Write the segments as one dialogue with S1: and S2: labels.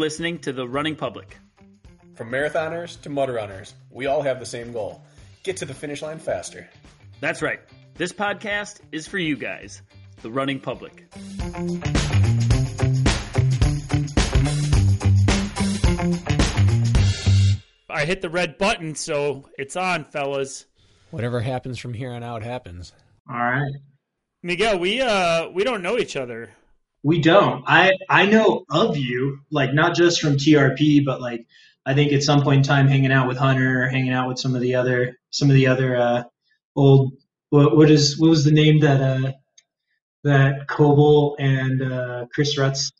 S1: listening to The Running Public.
S2: From marathoners to mud runners, we all have the same goal get to the finish line faster.
S1: That's right. This podcast is for you guys, The Running Public. I hit the red button, so it's on, fellas.
S3: Whatever happens from here on out happens.
S4: All right.
S1: Miguel, we uh we don't know each other.
S4: We don't. I I know of you, like not just from TRP, but like I think at some point in time hanging out with Hunter, hanging out with some of the other some of the other uh, old what what is what was the name that uh that Coble and uh, Chris Rutz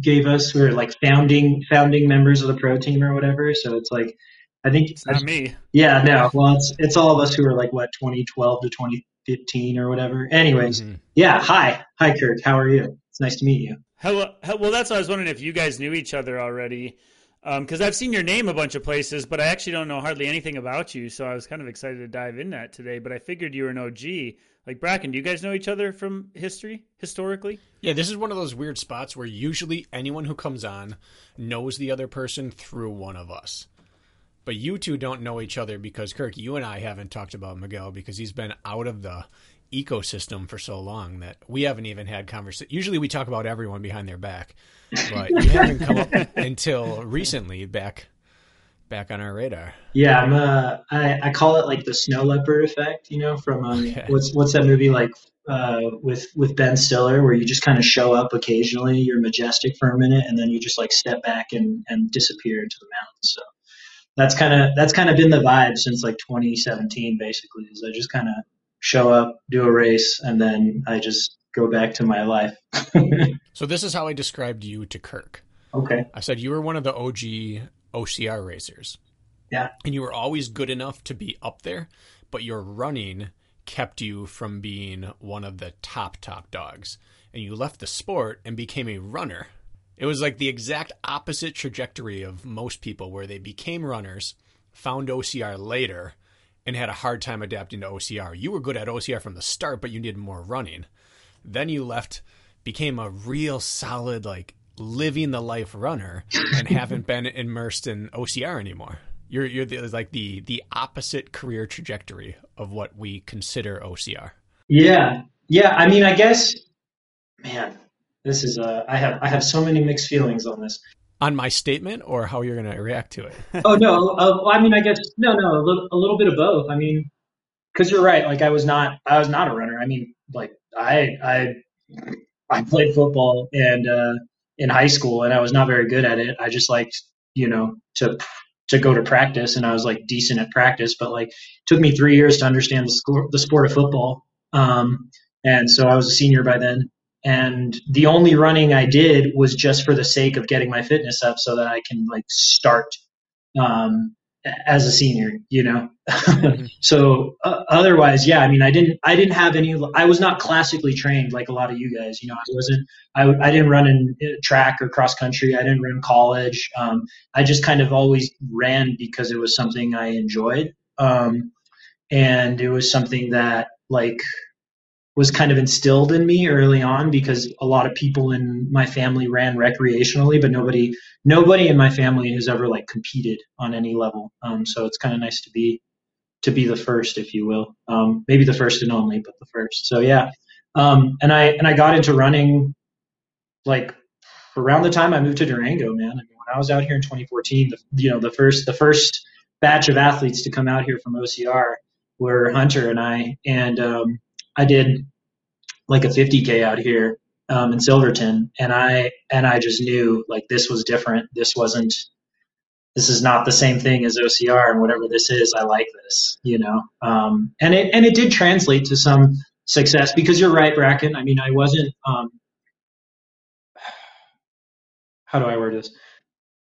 S4: gave us? We were like founding founding members of the pro team or whatever. So it's like I think
S1: It's not me.
S4: Yeah, no. Well, it's it's all of us who are like what 2012 to 2015 or whatever. Anyways,
S3: Mhm.
S4: yeah. Hi, hi, Kirk. How are you? It's nice to meet you.
S1: Hello. Well, that's why I was wondering if you guys knew each other already, um, because I've seen your name a bunch of places, but I actually don't know hardly anything about you. So I was kind of excited to dive in that today. But I figured you were an OG. Like Bracken, do you guys know each other from history, historically?
S3: Yeah, this is one of those weird spots where usually anyone who comes on knows the other person through one of us. But you two don't know each other because Kirk, you and I haven't talked about Miguel because he's been out of the ecosystem for so long that we haven't even had conversation. Usually we talk about everyone behind their back, but you haven't come up until recently back back on our radar.
S4: Yeah, I'm uh, I, I call it like the snow leopard effect, you know, from um,
S3: Okay.
S4: what's what's that movie like uh, with with Ben Stiller, where you just kind of show up occasionally, you're majestic for a minute, and then you just like step back and and disappear into the mountains. So that's kind of that's kind of been the vibe since like 2017, basically. Is I just kind of show up, do a race, and then I just go back to my life.
S3: So this is how I described you to Kirk.
S4: okay.
S3: I said you were one of the OG OCR racers.
S4: Yeah.
S3: And you were always good enough to be up there, but your running kept you from being one of the top, top dogs. And you left the sport and became a runner. It was like the exact opposite trajectory of most people, where they became runners, found OCR later, and had a hard time adapting to OCR. You were good at OCR from the start, but you needed more running. Then you left, became a real solid, like living the life runner, and haven't been immersed in OCR anymore. You're you're the, like the the opposite career trajectory of what we consider OCR.
S4: Yeah, yeah. I mean, I guess, man, this is uh, I have I have so many mixed feelings on this.
S3: On my statement, or how you're going to react to it?
S4: Oh no, uh, I mean, I guess no, no, a little, a little bit of both. I mean, because you're right. Like I was not, I was not a runner. I mean, like I, I, I played football and uh, in high school, and I was not very good at it. I just liked, you know, to to go to practice, and I was like decent at practice. But like, took me three years to understand the score, the sport of football. Um, and so I was a senior by then. And the only running I did was just for the sake of getting my fitness up, so that I can like start um, as a senior, you know. so uh, otherwise, yeah, I mean, I didn't, I didn't have any. I was not classically trained like a lot of you guys. You know, I wasn't. I, I didn't run in uh, track or cross country. I didn't run college. Um, I just kind of always ran because it was something I enjoyed, um, and it was something that like was kind of instilled in me early on because a lot of people in my family ran recreationally, but nobody nobody in my family has ever like competed on any level. Um, so it's kind of nice to be to be the first, if you will. Um, maybe the first and only, but the first. So yeah. Um, and I and I got into running like around the time I moved to Durango, man. I mean, when I was out here in 2014, the, you know, the first the first batch of athletes to come out here from OCR were Hunter and I, and um, I did like a 50k out here um, in Silverton, and I and I just knew like this was different. This wasn't. This is not the same thing as OCR, and whatever this is, I like this, you know. Um, and it and it did translate to some success because you're right, Bracken. I mean, I wasn't. Um, how do I word this?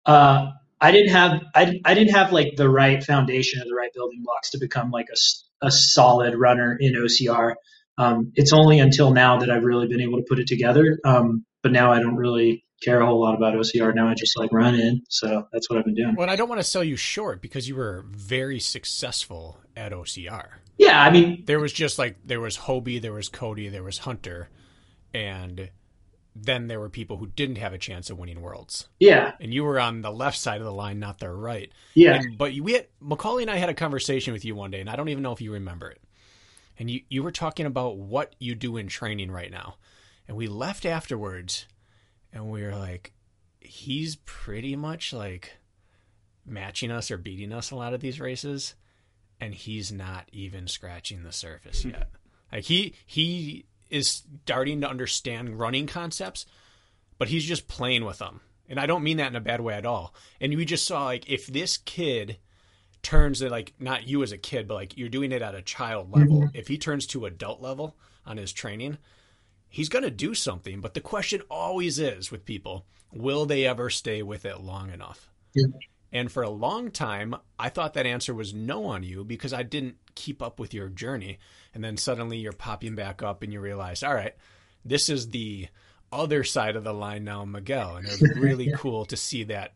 S4: Uh, I didn't have I, I didn't have like the right foundation or the right building blocks to become like a, a solid runner in OCR. Um, it's only until now that I've really been able to put it together. Um, but now I don't really care a whole lot about OCR. Now I just like run in. So that's what I've been doing.
S3: Well, I don't want to sell you short because you were very successful at OCR.
S4: Yeah, I mean,
S3: There was just like there was Hobie, there was Cody, there was Hunter, and then there were people who didn't have a chance of winning worlds.
S4: Yeah.
S3: And you were on the left side of the line, not the right.
S4: Yeah.
S3: And, but we had, Macaulay and I had a conversation with you one day, and I don't even know if you remember it. And you, you were talking about what you do in training right now. And we left afterwards, and we were like, he's pretty much like matching us or beating us a lot of these races, and he's not even scratching the surface hmm. yet. Like he he is starting to understand running concepts, but he's just playing with them. And I don't mean that in a bad way at all. And we just saw like if this kid turns to like not you as a kid, but like you're doing it at a child level,
S4: Mhm.
S3: if he turns to adult level on his training, he's going to do something. But the question always is with people, will they ever stay with it long enough?
S4: Yeah.
S3: And for a long time, I thought that answer was no on you because I didn't keep up with your journey. And then suddenly you're popping back up and you realize, all right, this is the other side of the line now, Miguel. And it was really cool to see that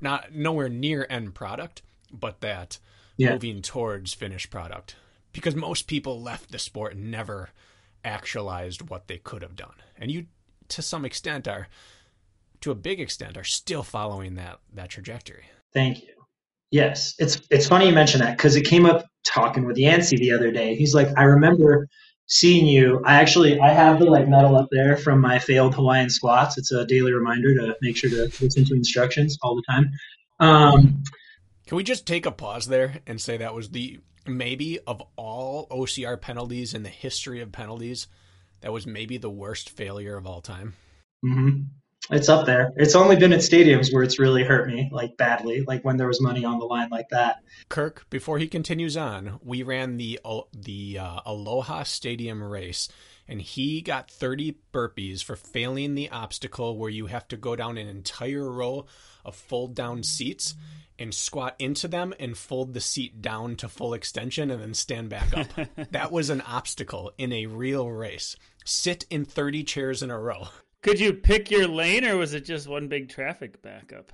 S3: not nowhere near end product, but that
S4: Yeah.
S3: moving towards finished product. Because most people left the sport and never actualized what they could have done. And you, to some extent, are, to a big extent, are still following that that trajectory.
S4: Thank you. Yes, it's it's funny you mention that because it came up talking with Yancey the other day. He's like, I remember seeing you. I actually I have the like medal up there from my failed Hawaiian squats. It's a daily reminder to make sure to listen to instructions all the time. Um,
S3: Can we just take a pause there and say that was the maybe of all OCR penalties in the history of penalties, that was maybe the worst failure of all time?
S4: mhm. It's up there. It's only been at stadiums where it's really hurt me like badly, like when there was money on the line like that.
S3: Kirk, before he continues on, we ran the the uh, Aloha Stadium race, and he got 30 burpees for failing the obstacle where you have to go down an entire row of fold down seats and squat into them and fold the seat down to full extension and then stand back up. that was an obstacle in a real race. Sit in 30 chairs in a row.
S1: Could you pick your lane, or was it just one big traffic backup?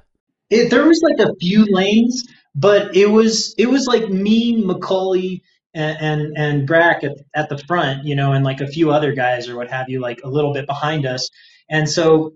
S4: It, there was like a few lanes, but it was it was like me, Macaulay, and and, and Brack at, at the front, you know, and like a few other guys or what have you, like a little bit behind us. And so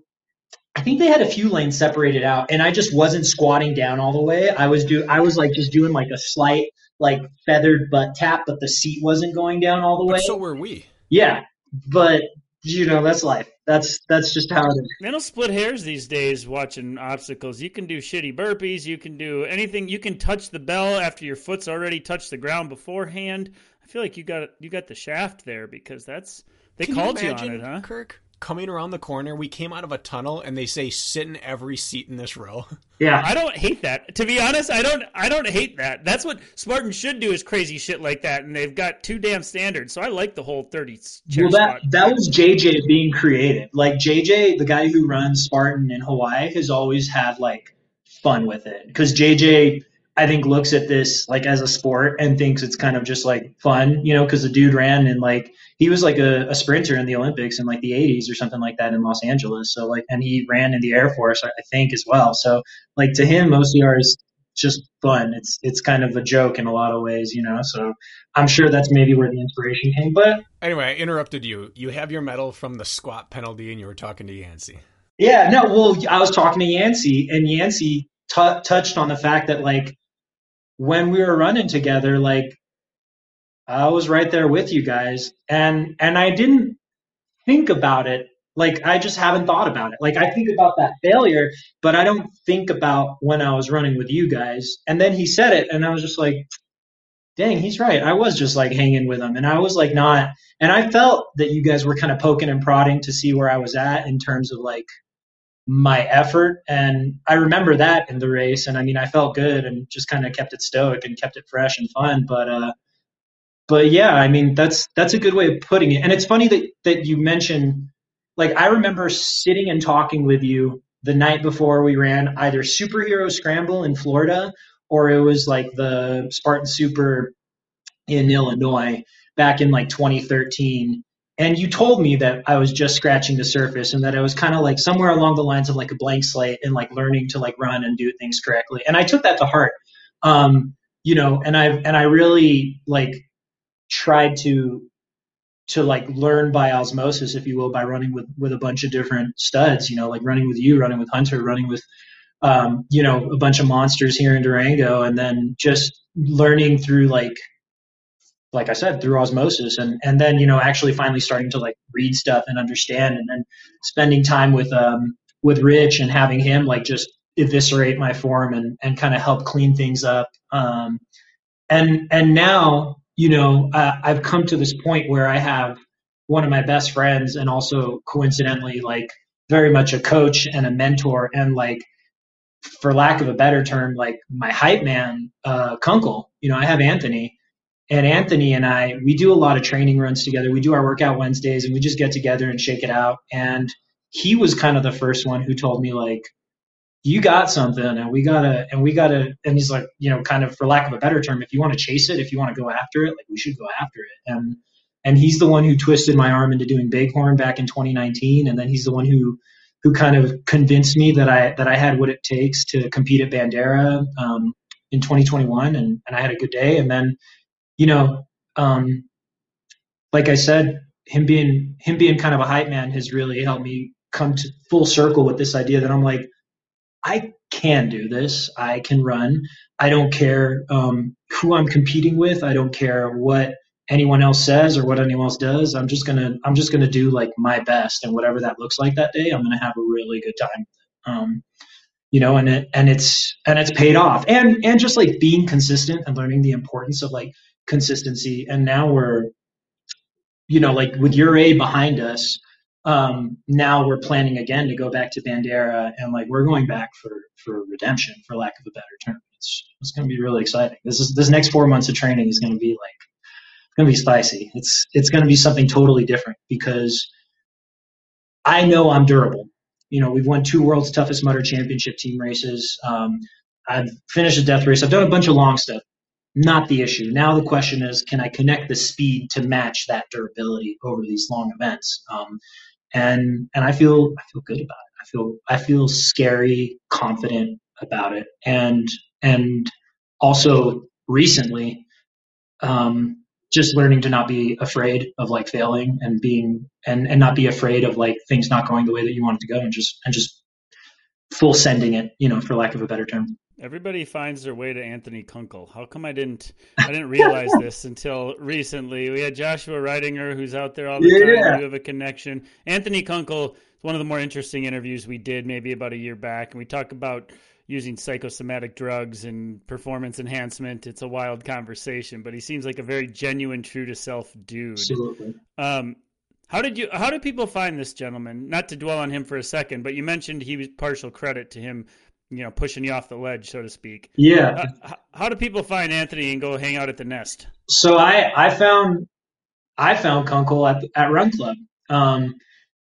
S4: I think they had a few lanes separated out, and I just wasn't squatting down all the way. I was do I was like just doing like a slight like feathered butt tap, but the seat wasn't going down all the way.
S3: But so were we.
S4: yeah, but you know that's life. That's that's just how it is.
S1: They don't split hairs these days watching obstacles. You can do shitty burpees. You can do anything. You can touch the bell after your foot's already touched the ground beforehand. I feel like you got you got the shaft there because that's they
S3: Can
S1: called
S3: you,
S1: you, on it, huh?
S3: Kirk? Coming around the corner, we came out of a tunnel and they say sit in every seat in this row.
S4: Yeah,
S1: I don't hate that. To be honest, I don't. I don't hate that. That's what Spartan should do is crazy shit like that, and they've got two damn standards. So I like the whole thirty
S4: well, that
S1: spot.
S4: that was JJ being creative. Like JJ, the guy who runs Spartan in Hawaii, has always had like fun with it because JJ, I think, looks at this like as a sport and thinks it's kind of just like fun, you know, because the dude ran and like he was like a, a sprinter in the Olympics in like the 80s or something like that in Los Angeles. So like, and he ran in the Air Force, I I think, as well. So like to him, OCR is just fun. It's it's kind of a joke in a lot of ways, you know. So I'm sure that's maybe where the inspiration came. But
S3: Anyway, I interrupted you. You have your medal from the squat penalty and you were talking to Yancey.
S4: Yeah, no, well, I was talking to Yancey, and Yancey t- touched on the fact that, like, when we were running together, like, I was right there with you guys, and and I didn't think about it. Like, I just haven't thought about it. Like, I think about that failure, but I don't think about when I was running with you guys. And then he said it, and I was just like, dang, he's right. I was just like hanging with him, and I was like not. And I felt that you guys were kind of poking and prodding to see where I was at in terms of like my effort. And I remember that in the race. And I mean, I felt good and just kind of kept it stoic and kept it fresh and fun. But, uh, but yeah, I mean, that's, that's a good way of putting it. And it's funny that, that you mentioned, like, I remember sitting and talking with you the night before we ran either superhero scramble in Florida or it was like the Spartan super in Illinois back in like 2013 and you told me that I was just scratching the surface and that I was kind of like somewhere along the lines of like a blank slate and like learning to like run and do things correctly. And I took that to heart. Um, you know, and I've and I really like tried to to like learn by osmosis, if you will, by running with with a bunch of different studs. You know, like running with you, running with Hunter, running with um, you know a bunch of monsters here in Durango, and then just learning through like like I said, through osmosis, and and then you know actually finally starting to like read stuff and understand, and then spending time with um with Rich and having him like just eviscerate my form and and kind of help clean things up. Um, and and now you know uh, I've come to this point where I have one of my best friends and also coincidentally like very much a coach and a mentor and like for lack of a better term like my hype man uh kunkel you know i have anthony and Anthony and I, we do a lot of training runs together. We do our workout Wednesdays and we just get together and shake it out. And he was kind of the first one who told me like, you got something and we gotta, and we gotta, and he's like, you know, kind of for lack of a better term, if you want to chase it, if you want to go after it, like we should go after it. And, and he's the one who twisted my arm into doing Bighorn back in 2019. And then he's the one who, who kind of convinced me that I, that I had what it takes to compete at Bandera, um, in 2021 and, and I had a good day. And then you know, um, like I said, him being him being kind of a hype man has really helped me come to full circle with this idea that I'm like, I can do this. I can run. I don't care um, who I'm competing with. I don't care what anyone else says or what anyone else does. I'm just gonna I'm just gonna do like my best and whatever that looks like that day. I'm gonna have a really good time. Um, you know, and it and it's and it's paid off. And and just like being consistent and learning the importance of like consistency. And now we're, you know, like with Ouray behind us, um, now we're planning again to go back to Bandera and like we're going back for for redemption, for lack of a better term. It's it's going to be really exciting. This is this next four months of training is going to be like it's going to be spicy. It's it's going to be something totally different because I know I'm durable. You know, we've won two World's Toughest Mudder Championship team races. Um, I've finished a death race. I've done a bunch of long stuff not the issue. Now the question is, can I connect the speed to match that durability over these long events? Um, and and I feel I feel good about it. I feel I feel scary, confident about it, and and also recently, um, just learning to not be afraid of like failing and being and and not be afraid of like things not going the way that you want it to go, and just and just full sending it, you know, for lack of a better term.
S1: Everybody finds their way to Anthony Kunkel. How come I didn't I didn't realize this until recently? We had Joshua Reidinger who's out there all the yeah. time. You have a connection. Anthony Kunkel is one of the more interesting interviews we did maybe about a year back, and we talk about using psychosomatic drugs and performance enhancement. It's a wild conversation, but he seems like a very genuine, true to self dude.
S4: Absolutely.
S1: Um, how did you? How did people find this gentleman? Not to dwell on him for a second, but you mentioned he was partial credit to him you know, pushing you off the ledge, so to speak.
S4: Yeah.
S1: Uh, how do people find Anthony and go hang out at the nest?
S4: So I, I found, I found Kunkel at, at Run Club. Um,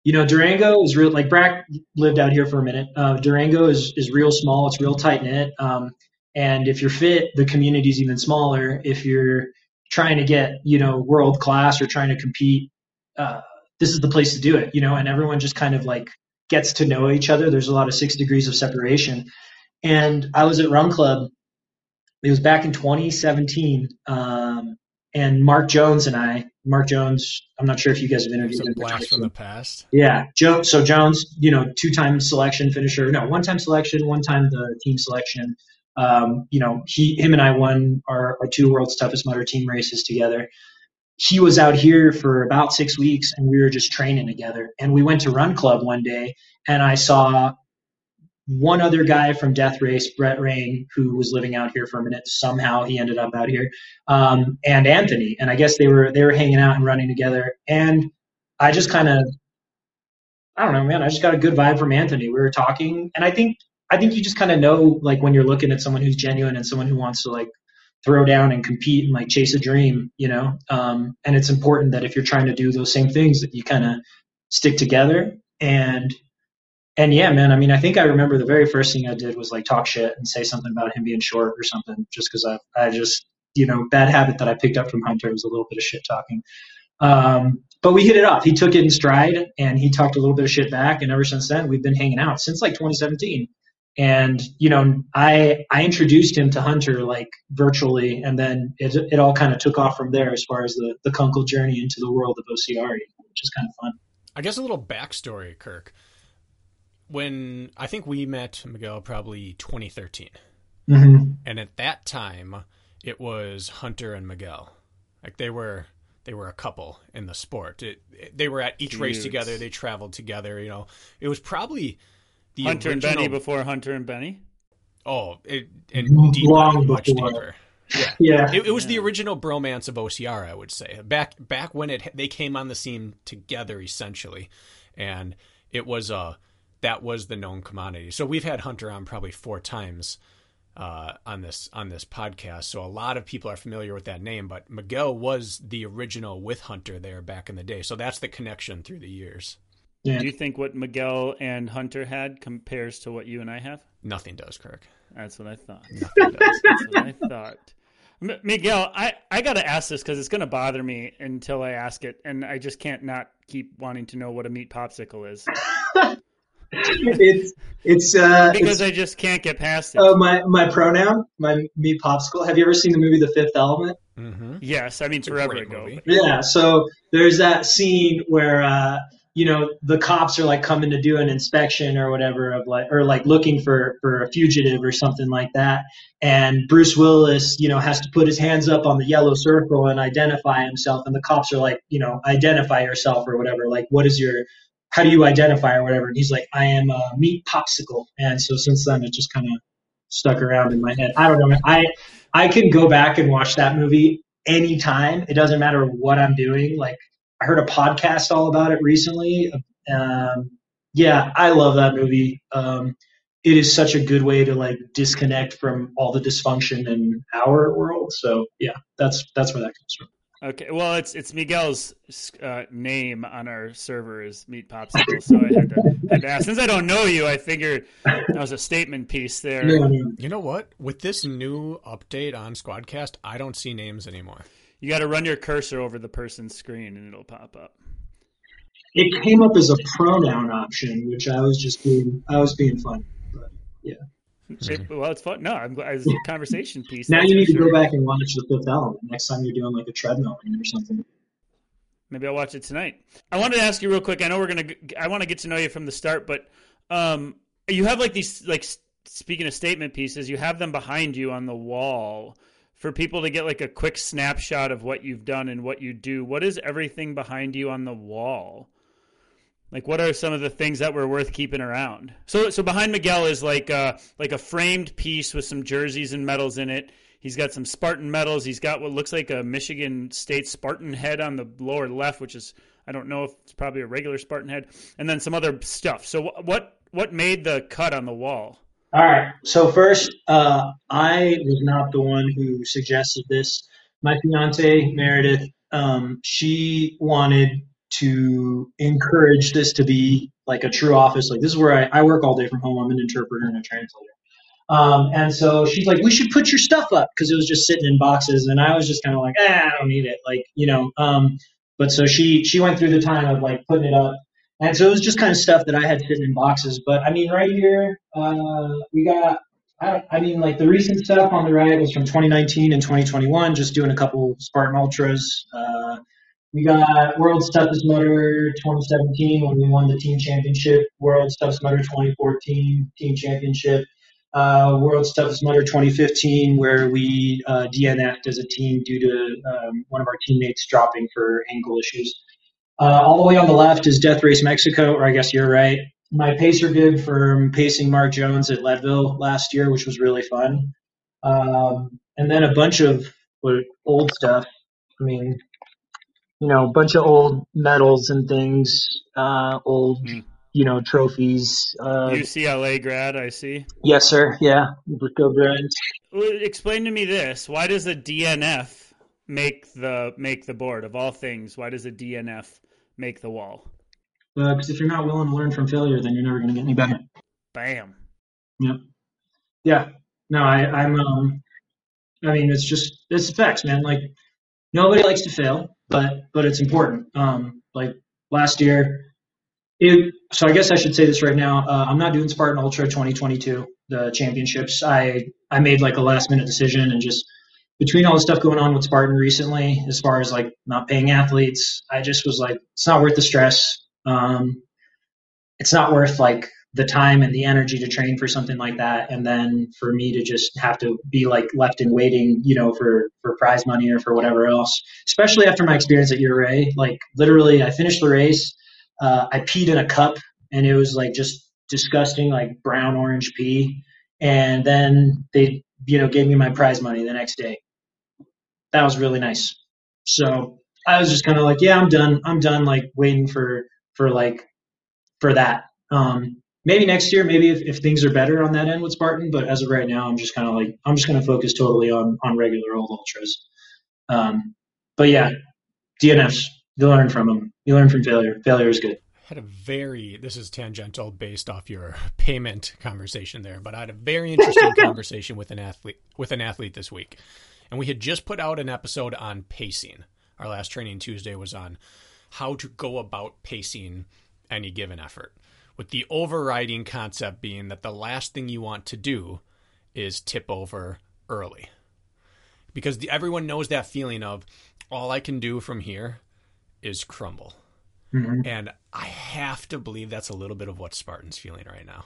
S4: you know, Durango is real, like Brack lived out here for a minute. Uh, Durango is, is real small. It's real tight knit. Um, and if you're fit, the community's even smaller. If you're trying to get, you know, world class or trying to compete, uh, this is the place to do it, you know, and everyone just kind of like gets to know each other. There's a lot of six degrees of separation. And I was at Run Club. It was back in 2017. Um, and Mark Jones and I, Mark Jones, I'm not sure if you guys have interviewed him.
S3: Blast from the past.
S4: Yeah, Joe. So Jones, you know, two-time selection finisher. No, one-time selection, one-time the team selection. Um, you know, he, him, and I won our, our two world's toughest Mudder team races together he was out here for about six weeks and we were just training together. And we went to Run Club one day and I saw one other guy from Death Race, Brett Rain, who was living out here for a minute. Somehow he ended up out here, um, and Anthony. And I guess they were they were hanging out and running together. And I just kind of, I don't know, man. I just got a good vibe from Anthony. We were talking, and I think I think you just kind of know like when you're looking at someone who's genuine and someone who wants to like throw down and compete and like chase a dream, you know. Um, and it's important that if you're trying to do those same things, that you kind of stick together. And and yeah, man. I mean, I think I remember the very first thing I did was like talk shit and say something about him being short or something, just because I I just you know bad habit that I picked up from Hunter was a little bit of shit talking. Um, but we hit it off. He took it in stride and he talked a little bit of shit back. And ever since then, we've been hanging out since like 2017. And you know, I I introduced him to Hunter like virtually, and then it it all kind of took off from there as far as the the Kunkel journey into the world of OCR, which is kind of fun.
S3: I guess a little backstory, Kirk. When I think we met Miguel probably 2013,
S4: Mm-hmm.
S3: and at that time it was Hunter and Miguel. Like they were they were a couple in the sport. It, it- they were at each race together. They traveled together. You know, it was probably the
S1: Hunter
S3: original.
S1: and Benny before Hunter and Benny.
S3: Oh, it, and
S4: Long
S3: much
S4: before.
S3: deeper.
S4: Yeah.
S3: It, it was the original bromance of OCR, I would say. Back back when it they came on the scene together, essentially, and it was uh that was the known commodity. So we've had Hunter on probably four times uh, on this on this podcast. So a lot of people are familiar with that name. But Miguel was the original with Hunter there back in the day. So that's the connection through the years.
S4: Yeah.
S1: Do you think what Miguel and Hunter had compares to what you and I have?
S3: Nothing does, Kirk.
S1: That's what I thought.
S3: Nothing does.
S1: That's what I thought. M- Miguel, I, I got to ask this because it's going to bother me until I ask it, and I just can't not keep wanting to know what a meat popsicle is
S4: it's it's uh
S1: because
S4: it's,
S1: I just can't get past it.
S4: oh my my pronoun my me popsicle. Have you ever seen the movie The Fifth Element?
S3: hmm
S1: yes, I mean
S3: It's a
S1: forever ago.
S3: movie.
S4: Yeah. So there's that scene where uh you know the cops are like coming to do an inspection or whatever of like or like looking for for a fugitive or something like that. And bruce willis you know has to put his hands up on the yellow circle and identify himself. And the cops are like you know identify yourself or whatever like what is your how do you identify or whatever? And he's like i am a meat popsicle. And so since then it just kind of stuck around in my head. I don't know i i can go back and watch that movie anytime. It doesn't matter what i'm doing. Like I heard a podcast all about it recently. Um, yeah, I love that movie. Um, it is such a good way to like disconnect from all the dysfunction in our world. So yeah, that's that's where that comes from.
S1: Okay, well, it's it's Miguel's uh, name on our server is Meat Popsicle, so I had to, had to ask. Since I don't know you, I figured that was a statement piece there.
S4: Yeah, yeah.
S3: You know what? With this new update on Squadcast, I don't see names anymore.
S1: You got to run your cursor over the person's screen, and it'll pop up.
S4: It came up as a pronoun option, which I was just being I was being fun. But
S1: It- well, it's fun. No, I'm glad it's a conversation piece.
S4: now you need to
S1: sure.
S4: go back and watch the Fifth Element next time you're doing like a treadmill or something.
S1: Maybe I'll watch it tonight. I wanted to ask you real quick. I know we're gonna. I want to get to know you from the start, but um, you have like these like speaking of statement pieces, you have them behind you on the wall for people to get like a quick snapshot of what you've done and what you do. What is everything behind you on the wall? Like, what are some of the things that were worth keeping around? So, so behind Miguel is like uh like a framed piece with some jerseys and medals in it. He's got some Spartan medals. He's got what looks like a Michigan State Spartan head on the lower left, which is I don't know if it's probably a regular Spartan head, and then some other stuff. So, wh- what what made the cut on the wall?
S4: All right. So first, uh, I was not the one who suggested this. My fiance Meredith, um, she wanted to encourage this to be like a true office. Like this is where I, I work all day from home. I'm an interpreter and a translator. Um, and so she's like, we should put your stuff up because it was just sitting in boxes, and I was just kind of like, ah, I don't need it, like you know. Um, but so she she went through the time of like putting it up, and so it was just kind of stuff that I had sitting in boxes. But I mean, right here, uh, we got. I, I mean, like the recent stuff on the right was from 2019 and 2021, just doing a couple Spartan Ultras. Uh, we got World's Toughest Mudder 2017 when we won the team championship. World's Toughest Mudder 2014 team championship. Uh, World's Toughest Mudder 2015 where we uh, DNF'd as a team due to um, one of our teammates dropping for ankle issues. Uh, all the way on the left is Death Race Mexico, or I guess you're right. My pacer bib from pacing Mark Jones at Leadville last year, which was really fun. Um, and then a bunch of old stuff. I mean, you know, a bunch of old medals and things, uh, old,
S1: Hmm.
S4: you know, trophies. Uh,
S1: UCLA grad, I see.
S4: yes, sir. Yeah. Go.
S1: Well, Explain to me this: Why does a DNF make the make the board of all things? Why does a DNF make the wall?
S4: Because if you're not willing to learn from failure, then you're never going to get any better.
S1: Bam.
S4: Yep. Yeah. No, I, I'm. Um, I mean, it's just it's facts, man. Like nobody likes to fail, but but it's important. Um, like last year, it, so I guess I should say this right now. Uh, I'm not doing Spartan Ultra 2022, the championships. I I made like a last minute decision and just between all the stuff going on with Spartan recently, as far as like not paying athletes, I just was like, it's not worth the stress. Um, it's not worth like the time and the energy to train for something like that and then for me to just have to be like left in waiting you know for for prize money or for whatever else especially after my experience at Ouray like literally i finished the race uh, i peed in a cup and it was like just disgusting like brown orange pee and then they you know gave me my prize money the next day that was really nice so i was just kind of like yeah i'm done i'm done like waiting for for like for that um maybe next year, maybe if, if things are better on that end with Spartan. But as of right now, I'm just kind of like I'm just going to focus totally on on regular old ultras. Um, but yeah, DNFs. You learn from them. You learn from failure. Failure is good.
S3: Had a very this is tangential based off your payment conversation there, but I had a very interesting conversation with an athlete with an athlete this week, and we had just put out an episode on pacing. Our last training Tuesday was on how to go about pacing any given effort with the overriding concept being that the last thing you want to do is tip over early. Because the, everyone knows that feeling of all I can do from here is crumble. Mm-hmm. And I have to believe that's a little bit of what Spartan's feeling right now.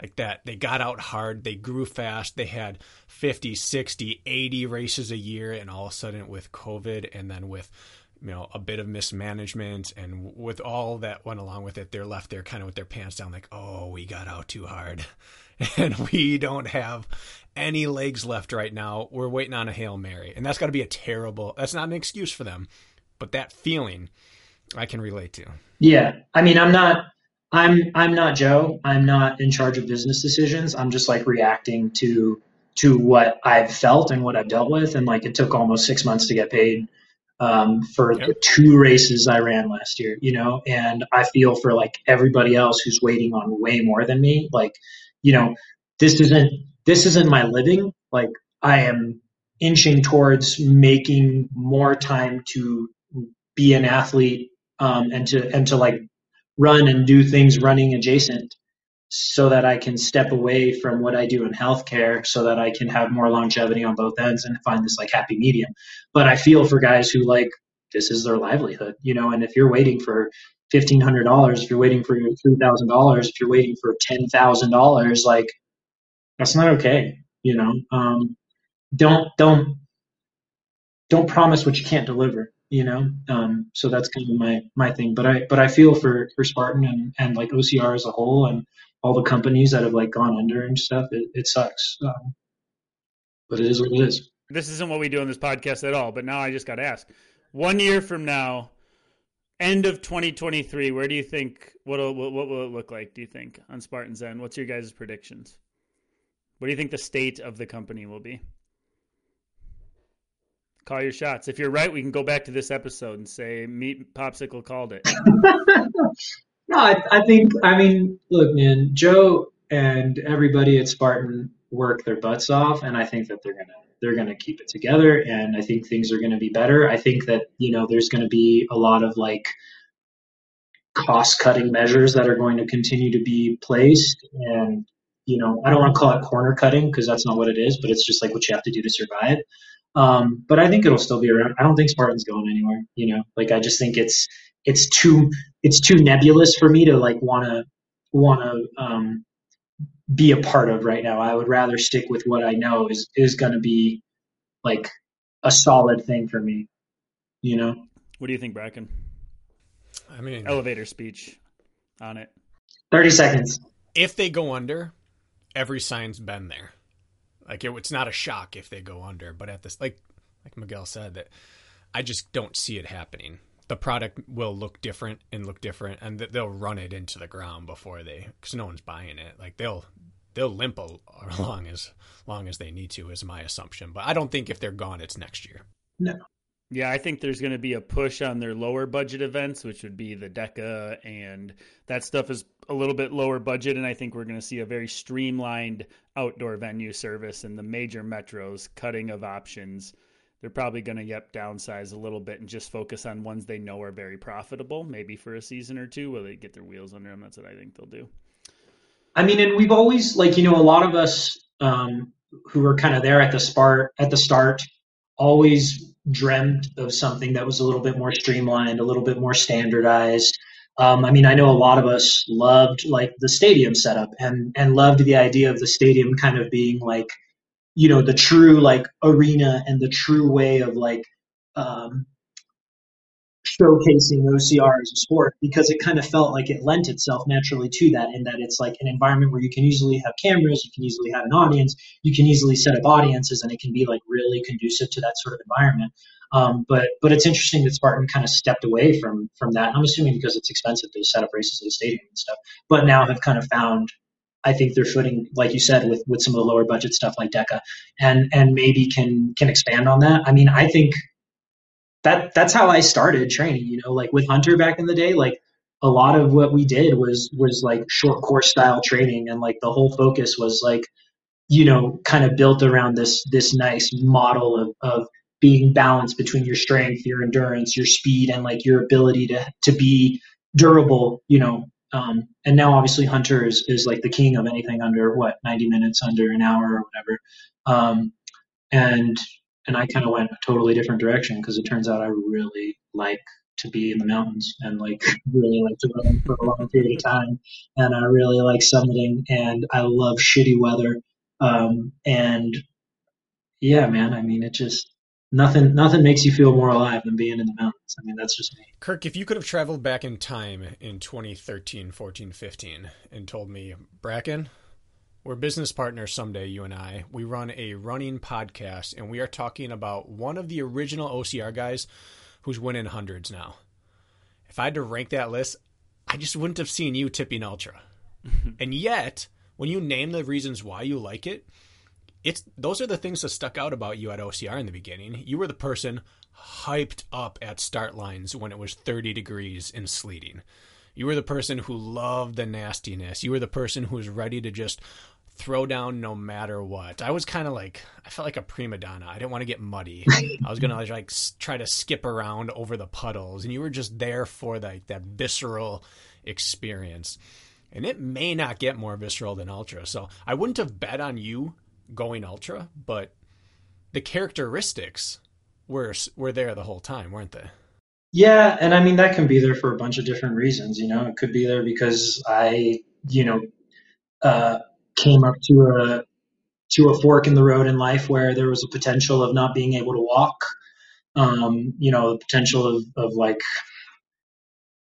S3: Like that, they got out hard, they grew fast, they had 50, 60, 80 races a year, and all of a sudden with COVID and then with you know a bit of mismanagement and with all that went along with it they're left there kind of with their pants down like oh we got out too hard. And we don't have any legs left right now. We're waiting on a hail mary. And that's got to be a terrible that's not an excuse for them but that feeling i can relate to.
S4: Yeah. I mean i'm not i'm i'm not joe i'm not in charge of business decisions i'm just like reacting to to what i've felt and what i've dealt with and like it took almost six months to get paid um, for yep. the two races I ran last year, you know, and I feel for like everybody else who's waiting on way more than me. Like, you know, this isn't this isn't my living. Like, I am inching towards making more time to be an athlete um, and to and to like run and do things running adjacent so that I can step away from what I do in healthcare so that I can have more longevity on both ends and find this like happy medium. But I feel for guys who like this is their livelihood, you know, and if you're waiting for fifteen hundred dollars, if you're waiting for three thousand dollars, if you're waiting for ten thousand dollars, like that's not okay, you know. Um, don't don't don't promise what you can't deliver you know um, so that's kind of my my thing but i but i feel for for spartan and and like ocr as a whole and all the companies that have like gone under and stuff, it, it sucks. Um, but it is what it is.
S1: This isn't what we do on this podcast at all. But now I just got to ask: one year from now, end of 2023, where do you think what what will it look like? Do you think on Spartan's end? What's your guys' predictions? What do you think the state of the company will be? Call your shots. If you're right, we can go back to this episode and say Meat Popsicle called it.
S4: No, I, I think I mean, look, man, Joe and everybody at Spartan work their butts off, and I think that they're gonna they're gonna keep it together, and I think things are gonna be better. I think that you know there's gonna be a lot of like cost cutting measures that are going to continue to be placed, and you know I don't want to call it corner cutting because that's not what it is, but it's just like what you have to do to survive. Um, but I think it'll still be around. I don't think Spartan's going anywhere. You know, like I just think it's it's too it's too nebulous for me to like want to want to um, be a part of right now. I would rather stick with what I know is is going to be like a solid thing for me. You know.
S1: What do you think, Bracken?
S3: I mean,
S1: elevator speech on it.
S4: Thirty seconds.
S3: If they go under, every sign's been there. Like it, it's not a shock if they go under, but at this, like like Miguel said, that I just don't see it happening the product will look different and look different, and they'll run it into the ground before they, because no one's buying it. Like they'll they'll limp along as long as they need to, is my assumption. But I don't think if they're gone, it's next year.
S4: No.
S1: Yeah, I think there's going to be a push on their lower budget events, which would be the DEKA, and that stuff is a little bit lower budget. And I think we're going to see a very streamlined outdoor venue service in the major metros, cutting of options they're probably going to yep downsize a little bit and just focus on ones they know are very profitable, maybe for a season or two, where they get their wheels under them. That's what I think they'll do.
S4: I mean, and we've always like you know a lot of us um, who were kind of there at the start at the start always dreamt of something that was a little bit more streamlined, a little bit more standardized. Um, I mean, I know a lot of us loved like the stadium setup and and loved the idea of the stadium kind of being like you know the true like arena and the true way of like um, showcasing OCR as a sport because it kind of felt like it lent itself naturally to that in that it's like an environment where you can easily have cameras, you can easily have an audience, you can easily set up audiences, and it can be like really conducive to that sort of environment. Um, but but it's interesting that Spartan kind of stepped away from from that. I'm assuming because it's expensive to set up races at a stadium and stuff, but now have kind of found I think they're footing, like you said, with with some of the lower budget stuff like DEKA, and and maybe can can expand on that. I mean, I think that that's how I started training. You know, like with Hunter back in the day, like a lot of what we did was was like short course style training, and like the whole focus was like, you know, kind of built around this this nice model of of being balanced between your strength, your endurance, your speed, and like your ability to to be durable. You know, um, and now obviously Hunter is, is like the king of anything under what 90 minutes, under an hour or whatever. Um, and and I kind of went a totally different direction because it turns out I really like to be in the mountains and like really like to run for a long period of time. And I really like summiting and I love shitty weather. Um, and yeah, man, I mean, it just, nothing nothing makes you feel more alive than being in the mountains. I mean, that's just me.
S3: Kirk, if you could have traveled back in time in 2013, 14, 15 and told me, Bracken, we're business partners someday, you and I. We run a running podcast and we are talking about one of the original OCR guys who's winning hundreds now. If I had to rank that list, I just wouldn't have seen you tipping ultra. and yet, when you name the reasons why you like it, it's those are the things that stuck out about you at OCR in the beginning. You were the person hyped up at start lines when it was 30 degrees and sleeting. You were the person who loved the nastiness. You were the person who was ready to just throw down no matter what. I was kind of like I felt like a prima donna. I didn't want to get muddy. I was gonna like try to skip around over the puddles, and you were just there for like that visceral experience. And it may not get more visceral than ultra. So I wouldn't have bet on you going ultra, but the characteristics were were there the whole time, weren't they?
S4: Yeah, and I mean that can be there for a bunch of different reasons. You know, it could be there because I, you know, uh, came up to a to a fork in the road in life where there was a potential of not being able to walk. Um, you know, the potential of, of like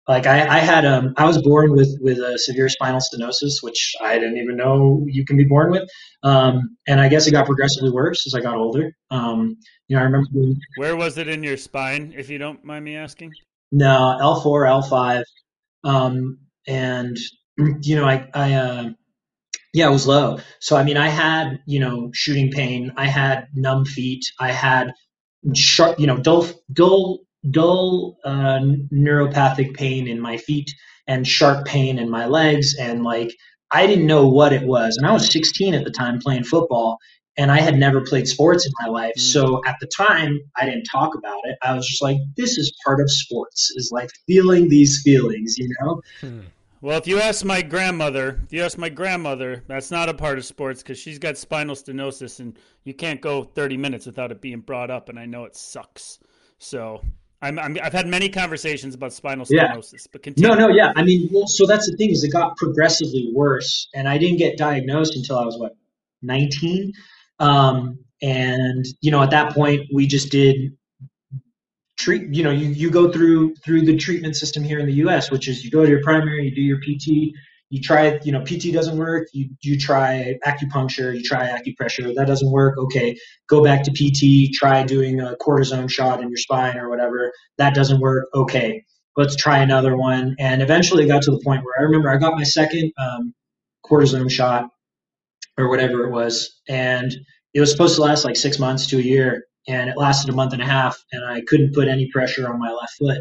S4: like I, I had um I was born with with a severe spinal stenosis, which I didn't even know you can be born with. Um, and I guess it got progressively worse as I got older. Um, you know, I remember being,
S1: where was it in your spine, if you don't mind me asking?
S4: No, L four, L five, um, and you know, I I uh, yeah, it was low. So I mean, I had you know shooting pain, I had numb feet, I had sharp, you know, dull dull dull uh, neuropathic pain in my feet and sharp pain in my legs and like I didn't know what it was. And I was 16 at the time playing football and I had never played sports in my life. Mm. So at the time, I didn't talk about it. I was just like, this is part of sports, is like feeling these feelings, you know?
S1: Hmm. Well, if you ask my grandmother, if you ask my grandmother, that's not a part of sports because she's got spinal stenosis and you can't go 30 minutes without it being brought up. And I know it sucks. So I'm, i have had many conversations about spinal stenosis, yeah. but continue.
S4: No, no, yeah. I mean, well, so that's the thing is it got progressively worse, and I didn't get diagnosed until I was what 19, um, and you know at that point we just did treat. You know, you you go through through the treatment system here in the U.S., which is you go to your primary, you do your PT, you try you know pt doesn't work you you try acupuncture you try acupressure that doesn't work okay go back to pt try doing a cortisone shot in your spine or whatever that doesn't work okay let's try another one and eventually got to the point where i remember i got my second um, cortisone shot or whatever it was and it was supposed to last like six months to a year and it lasted a month and a half and i couldn't put any pressure on my left foot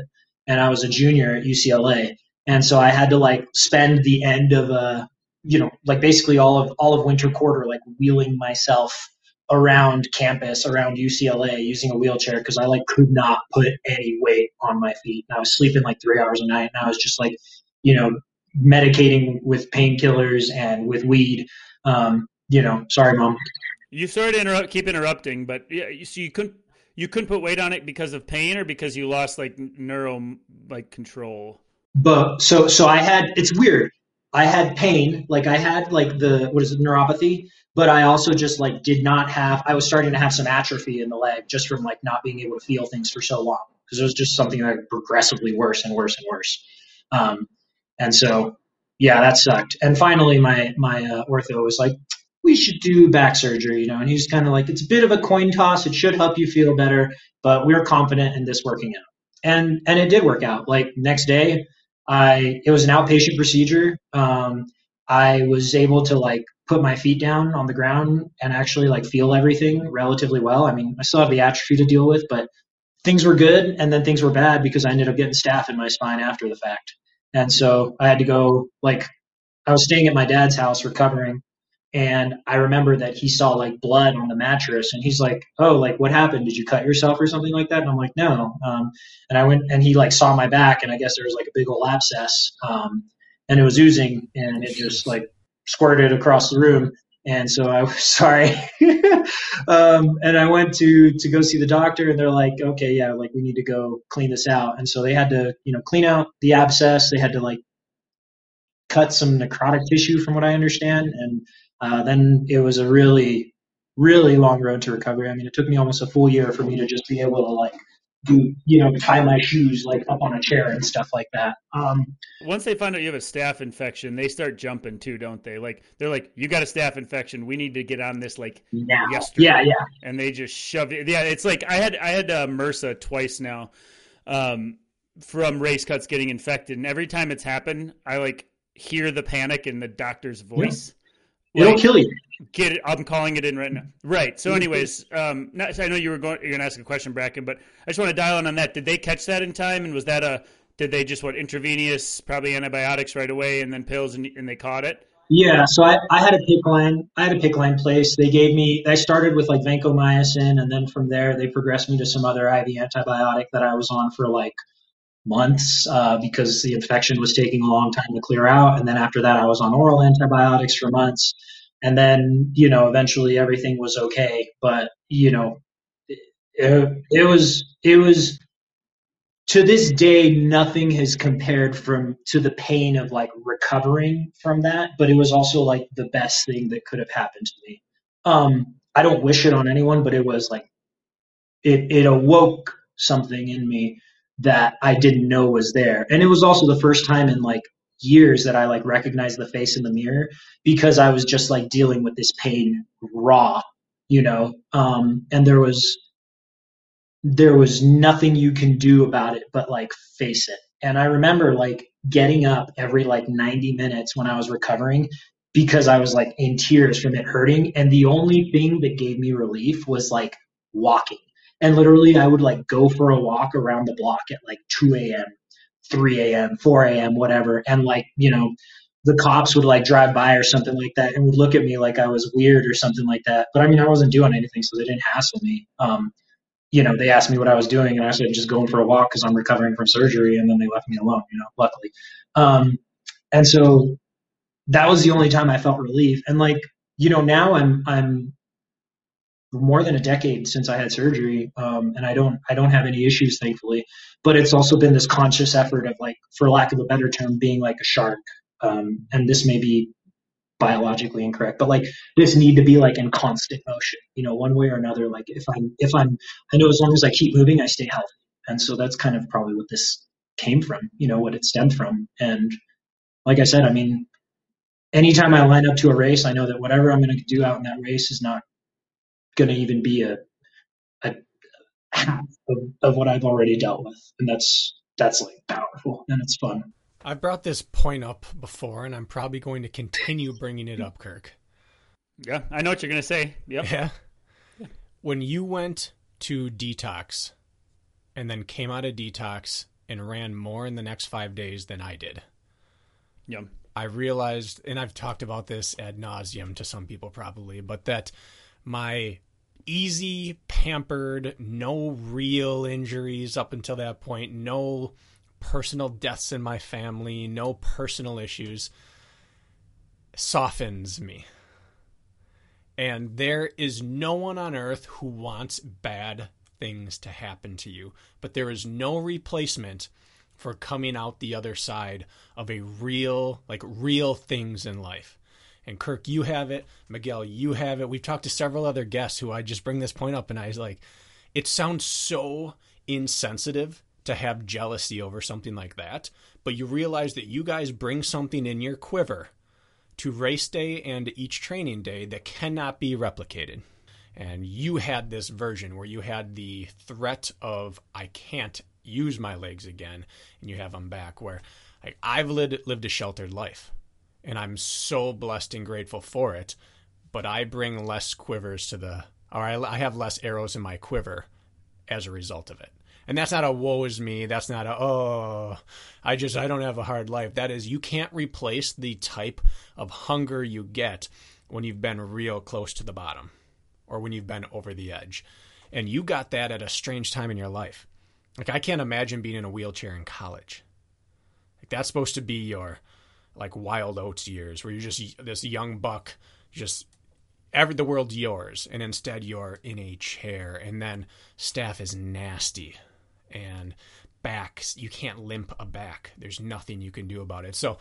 S4: and i was a junior at ucla and so I had to like spend the end of a you know like basically all of all of winter quarter like wheeling myself around campus, around UCLA, using a wheelchair because I like could not put any weight on my feet. And I was sleeping like three hours a night, and I was just like, you know, medicating with painkillers and with weed. Um, you know, sorry, mom.
S1: You sorry to interrupt, keep interrupting, but yeah, you, so you couldn't you couldn't put weight on it because of pain or because you lost like neuro like control.
S4: But so so I had it's weird. I had pain, like I had like the what is it, neuropathy, but I also just like did not have. I was starting to have some atrophy in the leg just from like not being able to feel things for so long because it was just something that progressively worse and worse and worse. Um, and so yeah, that sucked. And finally, my my uh, ortho was like, we should do back surgery, you know. And he's kind of like, it's a bit of a coin toss. It should help you feel better, but we're confident in this working out. And and it did work out. Like next day, I it was an outpatient procedure. Um, I was able to like put my feet down on the ground and actually like feel everything relatively well. I mean, I still have the atrophy to deal with, but things were good and then things were bad because I ended up getting staph in my spine after the fact. And so I had to go like I was staying at my dad's house recovering and I remember that he saw like blood on the mattress, and he's like, "Oh, like what happened? Did you cut yourself or something like that?" And I'm like, "No." Um, and I went, and he like saw my back, and I guess there was like a big old abscess, um, and it was oozing, and it just like squirted across the room. And so I was sorry, um, and I went to to go see the doctor, and they're like, "Okay, yeah, like we need to go clean this out." And so they had to, you know, clean out the abscess. They had to like cut some necrotic tissue, from what I understand, and uh, then it was a really, really long road to recovery. I mean, it took me almost a full year for me to just be able to like do, you know, tie my shoes like up on a chair and stuff like that. Um,
S1: Once they find out you have a staph infection, they start jumping too, don't they? Like they're like, "You got a staph infection. We need to get on this like
S4: now.
S1: yesterday."
S4: Yeah, yeah.
S1: And they just shoved it. Yeah, it's like I had I had uh, MRSA twice now, um, from race cuts getting infected, and every time it's happened, I like hear the panic in the doctor's voice.
S4: It'll
S1: Like,
S4: kill you.
S1: Get it? I'm calling it in right now. Right. So, anyways, um, not, I know you were going. You're going to ask a question, Bracken, but I just want to dial in on that. Did they catch that in time? And was that a? Did they just what intravenous, probably antibiotics right away, and then pills, and, and they caught it?
S4: Yeah, so I, I had a PICC line. I had a PICC line place. They gave me. I started with like vancomycin, and then from there they progressed me to some other IV antibiotic that I was on for like months uh, because the infection was taking a long time to clear out. And then after that, I was on oral antibiotics for months. And then, you know, eventually everything was okay. But, you know, it, it was, it was, to this day, nothing has compared from to the pain of like recovering from that. But it was also like the best thing that could have happened to me. Um, I don't wish it on anyone, but it was like, it, it awoke something in me that I didn't know was there. And it was also the first time in like years that I like recognized the face in the mirror because I was just like dealing with this pain raw, you know. Um, and there was there was nothing you can do about it but like face it. And I remember like getting up every like 90 minutes when I was recovering because I was like in tears from it hurting and the only thing that gave me relief was like walking and literally I would like go for a walk around the block at like 2 a.m., 3 a.m., 4 a.m., whatever. And like, you know, the cops would like drive by or something like that and would look at me like I was weird or something like that. But I mean, I wasn't doing anything, so they didn't hassle me. Um, you know, they asked me what I was doing, and I said just going for a walk because I'm recovering from surgery, and then they left me alone. You know, luckily. Um, and so that was the only time I felt relief. And like, you know, now I'm I'm more than a decade since I had surgery, um, and I don't I don't have any issues, thankfully. But it's also been this conscious effort of like, for lack of a better term, being like a shark. Um, and this may be biologically incorrect, but like this need to be like in constant motion, you know, one way or another. Like if I'm if I'm I know as long as I keep moving, I stay healthy, and so that's kind of probably what this came from, you know, what it stemmed from. And like I said, I mean, anytime I line up to a race, I know that whatever I'm going to do out in that race is not going to even be a, a half of, of what I've already dealt with, and that's that's like powerful and it's fun.
S3: I've brought this point up before, and I'm probably going to continue bringing it up, Kirk.
S1: Yeah, I know what you're gonna say. Yep.
S3: Yeah. When you went to detox and then came out of detox and ran more in the next five days than I did,
S1: Yep.
S3: I realized, and I've talked about this ad nauseum to some people probably, but that my easy, pampered, no real injuries up until that point, no personal deaths in my family, no personal issues, softens me. And there is no one on earth who wants bad things to happen to you, but there is no replacement for coming out the other side of a real, like real things in life. And Kirk, you have it. Miguel, you have it. We've talked to several other guests who I just bring this point up, and I was like, it sounds so insensitive to have jealousy over something like that. But you realize that you guys bring something in your quiver to race day and each training day that cannot be replicated. And you had this version where you had the threat of, I can't use my legs again, and you have them back. Where like, I've lived, lived a sheltered life and I'm so blessed and grateful for it. But I bring less quivers to the, or I, I have less arrows in my quiver as a result of it. And that's not a woe is me. That's not a, oh, I just, I don't have a hard life. That is, you can't replace the type of hunger you get when you've been real close to the bottom or when you've been over the edge. And you got that at a strange time in your life. Like, I can't imagine being in a wheelchair in college. Like, that's supposed to be your, like wild oats years where you're just this young buck just every the world's yours and instead you're in a chair and then staph is nasty and backs you can't limp a back. There's nothing you can do about it. So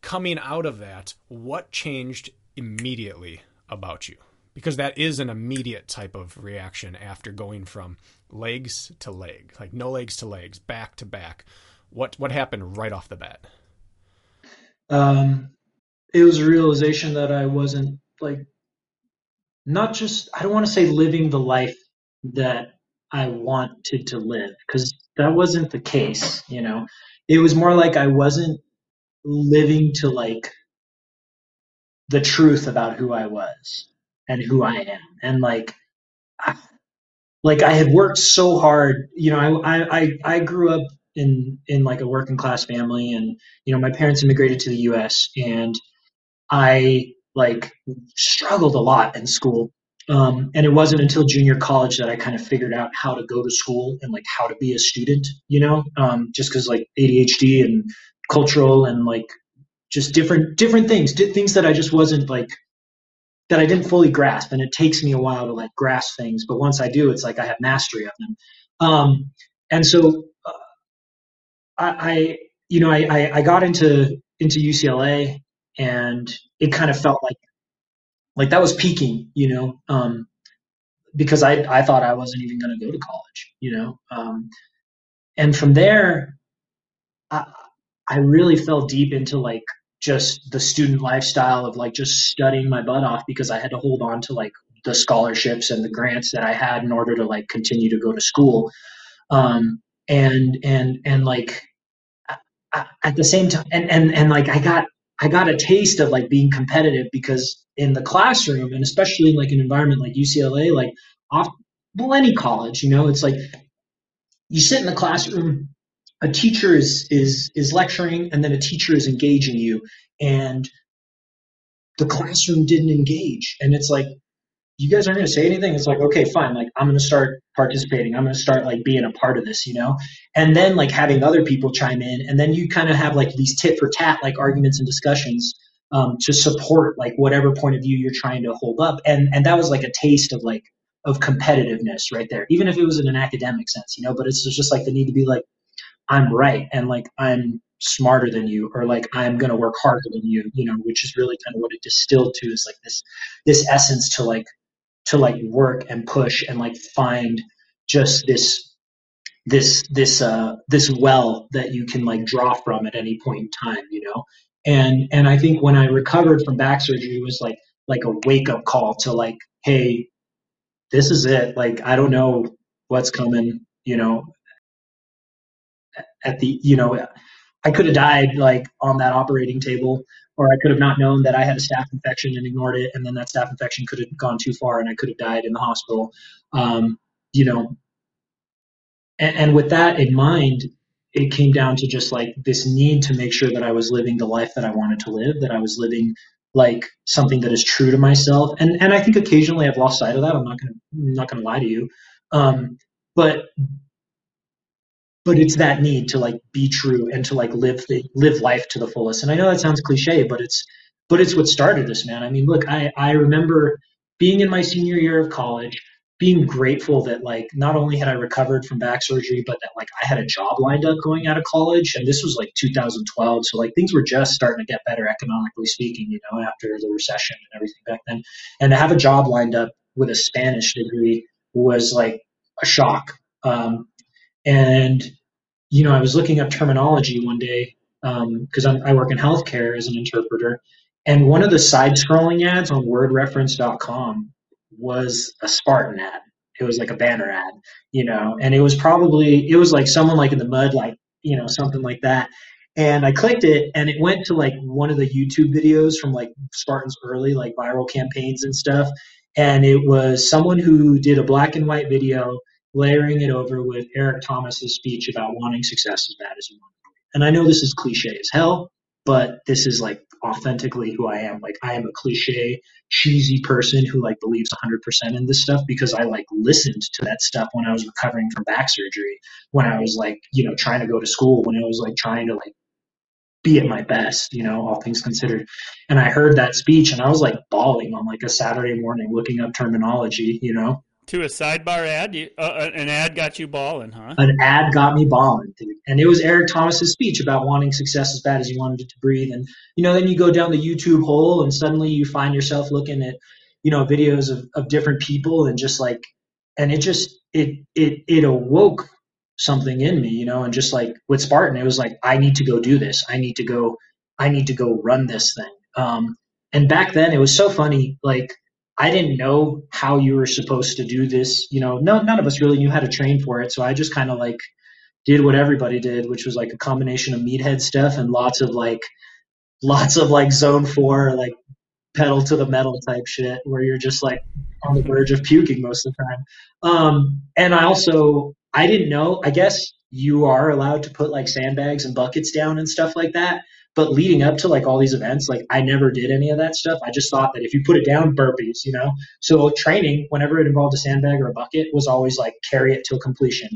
S3: coming out of that what changed immediately about you? Because that is an immediate type of reaction after going from legs to leg like no legs to legs back to back. What what happened right off the bat
S4: um, it was a realization that I wasn't like not just I don't want to say living the life that I wanted to live because that wasn't the case, you know. It was more like I wasn't living to like the truth about who I was and who I am and like I, like I had worked so hard, you know, I I I grew up in in like a working class family and you know my parents immigrated to the US and I like struggled a lot in school um, and it wasn't until junior college that I kind of figured out how to go to school and like how to be a student, you know, um, just because like ADHD and cultural and like just different different things, things that I just wasn't like that I didn't fully grasp, and it takes me a while to like grasp things. But once I do, it's like I have mastery of them. Um, and so uh, I, you know, I, I got into into UCLA, and it kind of felt like like that was peaking, you know, um, because I I thought I wasn't even going to go to college, you know, um, and from there, I I really fell deep into like just the student lifestyle of like just studying my butt off because I had to hold on to like the scholarships and the grants that I had in order to like continue to go to school. Um, and and and like uh, at the same time and and and like I got I got a taste of like being competitive because in the classroom and especially in like an environment like UCLA, like off well any college, you know, it's like you sit in the classroom, a teacher is is is lecturing and then a teacher is engaging you and the classroom didn't engage. And it's like you guys aren't going to say anything. It's like, okay, fine. Like, I'm going to start participating. I'm going to start like being a part of this, you know? And then like having other people chime in. And then you kind of have like these tit for tat, like arguments and discussions um, to support like whatever point of view you're trying to hold up. And, and that was like a taste of like, of competitiveness right there, even if it was in an academic sense, you know, but it's just like the need to be like, I'm right. And like, I'm smarter than you or like i'm going to work harder than you you know which is really kind of what it distilled to is like this this essence to like to like work and push and like find just this this this uh this well that you can like draw from at any point in time you know? And and i think when i recovered from back surgery it was like like a wake up call to like hey this is it. Like i don't know what's coming you know? At the you know i could have died like on that operating table or I could have not known that I had a staph infection and ignored it, and then that staph infection could have gone too far, and I could have died in the hospital. Um, you know, and, and with that in mind, it came down to just like this need to make sure that I was living the life that I wanted to live, that I was living like something that is true to myself. And and I think occasionally I've lost sight of that. I'm not gonna I'm not gonna lie to you. Um, but but it's that need to like be true and to like live the, live life to the fullest. And I know that sounds cliche, but it's but it's what started this, man. I mean, look, I I remember being in my senior year of college being grateful that like not only had I recovered from back surgery, but that like I had a job lined up going out of college, and this was like 2012, so like things were just starting to get better economically speaking, you know, after the recession and everything back then, and to have a job lined up with a Spanish degree was like a shock. Um, and you know, I was looking up terminology one day because um, I work in healthcare as an interpreter, and one of the side scrolling ads on WordReference.com was a Spartan ad. It was like a banner ad, you know, and it was probably it was like someone like in the mud, like you know something like that. And I clicked it, and it went to like one of the YouTube videos from like Spartan's early like viral campaigns and stuff. And it was someone who did a black and white video, layering it over with Eric Thomas's speech about wanting success as bad as you want. And I know this is cliche as hell, but this is like authentically who I am. Like I am a cliche, cheesy person who like believes 100% in this stuff because I like listened to that stuff when I was recovering from back surgery, when I was like, you know, trying to go to school, when I was like trying to like be at my best, you know, all things considered. And I heard that speech and I was like bawling on like a Saturday morning looking up terminology, you know.
S1: To a sidebar ad, you, uh, uh, an ad got you bawling, huh?
S4: An ad got me bawling, dude. and it was Eric Thomas's speech about wanting success as bad as you wanted it to breathe. And you know, then you go down the YouTube hole, and suddenly you find yourself looking at, you know, videos of, of different people, and just like, and it just it it it awoke something in me, you know, and just like with Spartan, it was like I need to go do this. I need to go. I need to go run this thing. Um, and back then, it was so funny, like I didn't know how you were supposed to do this. You know, no, none of us really knew how to train for it. So I just kind of like did what everybody did, which was like a combination of meathead stuff and lots of like, lots of like zone four, like pedal to the metal type shit where you're just like on the verge of puking most of the time. Um, and I also, I didn't know, I guess you are allowed to put like sandbags and buckets down and stuff like that. But leading up to like all these events, like I never did any of that stuff. I just thought that if you put it down, burpees, you know. So training, whenever it involved a sandbag or a bucket, was always like carry it till completion.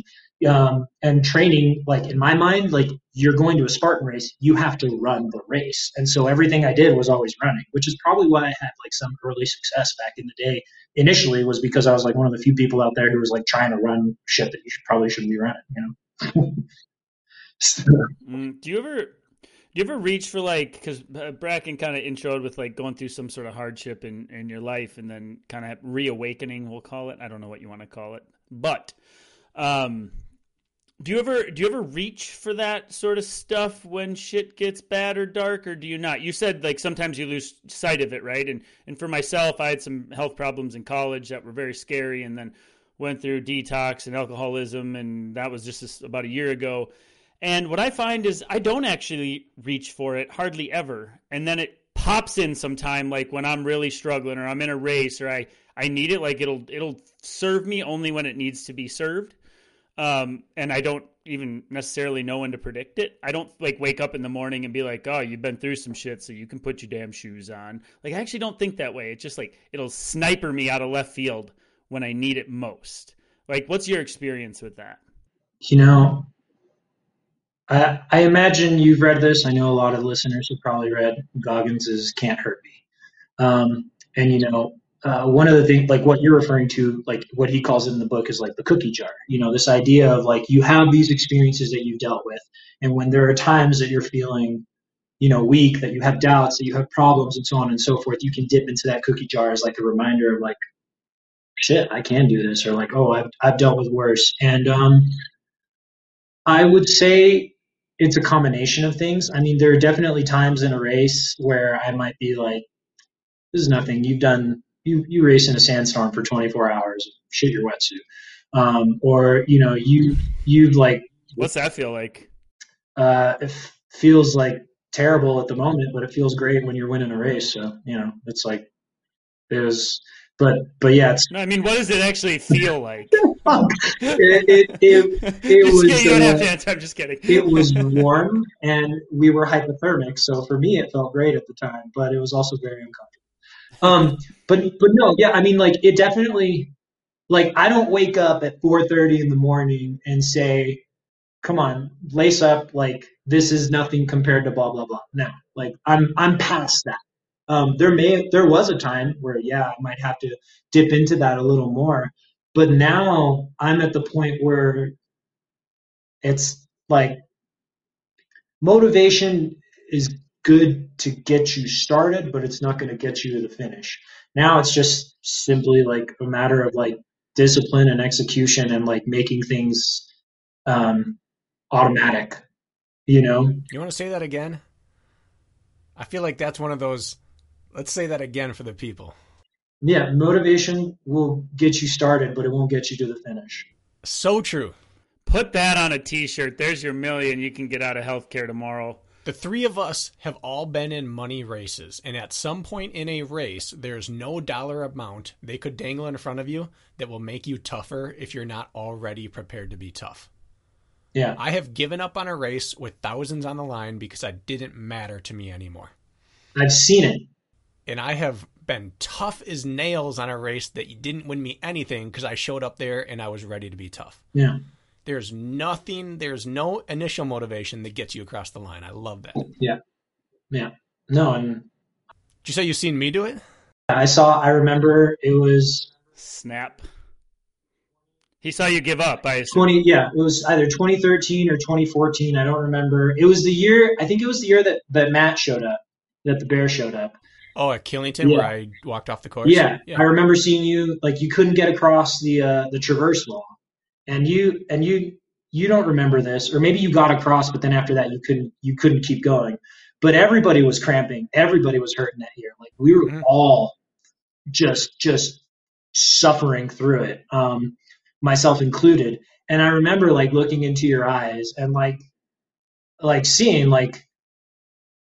S4: Um, and training, like in my mind, like you're going to a Spartan race, you have to run the race. And so everything I did was always running, which is probably why I had like some early success back in the day. Initially, was because I was like one of the few people out there who was like trying to run shit that you should, probably shouldn't be running, you know.
S1: so. mm, do you ever you ever reach for like because uh, Bracken kind of introed with like going through some sort of hardship in in your life and then kind of reawakening, we'll call it. I don't know what you want to call it, but um, do you ever do you ever reach for that sort of stuff when shit gets bad or dark, or do you not? You said like sometimes you lose sight of it, right? And and for myself, I had some health problems in college that were very scary, and then went through detox and alcoholism, and that was just about a year ago and what I find is I don't actually reach for it hardly ever. And then it pops in sometime like when I'm really struggling or I'm in a race or I, I need it like it'll it'll serve me only when it needs to be served. Um, and I don't even necessarily know when to predict it. I don't like wake up in the morning and be like, "Oh, you've been through some shit, so you can put your damn shoes on." Like I actually don't think that way. It's just like it'll sniper me out of left field when I need it most. Like, what's your experience with that?
S4: You know, I, I imagine you've read this. I know a lot of listeners have probably read Goggins' "Can't Hurt Me," um, and you know uh, one of the things like what you're referring to like what he calls it in the book is like the cookie jar. You know this idea of like you have these experiences that you've dealt with and when there are times that you're feeling you know weak that you have doubts that you have problems and so on and so forth you can dip into that cookie jar as like a reminder of like shit i can do this or like oh i've, I've dealt with worse. And um, i would say it's a combination of things. I mean, there are definitely times in a race where I might be like, "This is nothing. You've done you you race in a sandstorm for 24 hours, shit your wetsuit," um, or you know you you've like.
S1: What's that feel like?
S4: Uh, it feels like terrible at the moment, but it feels great when you're winning a race. So you know, it's like there's but but yeah,
S1: No, I mean, what does it actually feel like?
S4: it, it, it, it was
S1: kidding, you don't have
S4: uh,
S1: to answer. I'm just kidding.
S4: it was warm and we were hypothermic, so for me it felt great at the time, but it was also very uncomfortable. Um, but but no, yeah, I mean like it definitely like I don't wake up at 4:30 in the morning and say, "Come on, lace up, like this is nothing compared to blah blah blah." No, like I'm I'm past that. Um, there may there was a time where yeah, I might have to dip into that a little more, but now I'm at the point where it's like motivation is good to get you started, but it's not going to get you to the finish. Now it's just simply like a matter of like discipline and execution and like making things um, automatic. You know,
S3: You want to say that again? I feel like that's one of those. Let's say that again for the people.
S4: yeah, motivation will get you started, but it won't get you to the finish.
S3: So true.
S1: Put that on a T-shirt. There's your million. You can get out of healthcare tomorrow.
S3: The three of us have all been in money races, and at some point in a race, there's no dollar amount they could dangle in front of you that will make you tougher if you're not already prepared to be tough.
S4: Yeah,
S3: I have given up on a race with thousands on the line because it didn't matter to me anymore.
S4: I've seen it.
S3: And I have been tough as nails on a race that didn't win me anything because I showed up there and I was ready to be tough.
S4: Yeah,
S3: There's nothing, there's no initial motivation that gets you across the line. I love that.
S4: Yeah, yeah. No, and did
S3: you say you've seen me do it?
S4: I saw. I remember it was
S1: Snap. He saw you give up. I assume.
S4: 20 yeah it was either 2013 or 2014 i don't remember it was the year i think it was the year that that matt showed up that the bear showed up
S3: Oh, at Killington
S4: Yeah.
S3: where I walked off the course?
S4: yeah, i remember seeing you like you couldn't get across the uh the traverse wall. And you and you you don't remember this or maybe you got across but then after that you couldn't you couldn't keep going. But everybody was cramping. Everybody was hurting that year. Like we were
S3: Mhm.
S4: all just just suffering through it um myself included. And i remember like looking into your eyes and like like seeing like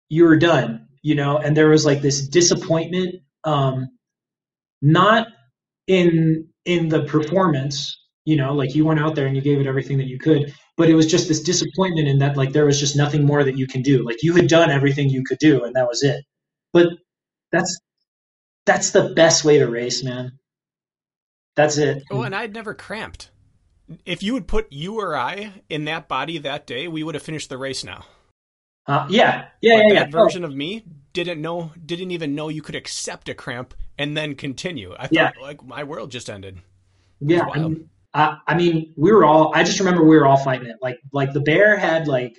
S4: you were done you know and there was like this disappointment um not in in the performance you know like you went out there and you gave it everything that you could but it was just this disappointment in that like there was just nothing more that you can do like you had done everything you could do and that was it but that's that's the best way to race man that's it
S3: Oh, and I'd never cramped. If you had put you or I in that body that day, we would have finished the race now.
S4: Uh, yeah yeah
S3: but
S4: yeah,
S3: that
S4: yeah. Oh,
S3: version of me didn't know, didn't even know you could accept a cramp and then continue. I thought
S4: Yeah.
S3: like my world just ended.
S4: Yeah, I mean, I, I mean, we were all. I just remember we were all fighting it. Like, like the bear had like,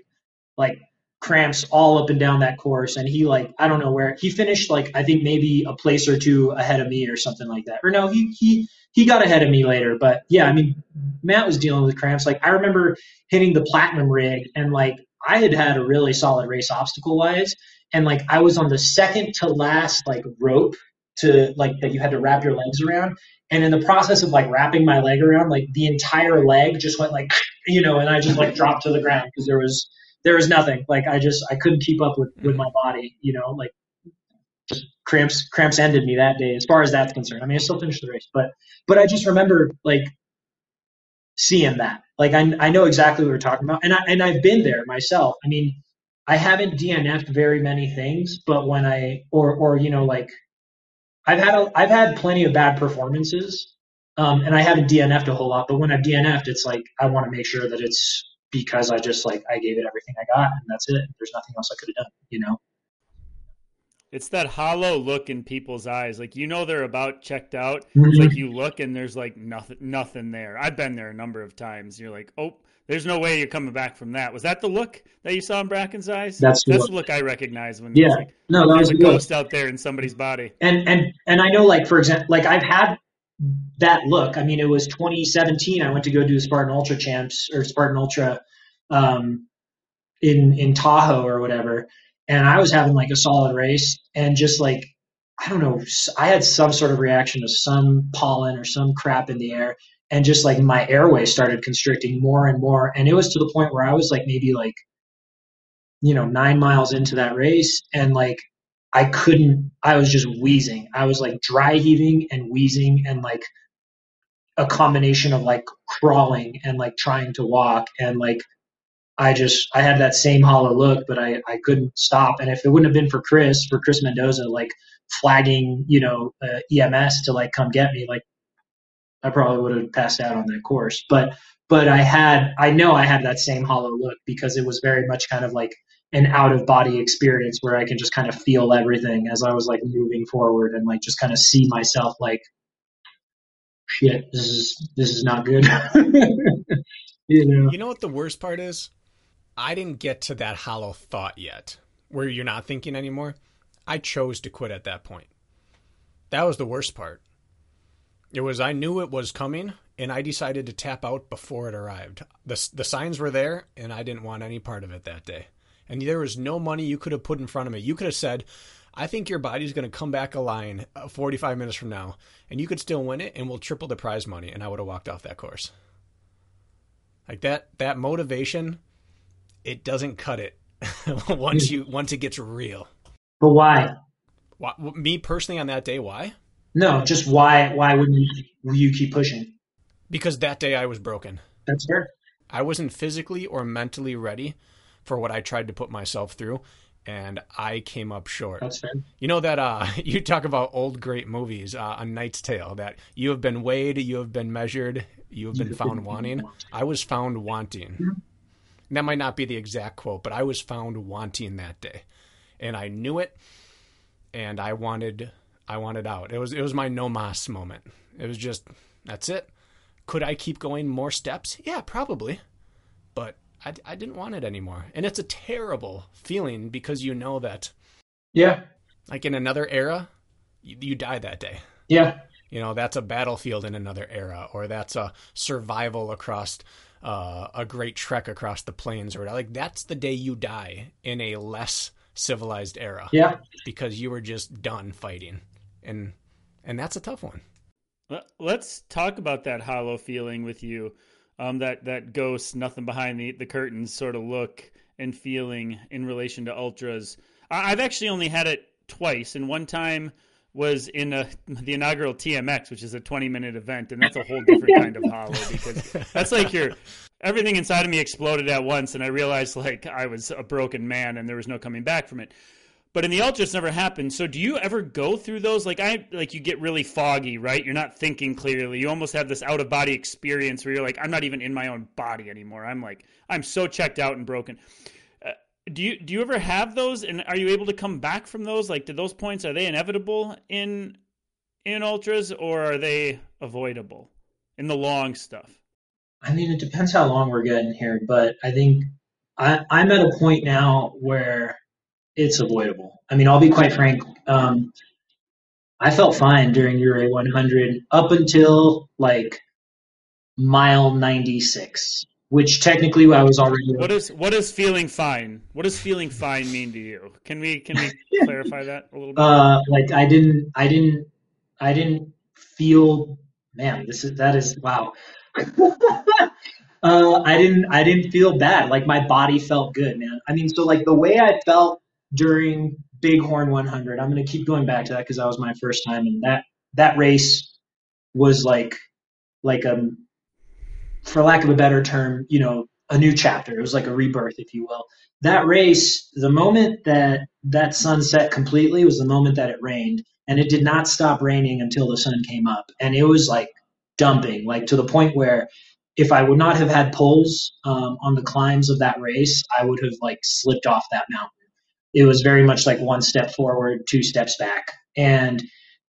S4: like cramps all up and down that course, and he like, I don't know where he finished. Like, I think maybe a place or two ahead of me or something like that. Or no, he he he got ahead of me later. But yeah, I mean, Matt was dealing with cramps. Like, I remember hitting the platinum rig, and like I had had a really solid race obstacle wise, and like I was on the second to last like rope to like that you had to wrap your legs around. And in the process of like wrapping my leg around like the entire leg just went like you know and i just like dropped to the ground because there was there was nothing. Like i just i couldn't keep up with with my body you know like just cramps cramps ended me that day as far as that's concerned. I mean i still finished the race but but i just remember like seeing that like i, I know exactly what we're talking about and I, and i've been there myself i mean i haven't dnf'd very many things but when i or or you know like I've had a, I've had plenty of bad performances, um, and I haven't DNF'd a whole lot. But when I've DNF'd, it's like I want to make sure that it's because I just like I gave it everything I got, and that's it. There's nothing else I could have done, you know.
S1: It's that hollow look in people's eyes. Like you know they're about checked out. It's like you look and there's like nothing nothing there. I've been there a number of times. You're like, oh, there's no way you're coming back from that. Was that the look that you saw in Bracken's eyes?
S4: That's the
S1: that's
S4: look.
S1: the look I recognize when
S4: Yeah.
S1: like
S4: No, that was
S1: there's a
S4: the look.
S1: ghost out there in somebody's body.
S4: and and and I know like for example like I've had that look. I mean it was 2017 I went to go do Spartan Ultra champs or Spartan Ultra um in in Tahoe or whatever and I was having like a solid race and just like I don't know I had some sort of reaction to some pollen or some crap in the air and just like my airway started constricting more and more and it was to the point where I was like maybe like you know 9 miles into that race and like I couldn't, I was just wheezing. I was like dry heaving and wheezing and like a combination of like crawling and like trying to walk and like I just I had that same hollow look, but I I couldn't stop. And if it wouldn't have been for Chris, for Chris Mendoza, like flagging, you know, uh, EMS to like come get me, like I probably would have passed out on that course. But but I had I know I had that same hollow look because it was very much kind of like an out of body experience where I can just kind of feel everything as I was like moving forward and like just kind of see myself like shit, this is this is not good.
S3: you know. You know what the worst part is? I didn't get to that hollow thought yet, where you're not thinking anymore. I chose to quit at that point. That was the worst part. It was I knew it was coming, and I decided to tap out before it arrived. the The signs were there, and I didn't want any part of it that day. And there was no money you could have put in front of me. You could have said, I think your body's going to come back a line uh, 45 minutes from now, and you could still win it, and we'll triple the prize money. And I would have walked off that course. Like that, that motivation, it doesn't cut it once you once it gets real.
S4: But why?
S3: why? Me personally, on that day, why?
S4: No, just why? Why wouldn't you, you keep pushing?
S3: Because that day I was broken.
S4: That's fair.
S3: I wasn't physically or mentally ready for what I tried to put myself through, and I came up short.
S4: That's fair.
S3: You know that uh, you talk about old great movies, uh, A Knight's Tale, that you have been weighed, you have been measured, you have been found wanting. I was found wanting. Mm-hmm. That might not be the exact quote, but I was found wanting that day, and I knew it, and I wanted, I wanted out. It was, it was my no mas moment. It was just, that's it. Could I keep going more steps? Yeah, probably, but I, I didn't want it anymore. And it's a terrible feeling because you know that.
S4: Yeah.
S3: Like in another era, you, you die that day.
S4: Yeah.
S3: You know, that's a battlefield in another era, or that's a survival across uh, a great trek across the plains, or like that's the day you die in a less civilized era.
S4: Yeah.
S3: Because you were just done fighting. And and that's a tough one.
S1: Let's talk about that hollow feeling with you um, that that ghost, nothing behind the the curtains sort of look and feeling in relation to ultras. I, I've actually only had it twice, and one time was in a, the inaugural TMX, which is a 20 minute event, and that's a whole different kind of hollow because that's like your everything inside of me exploded at once, and I realized like I was a broken man and there was no coming back from it. But in the ultra it's never happened. So do you ever go through those? Like i like you get really foggy right? You're not thinking clearly. You almost have this out of body experience where you're like i'm not even in my own body anymore. I'm like i'm so checked out and broken do you do you ever have those and are you able to come back from those like do those points are they inevitable in in ultras or are they avoidable in the long stuff
S4: i mean it depends how long we're getting here but i think I, i'm at a point now where it's avoidable. I mean, I'll be quite frank. Um, I felt fine during Ouray 100 up until like mile 96, which technically I was already.
S1: What is what is feeling fine? What does feeling fine mean to you? Can we can we clarify that a little bit?
S4: Uh, like I didn't I didn't I didn't feel man. This is that is wow. uh, I didn't I didn't feel bad. Like my body felt good, man. I mean, so like the way I felt during Bighorn 100. I'm going to keep going back to that because that was my first time, and that that race was like like a, um, for lack of a better term, you know, a new chapter. It was like a rebirth, if you will. That race, the moment that that sun set completely was the moment that it rained, and it did not stop raining until the sun came up, and it was like dumping, like to the point where if I would not have had poles um, on the climbs of that race, I would have like slipped off that mountain it was very much like one step forward, two steps back. And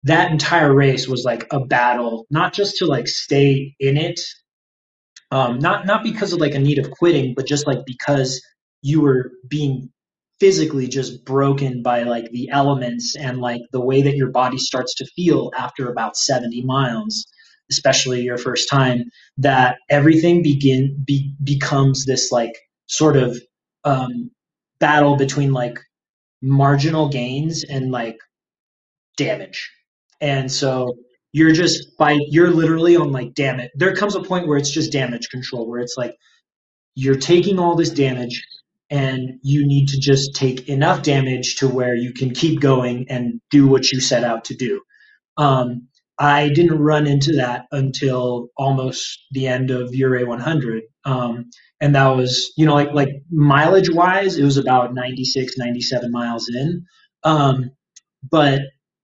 S4: that entire race was like a battle, not just to like stay in it, um, not not because of like a need of quitting, but just like because you were being physically just broken by like the elements and like the way that your body starts to feel after about 70 miles especially your first time that everything begin be, becomes this like sort of um, battle between like marginal gains and like damage. And so you're just by you're literally on like damn it. There comes a point where it's just damage control where it's like you're taking all this damage and you need to just take enough damage to where you can keep going and do what you set out to do. Um, I didn't run into that until almost the end of Ouray 100. Um, and that was, you know, like, like mileage wise, it was about 96, 97 miles in. Um, but,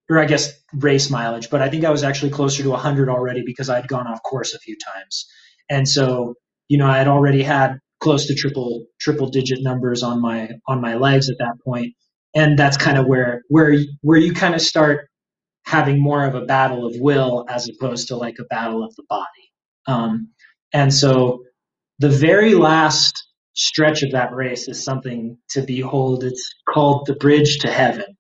S4: or I guess race mileage, but I think I was actually closer to 100 already because I'd gone off course a few times. And so, you know, I had already had close to triple triple digit numbers on my on my legs at that point. And that's kind of where where where you kind of start having more of a battle of will as opposed to like a battle of the body. Um, and so the very last stretch of that race is something to behold. It's called the bridge to heaven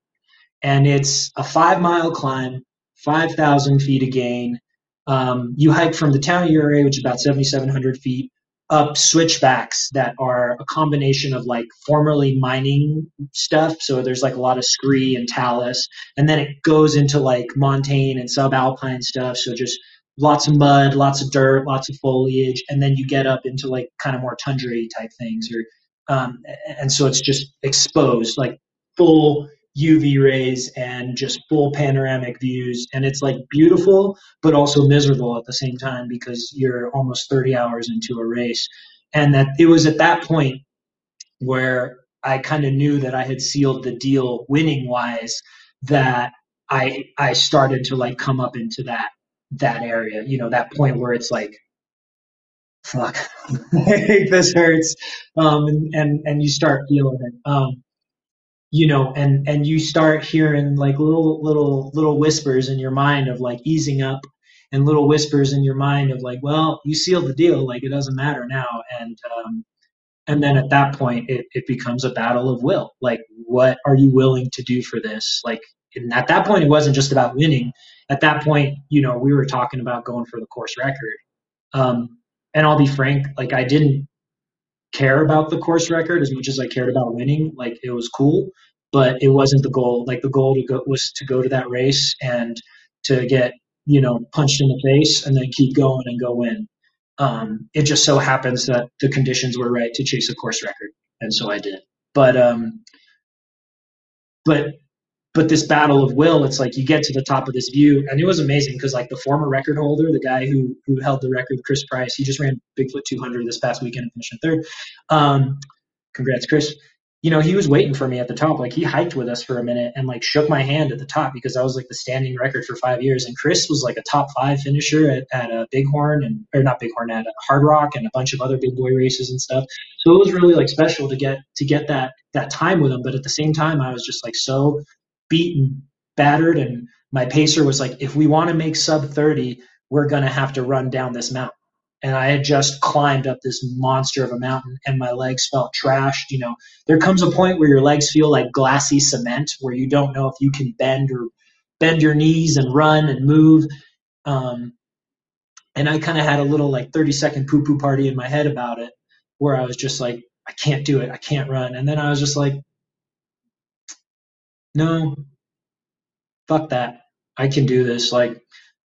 S4: and it's a five mile climb 5000 feet of gain um, you hike from the town of Ouray, which is about 7,700 feet, up switchbacks that are a combination of like formerly mining stuff. So there's like a lot of scree and talus, and then it goes into like montane and subalpine stuff. So just lots of mud, lots of dirt, lots of foliage, and then you get up into like kind of more tundra type things. Or um, and so it's just exposed, like full UV rays and just full panoramic views. And it's like beautiful, but also miserable at the same time because you're almost 30 hours into a race. And that it was at that point where I kind of knew that I had sealed the deal winning wise that I I started to like come up into that that area, you know, that point where it's like fuck this hurts um and, and and you start feeling it um you know and and you start hearing like little little little whispers in your mind of like easing up and little whispers in your mind of like well you sealed the deal like it doesn't matter now. And um and then at that point it, it becomes a battle of will. Like what are you willing to do for this? Like and at that point it wasn't just about winning. At that point you know we were talking about going for the course record. Um and i'll be frank like i didn't care about the course record as much as I cared about winning. Like it was cool, but it wasn't the goal. Like the goal to go was to go to that race and to get you know punched in the face and then keep going and go win. Um, it just so happens that the conditions were right to chase a course record, and so I did. But um, but but this battle of will it's like you get to the top of this view and it was amazing because like the former record holder the guy who who held the record chris price he just ran bigfoot 200 this past weekend and finished in third um, congrats chris you know he was waiting for me at the top. Like he hiked with us for a minute and like shook my hand at the top because i was like the standing record for five years. And chris was like a top five finisher at, at a bighorn and or not bighorn at Hardrock and a bunch of other big boy races and stuff. So it was really like special to get to get that that time with him. But at the same time i was just like so beaten, battered, and my pacer was like, if we want to make sub 30, we're to have to run down this mountain. And I had just climbed up this monster of a mountain and my legs felt trashed. You know, there comes a point where your legs feel like glassy cement where you don't know if you can bend or bend your knees and run and move. Um, and I kind of had a little like 30 second poo poo party in my head about it where I was just like, I can't do it. I can't run. And then I was just like, no, fuck that. I can do this. Like,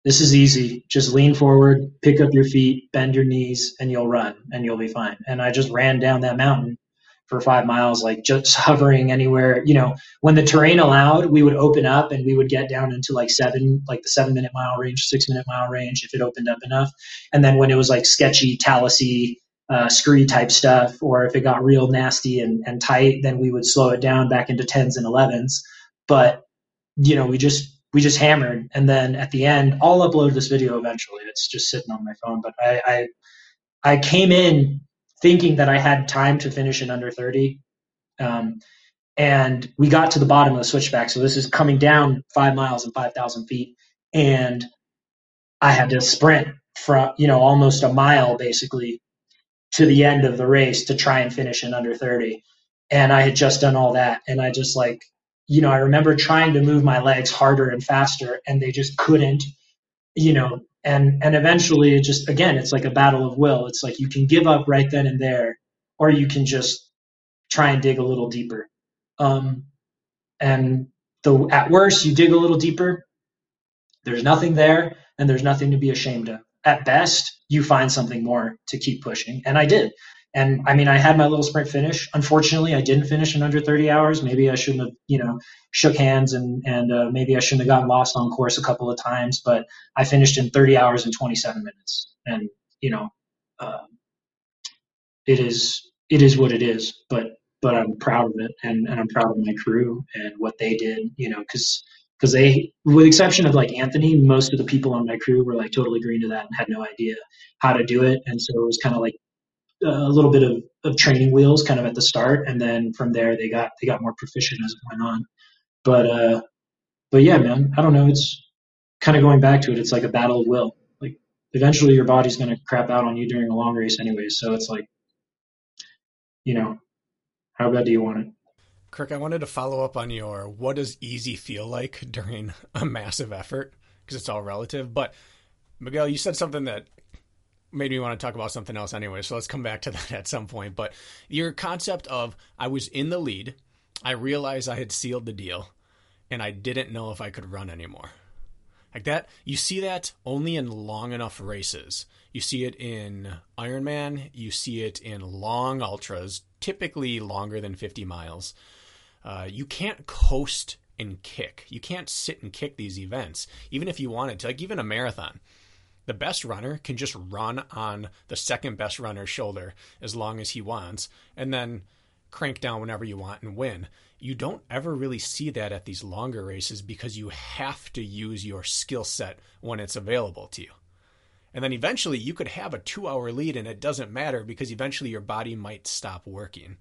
S4: this is easy. Just lean forward, pick up your feet, bend your knees, and you'll run and you'll be fine. And I just ran down that mountain for five miles, like just hovering anywhere. You know, when the terrain allowed, we would open up and we would get down into like seven, like the seven minute mile range, six minute mile range if it opened up enough. And then when it was like sketchy, talusy, uh, scree type stuff, or if it got real nasty and, and tight, then we would slow it down back into tens and elevens but you know we just we just hammered. And then at the end i'll upload this video eventually. It's just sitting on my phone. But i i, I came in thinking that i had time to finish in under 30 um, and we got to the bottom of the switchback. So this is coming down five miles and 5000 feet. And i had to sprint from you know almost a mile basically to the end of the race to try and finish in under 30 and i had just done all that. And i just like you know, I remember trying to move my legs harder and faster and they just couldn't, you know, and and eventually it just again, it's like a battle of will. It's like you can give up right then and there or you can just try and dig a little deeper. Um, and the at worst you dig a little deeper, there's nothing there and there's nothing to be ashamed of. At best, you find something more to keep pushing, and I did. And I mean, I had my little sprint finish. Unfortunately, I didn't finish in under 30 hours. Maybe I shouldn't have, you know, shook hands and and uh, maybe I shouldn't have gotten lost on course a couple of times. But I finished in 30 hours and 27 minutes. And you know, uh, it is it is what it is. But but I'm proud of it, and and I'm proud of my crew and what they did. You know, because because they, with the exception of like Anthony, most of the people on my crew were like totally green to that and had no idea how to do it. And so it was kind of like a little bit of, of training wheels kind of at the start. And then from there they got, they got more proficient as it went on. But, uh, but yeah, man, I don't know. It's kind of going back to it. It's like a battle of will. Like eventually your body's going to crap out on you during a long race anyway. So it's like, you know, how bad do you want it?
S3: Kirk, I wanted to follow up on your what does easy feel like during a massive effort because it's all relative. But Miguel, you said something that made me want to talk about something else anyway. So let's come back to that at some point. But your concept of I was in the lead, I realized I had sealed the deal, and I didn't know if I could run anymore. Like that, you see that only in long enough races. You see it in Ironman, you see it in long ultras, typically longer than 50 miles. Uh, you can't coast and kick. You can't sit and kick these events, even if you wanted to. Like even a marathon, the best runner can just run on the second best runner's shoulder as long as he wants, and then crank down whenever you want and win. You don't ever really see that at these longer races because you have to use your skill set when it's available to you. And then eventually you could have a two hour lead and it doesn't matter because eventually your body might stop working.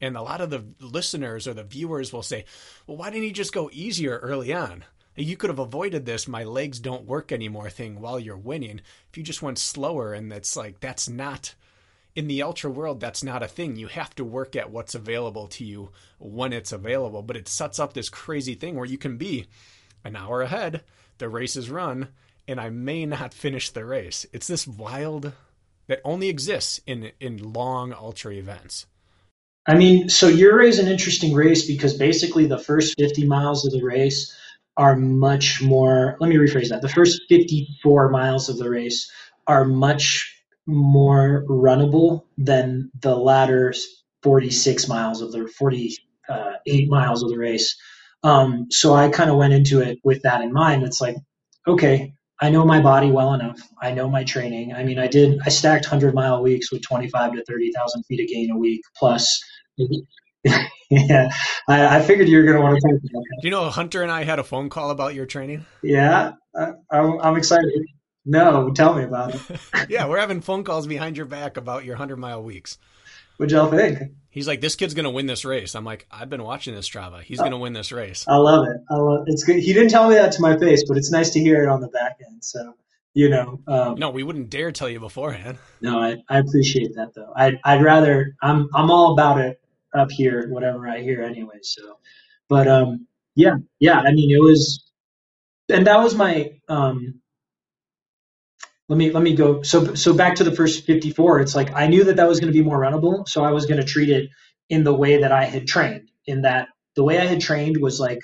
S3: And a lot of the listeners or the viewers will say, well, why didn't he just go easier early on? You could have avoided this, my legs don't work anymore thing while you're winning. If you just went slower, and it's like, that's not, in the ultra world, that's not a thing. You have to work at what's available to you when it's available. But it sets up this crazy thing where you can be an hour ahead, the race is run, and I may not finish the race. It's this wild that only exists in in long ultra events.
S4: I mean, so race is an interesting race because basically the first 50 miles of the race are much more, let me rephrase that. The first 54 miles of the race are much more runnable than the latter 46 miles of the 48 miles of the race. Um, so I kind of went into it with that in mind. It's like, okay, I know my body well enough. I know my training. I mean, I did, I stacked 100 mile weeks with 25 to 30,000 feet of gain a week plus. yeah, I, I, figured you were going to want to talk about that.
S3: Do you know Hunter and I had a phone call about your training?
S4: Yeah, I, I'm excited. No, tell me about it.
S3: yeah, we're having phone calls behind your back about your 100 mile weeks.
S4: What'd y'all think?
S3: He's like, this kid's gonna win this race. I'm like, I've been watching this Strava. He's oh, gonna win this race.
S4: I love it. I love it's good. He didn't tell me that to my face, but it's nice to hear it on the back end. So you know. Um,
S3: no, we wouldn't dare tell you beforehand.
S4: No, I, I appreciate that though. I I'd rather I'm I'm all about it up here, whatever I hear anyway. So, but um, yeah, yeah. I mean, it was, and that was my um let me let me go so so back to the first 54 it's like i knew that that was going to be more runnable so i was going to treat it in the way that i had trained in that the way i had trained was like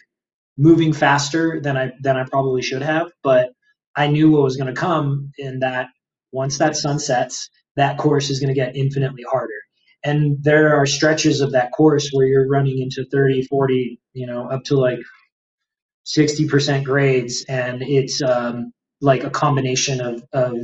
S4: moving faster than i than i probably should have but i knew what was going to come in that once that sun sets that course is going to get infinitely harder and there are stretches of that course where you're running into 30 40 you know up to like 60% grades. And it's um like a combination of, of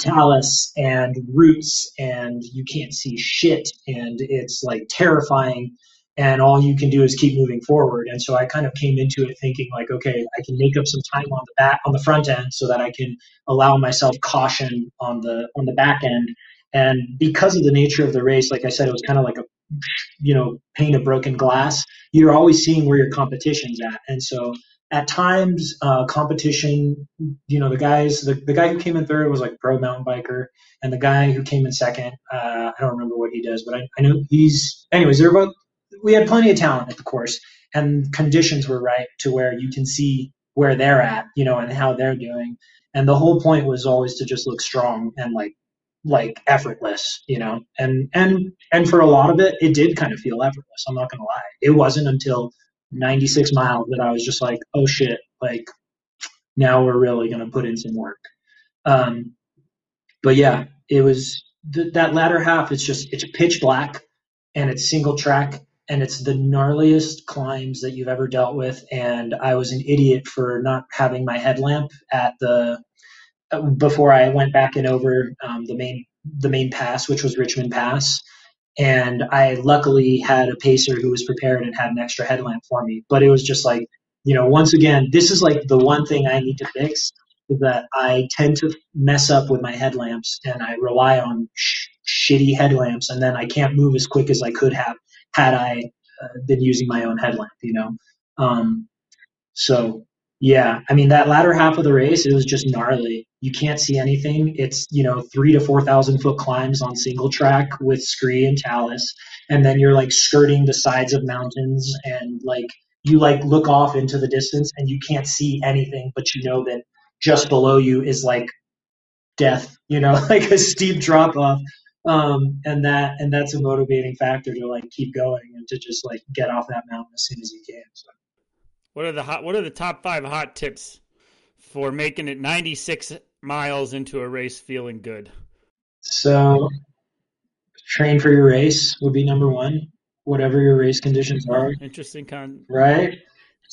S4: talus and roots and you can't see shit and it's like terrifying. And all you can do is keep moving forward. And so i kind of came into it thinking like okay i can make up some time on the back on the front end so that i can allow myself caution on the on the back end and because of the nature of the race like i said it was kind of like a you know pane of broken glass you're always seeing where your competition's at. And so at times uh, competition you know the guys the, the guy who came in third was like pro mountain biker and the guy who came in second uh, i don't remember what he does but I, I know he's anyways they're both we had plenty of talent at the course and conditions were right to where you can see where they're at you know and how they're doing. And the whole point was always to just look strong and like like effortless you know? And and and for a lot of it it did kind of feel effortless i'm not gonna lie. It wasn't until 96 miles that I was just like, oh shit, like now we're really to put in some work. Um, but yeah, it was the, that latter half it's just it's pitch black and it's single track and it's the gnarliest climbs that you've ever dealt with. And i was an idiot for not having my headlamp at the before i went back and over um, the main the main pass which was richmond pass and i luckily had a pacer who was prepared and had an extra headlamp for me but it was just like you know once again this is like the one thing i need to fix that I tend to mess up with my headlamps and I rely on sh- shitty headlamps and then I can't move as quick as I could have had I uh, been using my own headlamp, you know. Um, so yeah, I mean that latter half of the race it was just gnarly. You can't see anything. It's you know three to four thousand foot climbs on single track with scree and talus, and then you're like skirting the sides of mountains and like you like look off into the distance and you can't see anything, but you know that just below you is like death, you know, like a steep drop off. Um, and that and that's a motivating factor to like keep going and to just like get off that mountain as soon as you can. So.
S1: What are the hot? What are the top five hot tips for making it 96 miles into a race feeling good?
S4: So, train for your race would be number one. Whatever your race conditions are.
S1: Interesting con.
S4: Right.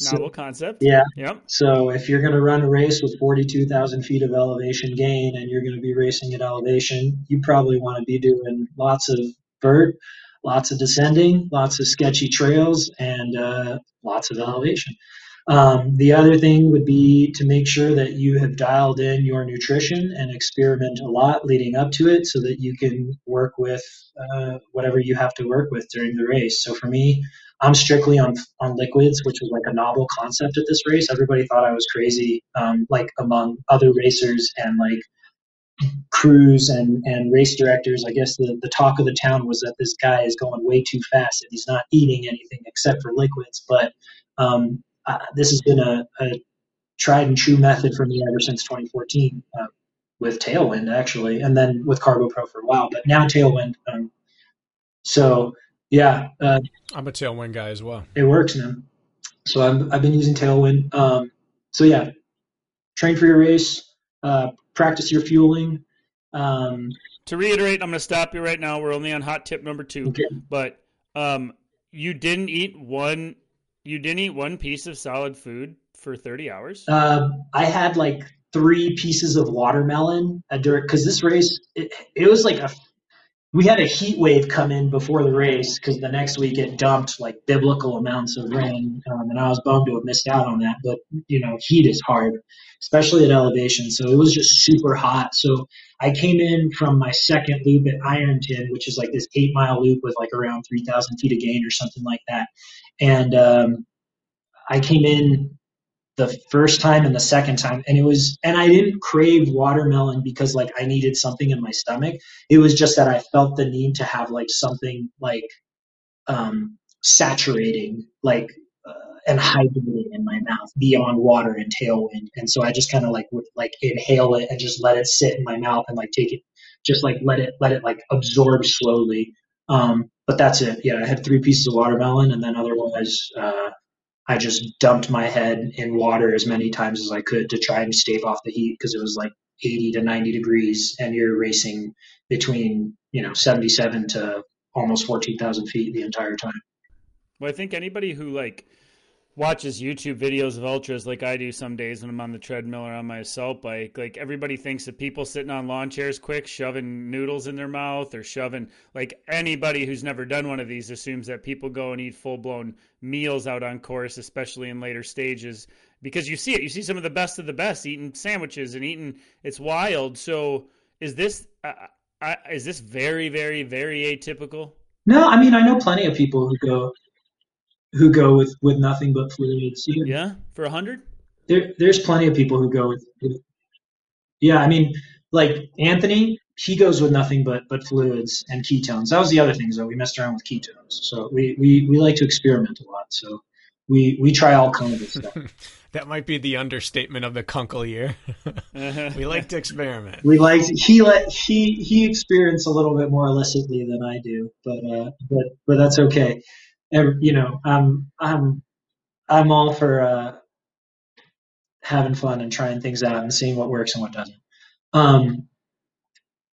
S1: Novel so, concept.
S4: Yeah.
S1: Yep.
S4: So if you're going to run a race with 42,000 feet of elevation gain and you're going to be racing at elevation, you probably want to be doing lots of vert, lots of descending, lots of sketchy trails, and uh, lots of elevation. Um, the other thing would be to make sure that you have dialed in your nutrition and experiment a lot leading up to it so that you can work with uh, whatever you have to work with during the race. So for me, I'm strictly on on liquids, which was like a novel concept at this race. Everybody thought I was crazy, um, like among other racers and like crews and, and race directors. I guess the, the talk of the town was that this guy is going way too fast and he's not eating anything except for liquids. But um, uh, this has been a, a, tried and true method for me ever since 2014 uh, with Tailwind, actually, and then with Carbo Pro for a while. But now Tailwind. Um, so yeah, uh,
S3: I'm a Tailwind guy as well.
S4: It works, man. So i have been using Tailwind. Um, so yeah, train for your race, uh, practice your fueling. Um,
S1: to reiterate, I'm going to stop you right now. We're only on hot tip number two,
S4: okay.
S1: but um, you didn't eat one. You didn't eat one piece of solid food for 30 hours.
S4: Uh, I had like three pieces of watermelon during because this race it, it was like a we had a heat wave come in before the race because the next week it dumped like biblical amounts of rain, um, and I was bummed to have missed out on that. But you know, heat is hard, especially at elevation. So it was just super hot. So I came in from my second loop at Ironton, which is like this eight mile loop with like around three thousand feet of gain or something like that, and um, I came in the first time and the second time and it was and i didn't crave watermelon because like i needed something in my stomach. It was just that i felt the need to have like something like um saturating like uh, and hydrating in my mouth beyond water and tailwind. And so i just kind of like would like inhale it and just let it sit in my mouth and like take it just like let it let it like absorb slowly. Um but that's it. Yeah i had three pieces of watermelon and then otherwise uh I just dumped my head in water as many times as I could to try and stave off the heat because it was like 80 to 90 degrees and you're racing between, you know, 77 to almost 14,000 feet the entire time.
S1: Well, I think anybody who like watches YouTube videos of ultras like I do some days when I'm on the treadmill or on my assault bike, like everybody thinks that people sitting on lawn chairs quick, shoving noodles in their mouth or shoving like anybody who's never done one of these assumes that people go and eat full blown meals out on course, especially in later stages, because you see it. You see some of the best of the best eating sandwiches and eating. It's wild. So is this uh, uh, is this very very very atypical?
S4: No, I mean I know plenty of people who go who go with with nothing but fluids.
S1: You yeah, for a hundred.
S4: There, there's plenty of people who go with, with. Yeah, I mean, like Anthony, he goes with nothing but but fluids and ketones. That was the other thing, though. We messed around with ketones, so we we we like to experiment a lot. So we we try all kinds of stuff.
S3: that might be the understatement of the Kunkel year. we like to experiment.
S4: We like he let he he experienced a little bit more illicitly than I do, but uh, but but that's okay you know, I'm I'm I'm all for uh, having fun and trying things out and seeing what works and what doesn't. Um,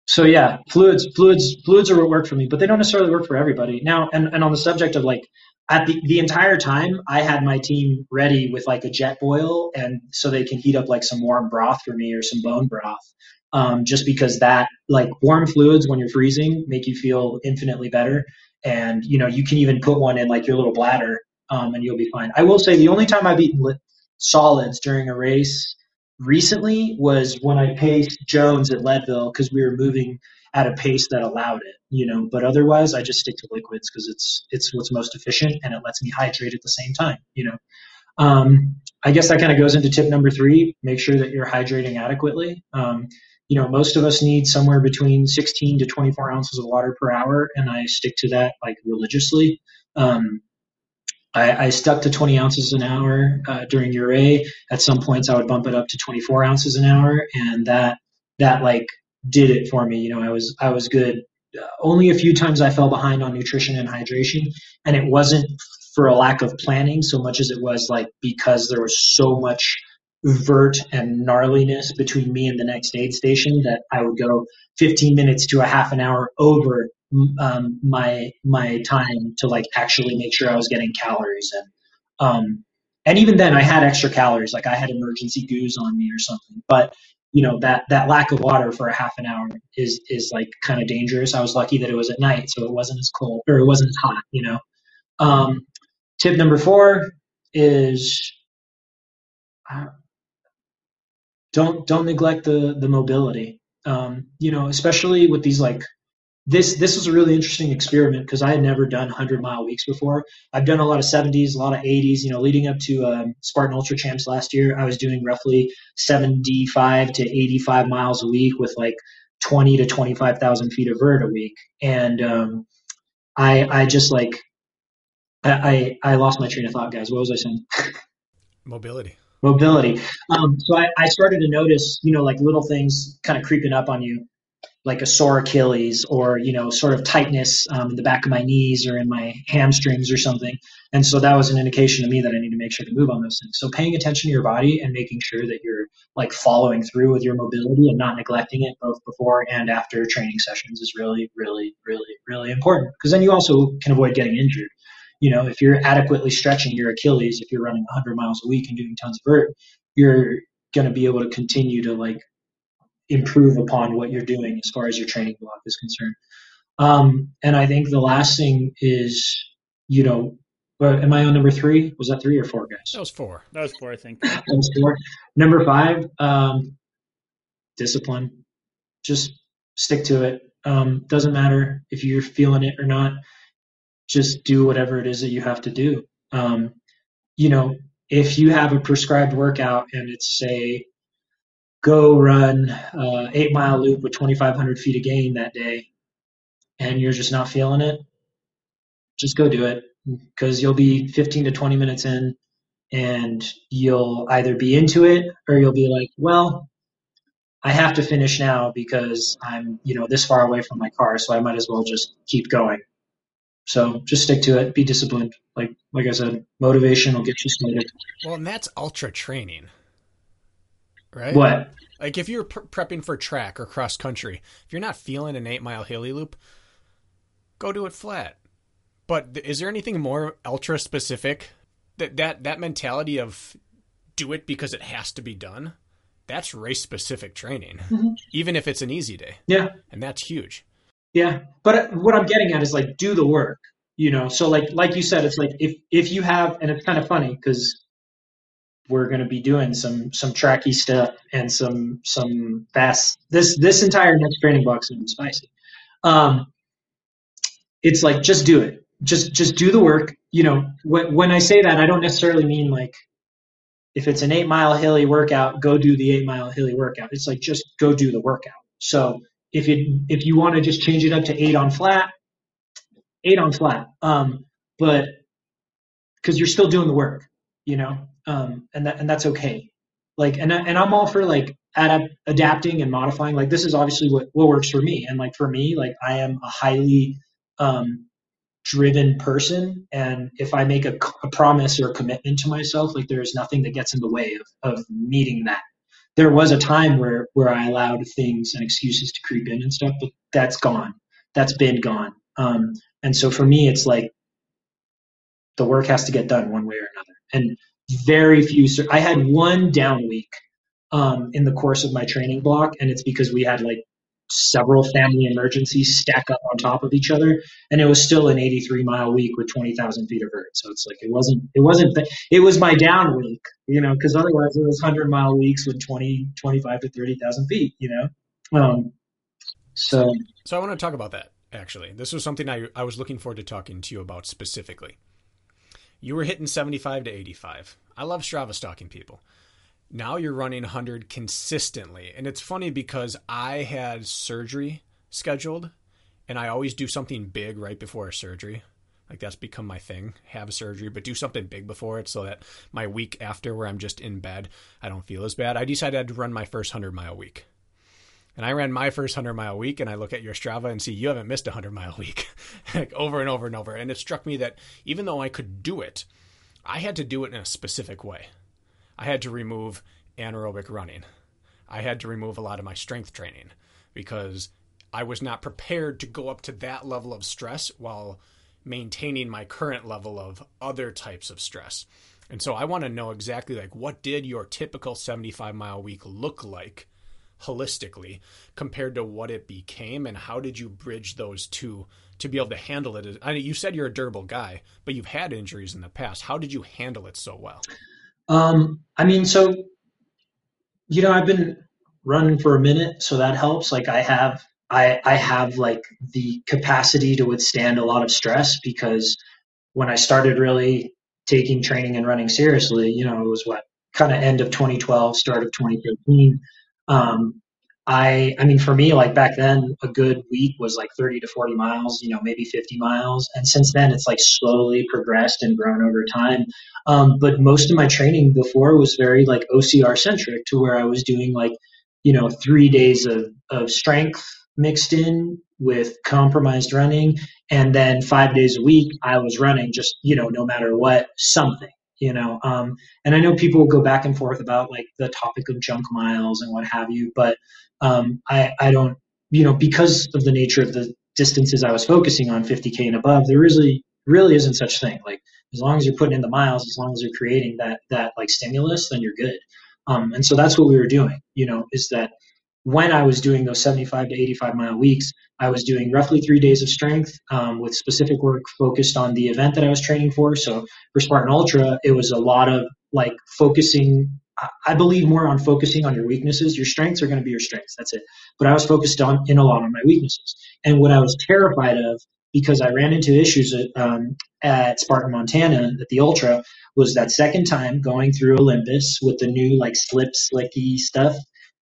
S4: so yeah, fluids, fluids, fluids are what work for me, but they don't necessarily work for everybody. Now, and, and on the subject of like, at the, the entire time I had my team ready with like a Jetboil and so they can heat up like some warm broth for me or some bone broth. Um, just because that like warm fluids when you're freezing make you feel infinitely better. And you know, you can even put one in like your little bladder, um, and you'll be fine. I will say the only time I've eaten solids during a race recently was when I paced Jones at Leadville because we were moving at a pace that allowed it, you know. But otherwise, I just stick to liquids because it's it's what's most efficient and it lets me hydrate at the same time, you know. Um, I guess that kind of goes into tip number three: make sure that you're hydrating adequately. Um, you know, most of us need somewhere between 16 to 24 ounces of water per hour, and I stick to that like religiously. Um, I, I, stuck to 20 ounces an hour uh, during Ouray. At some points, I would bump it up to 24 ounces an hour, and that that like did it for me. You know, I was I was good. Uh, only a few times I fell behind on nutrition and hydration, and it wasn't for a lack of planning so much as it was like because there was so much vert and gnarliness between me and the next aid station that I would go 15 minutes to a half an hour over um, my my time to like actually make sure I was getting calories in. Um, and even then, I had extra calories, like I had emergency goos on me or something. But you know that that lack of water for a half an hour is is like kind of dangerous. I was lucky that it was at night, so it wasn't as cold or it wasn't as hot. You know. Um, tip number four is uh, don't don't neglect the the mobility. Um, you know, especially with these like this this was a really interesting experiment because I had never done 100 mile weeks before. I've done a lot of 70s, a lot of 80s. You know, leading up to um, Spartan Ultra Champs last year, I was doing roughly 75 to 85 miles a week with like 20 to 25,000 feet of vert a week, and um, I I just like I, I I lost my train of thought, guys. What was I saying?
S3: Mobility
S4: mobility. Um, so I, I, started to notice, you know, like little things kind of creeping up on you like a sore Achilles or you know sort of tightness um, in the back of my knees or in my hamstrings or something. And so that was an indication to me that I need to make sure to move on those things. So paying attention to your body and making sure that you're like following through with your mobility and not neglecting it both before and after training sessions is really, really, really, really important. Because then you also can avoid getting injured. You know, if you're adequately stretching your Achilles, if you're running 100 miles a week and doing tons of vert, you're going to be able to continue to like improve upon what you're doing as far as your training block is concerned. Um, and I think the last thing is, you know, am I on number three? Was that three or four, guys?
S3: That was four.
S1: That was four, I think.
S4: that was four. Number five, um, discipline. Just stick to it. Um, doesn't matter if you're feeling it or not. Just do whatever it is that you have to do. Um, you know, if you have a prescribed workout and it's say go run uh, eight mile loop with 2,500 feet of gain that day, and you're just not feeling it, just go do it because you'll be 15 to 20 minutes in, and you'll either be into it or you'll be like, well, I have to finish now because I'm, you know, this far away from my car, so I might as well just keep going. So just stick to it. Be disciplined. Like like I said, motivation will get you started.
S3: Well, and that's ultra training right?
S4: What?
S3: Like if you're pre- prepping for track or cross country, if you're not feeling an eight mile hilly loop, go do it flat. But is there anything more ultra specific that that that mentality of do it because it has to be done? That's race specific training, mm-hmm. even if it's an easy day.
S4: Yeah,
S3: and that's huge.
S4: Yeah, but what I'm getting at is like do the work. You know, so like like you said, it's like if if you have, and it's kind of funny because we're going to be doing some some tracky stuff and some some fast. This this entire next training block is going to be spicy. Um, it's like just do it. Just just do the work. You know, when when I say that, I don't necessarily mean like if it's an eight mile hilly workout, go do the eight mile hilly workout. It's like just go do the workout. So if you if you want to just change it up to eight on flat, eight on flat. Um, but because you're still doing the work, you know um, and that and that's okay. Like, and and I'm all for like adapt, adapting and modifying. Like, this is obviously what what works for me, and like for me, like I am a highly um, driven person, and if I make a, a promise or a commitment to myself, like there is nothing that gets in the way of of meeting that. There was a time where where I allowed things and excuses to creep in and stuff, but that's gone. That's been gone. Um, and so for me, it's like the work has to get done one way or another. And very few. I had one down week um, in the course of my training block, and it's because we had like several family emergencies stack up on top of each other, and it was still an 83 mile week with 20,000 feet of vert. So it's like it wasn't it wasn't it was my down week, you know, because otherwise it was 100 mile weeks with 20 25 to 30,000 feet, you know. Um, so
S3: so I want to talk about that actually. This was something I I was looking forward to talking to you about specifically. You were hitting 75 to 85. I love Strava stalking people now you're running 100 consistently. And it's funny because I had surgery scheduled and I always do something big right before a surgery. Like that's become my thing. Have a surgery, but do something big before it so that my week after where I'm just in bed, I don't feel as bad. I decided to run my first 100 mile week. And I ran my first 100 mile week and I look at your Strava and see you haven't missed a 100 mile week like over and over and over. And it struck me that even though I could do it, I had to do it in a specific way. I had to remove anaerobic running. I had to remove a lot of my strength training because I was not prepared to go up to that level of stress while maintaining my current level of other types of stress. And so I want to know exactly like what did your typical 75 mile week look like holistically compared to what it became and how did you bridge those two to be able to handle it? I mean, you said you're a durable guy, but you've had injuries in the past. How did you handle it so well?
S4: Um, I mean, so you know, I've been running for a minute, so that helps. Like I have, I I have like the capacity to withstand a lot of stress because when I started really taking training and running seriously, you know, it was what kind of end of 2012, start of 2013. Um, I I mean for me like back then a good week was like 30 to 40 miles, you know, maybe 50 miles. And since then it's like slowly progressed and grown over time. Um, but most of my training before was very like OCR centric to where I was doing like, you know, 3 days of of strength mixed in with compromised running and then 5 days a week I was running just, you know, no matter what something you know um, and i know people go back and forth about like the topic of junk miles and what have you but um, I, I don't, you know, because of the nature of the distances I was focusing on, 50k and above, there really really isn't such thing. Like as long as you're putting in the miles, as long as you're creating that that like stimulus, then you're good. Um, and so that's what we were doing. You know, is that when I was doing those 75 to 85 mile weeks, I was doing roughly three days of strength um, with specific work focused on the event that I was training for. So for Spartan Ultra, it was a lot of like focusing I believe more on focusing on your weaknesses. Your strengths are going to be your strengths. That's it. But I was focused on in a lot on my weaknesses. And what I was terrified of, because I ran into issues at, um, at Spartan, Montana, at the Ultra, was that second time going through Olympus with the new like slip slicky stuff.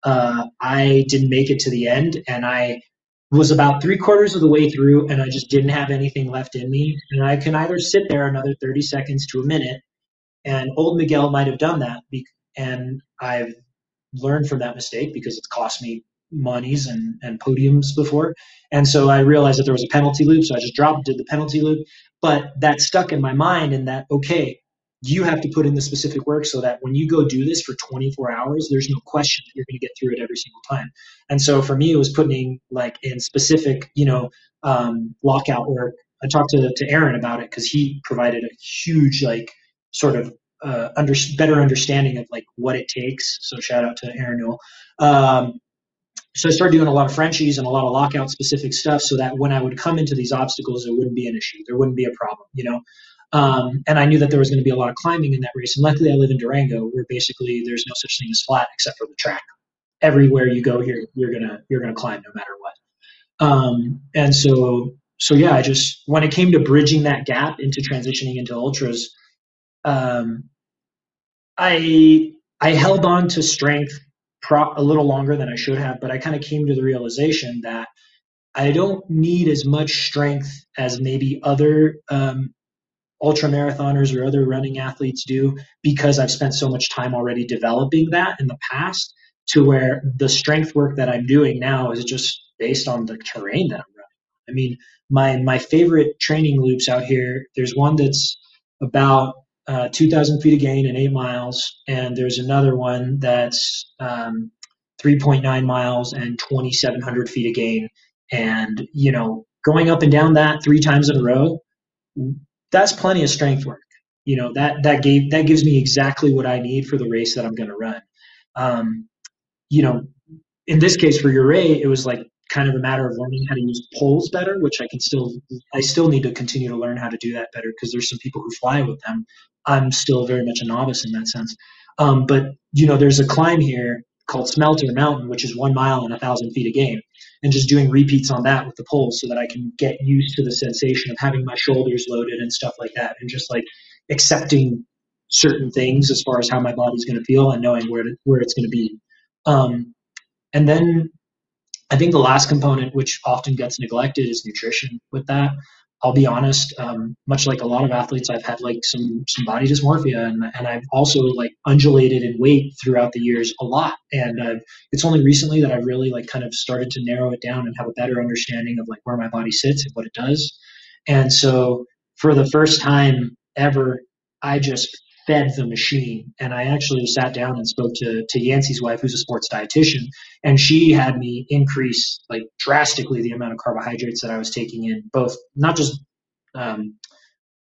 S4: Uh, I didn't make it to the end, and I was about three quarters of the way through, and I just didn't have anything left in me. And I can either sit there another 30 seconds to a minute, and old Miguel might have done that and I've learned from that mistake because it's cost me monies and, and podiums before. And so I realized that there was a penalty loop, so I just dropped, did the penalty loop. But that stuck in my mind and that, okay, you have to put in the specific work so that when you go do this for 24 hours, there's no question that you're going to get through it every single time. And so for me, it was putting like in specific, you know, um, lockout work. I talked to, to Aaron about it because he provided a huge, like, sort of uh, under, better understanding of like what it takes. So shout out to Aaron Newell. Um, so I started doing a lot of Frenchies and a lot of lockout specific stuff so that when I would come into these obstacles, it wouldn't be an issue. There wouldn't be a problem, you know? Um, and I knew that there was going to be a lot of climbing in that race. And luckily I live in Durango where basically there's no such thing as flat except for the track. Everywhere you go here, you're to, you're to climb no matter what. Um, and so, so yeah, I just, when it came to bridging that gap into transitioning into ultras, um, I I held on to strength pro- a little longer than I should have, but I kind of came to the realization that I don't need as much strength as maybe other um, ultra marathoners or other running athletes do because I've spent so much time already developing that in the past to where the strength work that I'm doing now is just based on the terrain that I'm running. I mean, my my favorite training loops out here, there's one that's about uh, 2,000 feet of gain in eight miles, and there's another one that's um, 3.9 miles and 2,700 feet of gain. And you know, going up and down that three times in a row, that's plenty of strength work. You know that that gave that gives me exactly what I need for the race that I'm going to run. Um, you know, in this case for Ouray, it was like kind of a matter of learning how to use poles better, which I can still I still need to continue to learn how to do that better because there's some people who fly with them. I'm still very much a novice in that sense. Um, but you know, there's a climb here called Smelter Mountain, which is one mile and a thousand feet of gain, and just doing repeats on that with the poles so that I can get used to the sensation of having my shoulders loaded and stuff like that, and just like accepting certain things as far as how my body's going to feel and knowing where to, where it's going to be. Um, and then I think the last component, which often gets neglected, is nutrition. With that, I'll be honest. Um, much like a lot of athletes, I've had like some some body dysmorphia, and and I've also like undulated in weight throughout the years a lot. And I've, it's only recently that I've really like kind of started to narrow it down and have a better understanding of like where my body sits and what it does. And so, for the first time ever, I just fed the machine. And I actually sat down and spoke to, to Yancey's wife, who's a sports dietitian, and she had me increase like drastically the amount of carbohydrates that I was taking in, both not just um,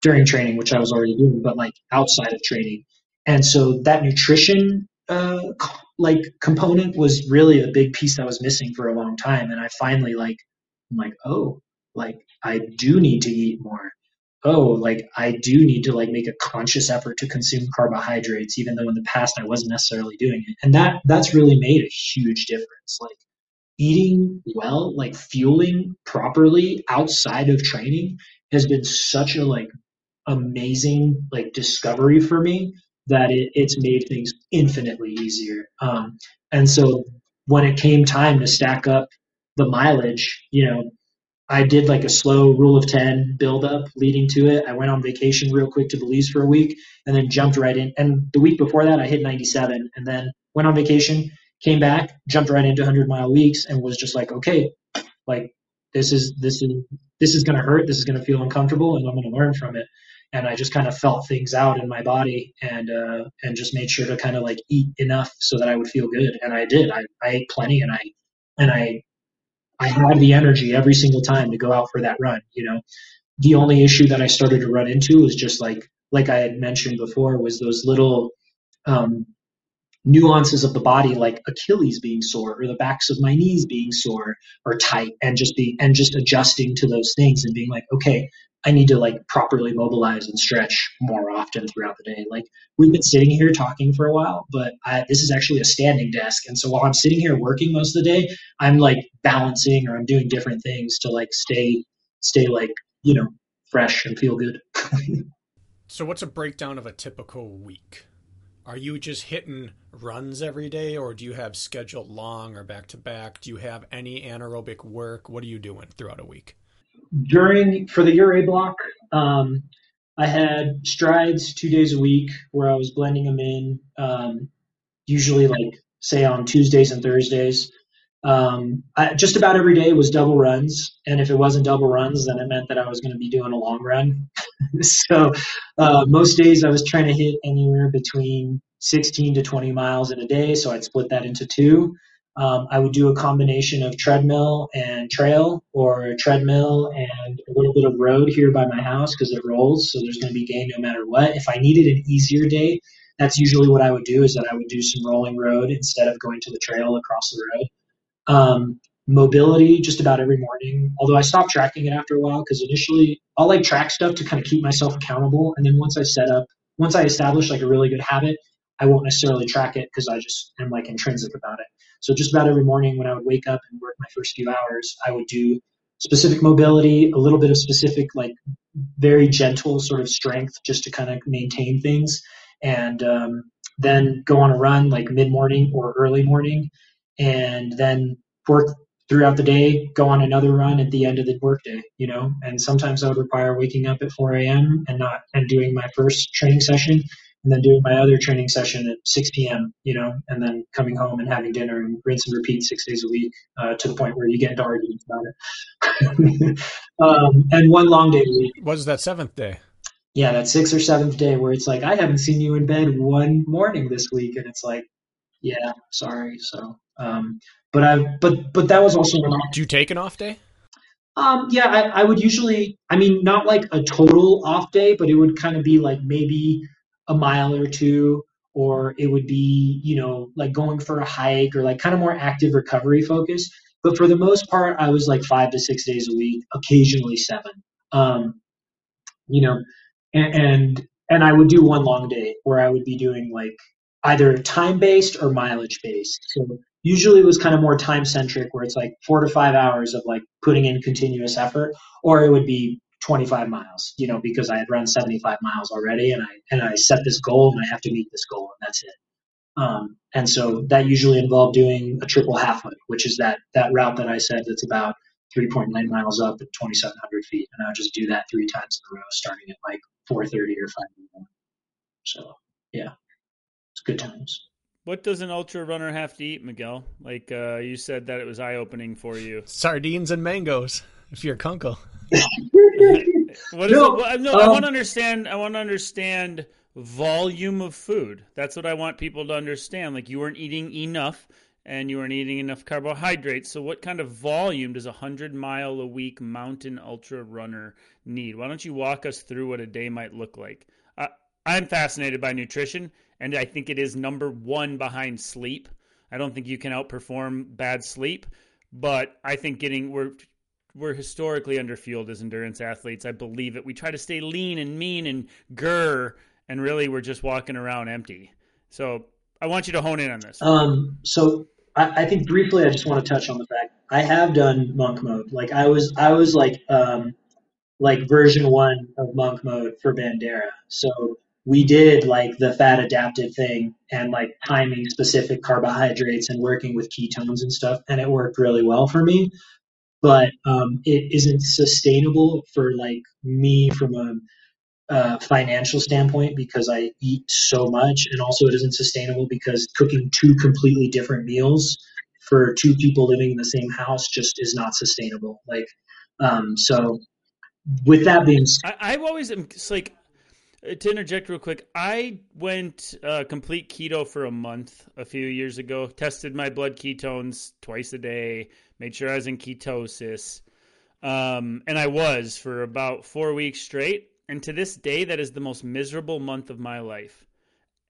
S4: during training, which I was already doing, but like outside of training. And so that nutrition uh, like component was really a big piece that was missing for a long time. And I finally like, I'm like, oh, like I do need to eat more oh, like I do need to like make a conscious effort to consume carbohydrates, even though in the past I wasn't necessarily doing it. And that that's really made a huge difference. Like eating well, like fueling properly outside of training has been such a like amazing like discovery for me that it, it's made things infinitely easier. Um, and so when it came time to stack up the mileage, you know, I did like a slow rule of 10 build up leading to it. I went on vacation real quick to Belize for a week and then jumped right in. And the week before that, I hit 97 and then went on vacation, came back, jumped right into 100 mile weeks and was just like, okay, like this is, this is, this is going to hurt. This is going to feel uncomfortable and I'm going to learn from it. And I just kind of felt things out in my body and, uh, and just made sure to kind of like eat enough so that I would feel good. And I did, I, I ate plenty and I, and I I had the energy every single time to go out for that run. You know, the only issue that I started to run into was just like like I had mentioned before was those little um, nuances of the body, like Achilles being sore or the backs of my knees being sore or tight, and just being and just adjusting to those things and being like, okay, I need to like properly mobilize and stretch more often throughout the day. Like we've been sitting here talking for a while, but I, this is actually a standing desk, and so while I'm sitting here working most of the day, I'm like balancing or I'm doing different things to like stay stay like you know fresh and feel good.
S3: so, what's a breakdown of a typical week? Are you just hitting runs every day, or do you have scheduled long or back to back? Do you have any anaerobic work? What are you doing throughout a week?
S4: During for the Ouray block, um, I had strides two days a week where I was blending them in. Um, usually, like say on Tuesdays and Thursdays. Um, I, just about every day was double runs, and if it wasn't double runs, then it meant that I was going to be doing a long run. so uh, most days I was trying to hit anywhere between 16 to 20 miles in a day. So I'd split that into two. Um, I would do a combination of treadmill and trail, or treadmill and a little bit of road here by my house because it rolls, so there's going to be gain no matter what. If I needed an easier day, that's usually what I would do is that I would do some rolling road instead of going to the trail across the road. Um, mobility just about every morning, although I stopped tracking it after a while because initially I'll like track stuff to kind of keep myself accountable, and then once I set up, once I establish like a really good habit, I won't necessarily track it because I just am like intrinsic about it. So just about every morning when I would wake up and work my first few hours, I would do specific mobility, a little bit of specific, like very gentle sort of strength just to kind of maintain things. And um, then go on a run like mid morning or early morning. And then work throughout the day, go on another run at the end of the workday, you know. And sometimes I would require waking up at 4 a.m. and not and doing my first training session and then doing my other training session at 6 p.m. You know, and then coming home and having dinner and rinse and repeat six days a week uh, to the point where you get into arguments about it. um, and one long day a week.
S3: What is that seventh day?
S4: yeah, that sixth or seventh day where it's like I haven't seen you in bed one morning this week, and it's like, yeah, sorry. So, um, but I, but but that was also
S3: Do you take an off day?
S4: Um, yeah, I, I would usually, I mean, not like a total off day, but it would kind of be like maybe a mile or two, or it would be, you know, like going for a hike or like kind of more active recovery focus. But for the most part, I was like five to six days a week, occasionally seven. Um, you know, and, and and I would do one long day where I would be doing like either time based or mileage based. So usually it was kind of more time centric where it's like four to five hours of like putting in continuous effort, or it would be 25 miles, you know, because I had run 75 miles already and I and I set this goal and I have to meet this goal and that's it. Um, and so that usually involved doing a triple half loop, which is that that route that I said that's about 3.9 miles up at 2,700 feet, and I would just do that three times in a row, starting at like 4:30 or 5 in the morning. So yeah, it's good times.
S1: What does an ultra runner have to eat, Miguel? Like uh, you said that it was eye opening for you.
S3: Sardines and mangoes, if you're a kunkel.
S1: what is no, it? No, um, I want to understand. I want to understand volume of food. That's what I want people to understand. Like you weren't eating enough and you weren't eating enough carbohydrates. So, what kind of volume does a 100 mile a week mountain ultra runner need? Why don't you walk us through what a day might look like? Uh, I'm fascinated by nutrition, and I think it is number one behind sleep. I don't think you can outperform bad sleep, but I think getting we're we're historically underfueled as endurance athletes. I believe it. We try to stay lean and mean and grr, and really we're just walking around empty. So I want you to hone in on this.
S4: Um, so I, I, think briefly, I just want to touch on the fact I have done monk mode. Like I was, I was like, um, like version one of monk mode for Bandera. So we did like the fat adapted thing and like timing specific carbohydrates and working with ketones and stuff, and it worked really well for me. But um, it isn't sustainable for like me from a uh, financial standpoint because I eat so much, and also it isn't sustainable because cooking two completely different meals for two people living in the same house just is not sustainable. Like, um, so with that being,
S1: I, I've always it's like uh, to interject real quick. I went uh, complete keto for a month a few years ago. Tested my blood ketones twice a day. Made sure I was in ketosis. Um, and I was for about four weeks straight. And to this day, that is the most miserable month of my life.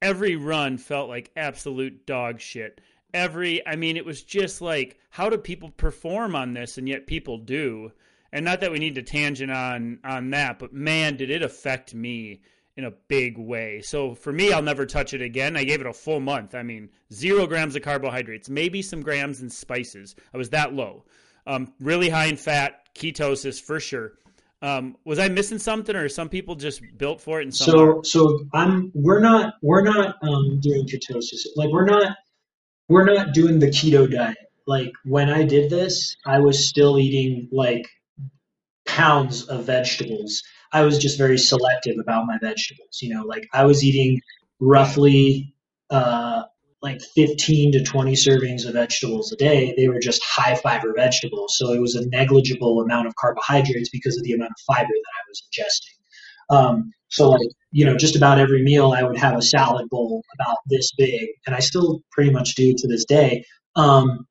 S1: Every run felt like absolute dog shit. Every, I mean, it was just like, how do people perform on this? And yet people do. And not that we need to tangent on on that, but man, did it affect me in a big way. So for me, I'll never touch it again. I gave it a full month. I mean, zero grams of carbohydrates, maybe some grams in spices. I was that low. Um, really high in fat, ketosis for sure. Um, was I missing something, or some people just built for it? And
S4: so, so I'm. We're not. We're not um, doing ketosis. Like we're not. We're not doing the keto diet. Like when I did this, I was still eating like pounds of vegetables. I was just very selective about my vegetables. You know, like I was eating roughly uh, like 15 to 20 servings of vegetables a day. They were just high fiber vegetables. So it was a negligible amount of carbohydrates because of the amount of fiber that I was ingesting. Um, so like, you know, just about every meal I would have a salad bowl about this big and I still pretty much do to this day. Um,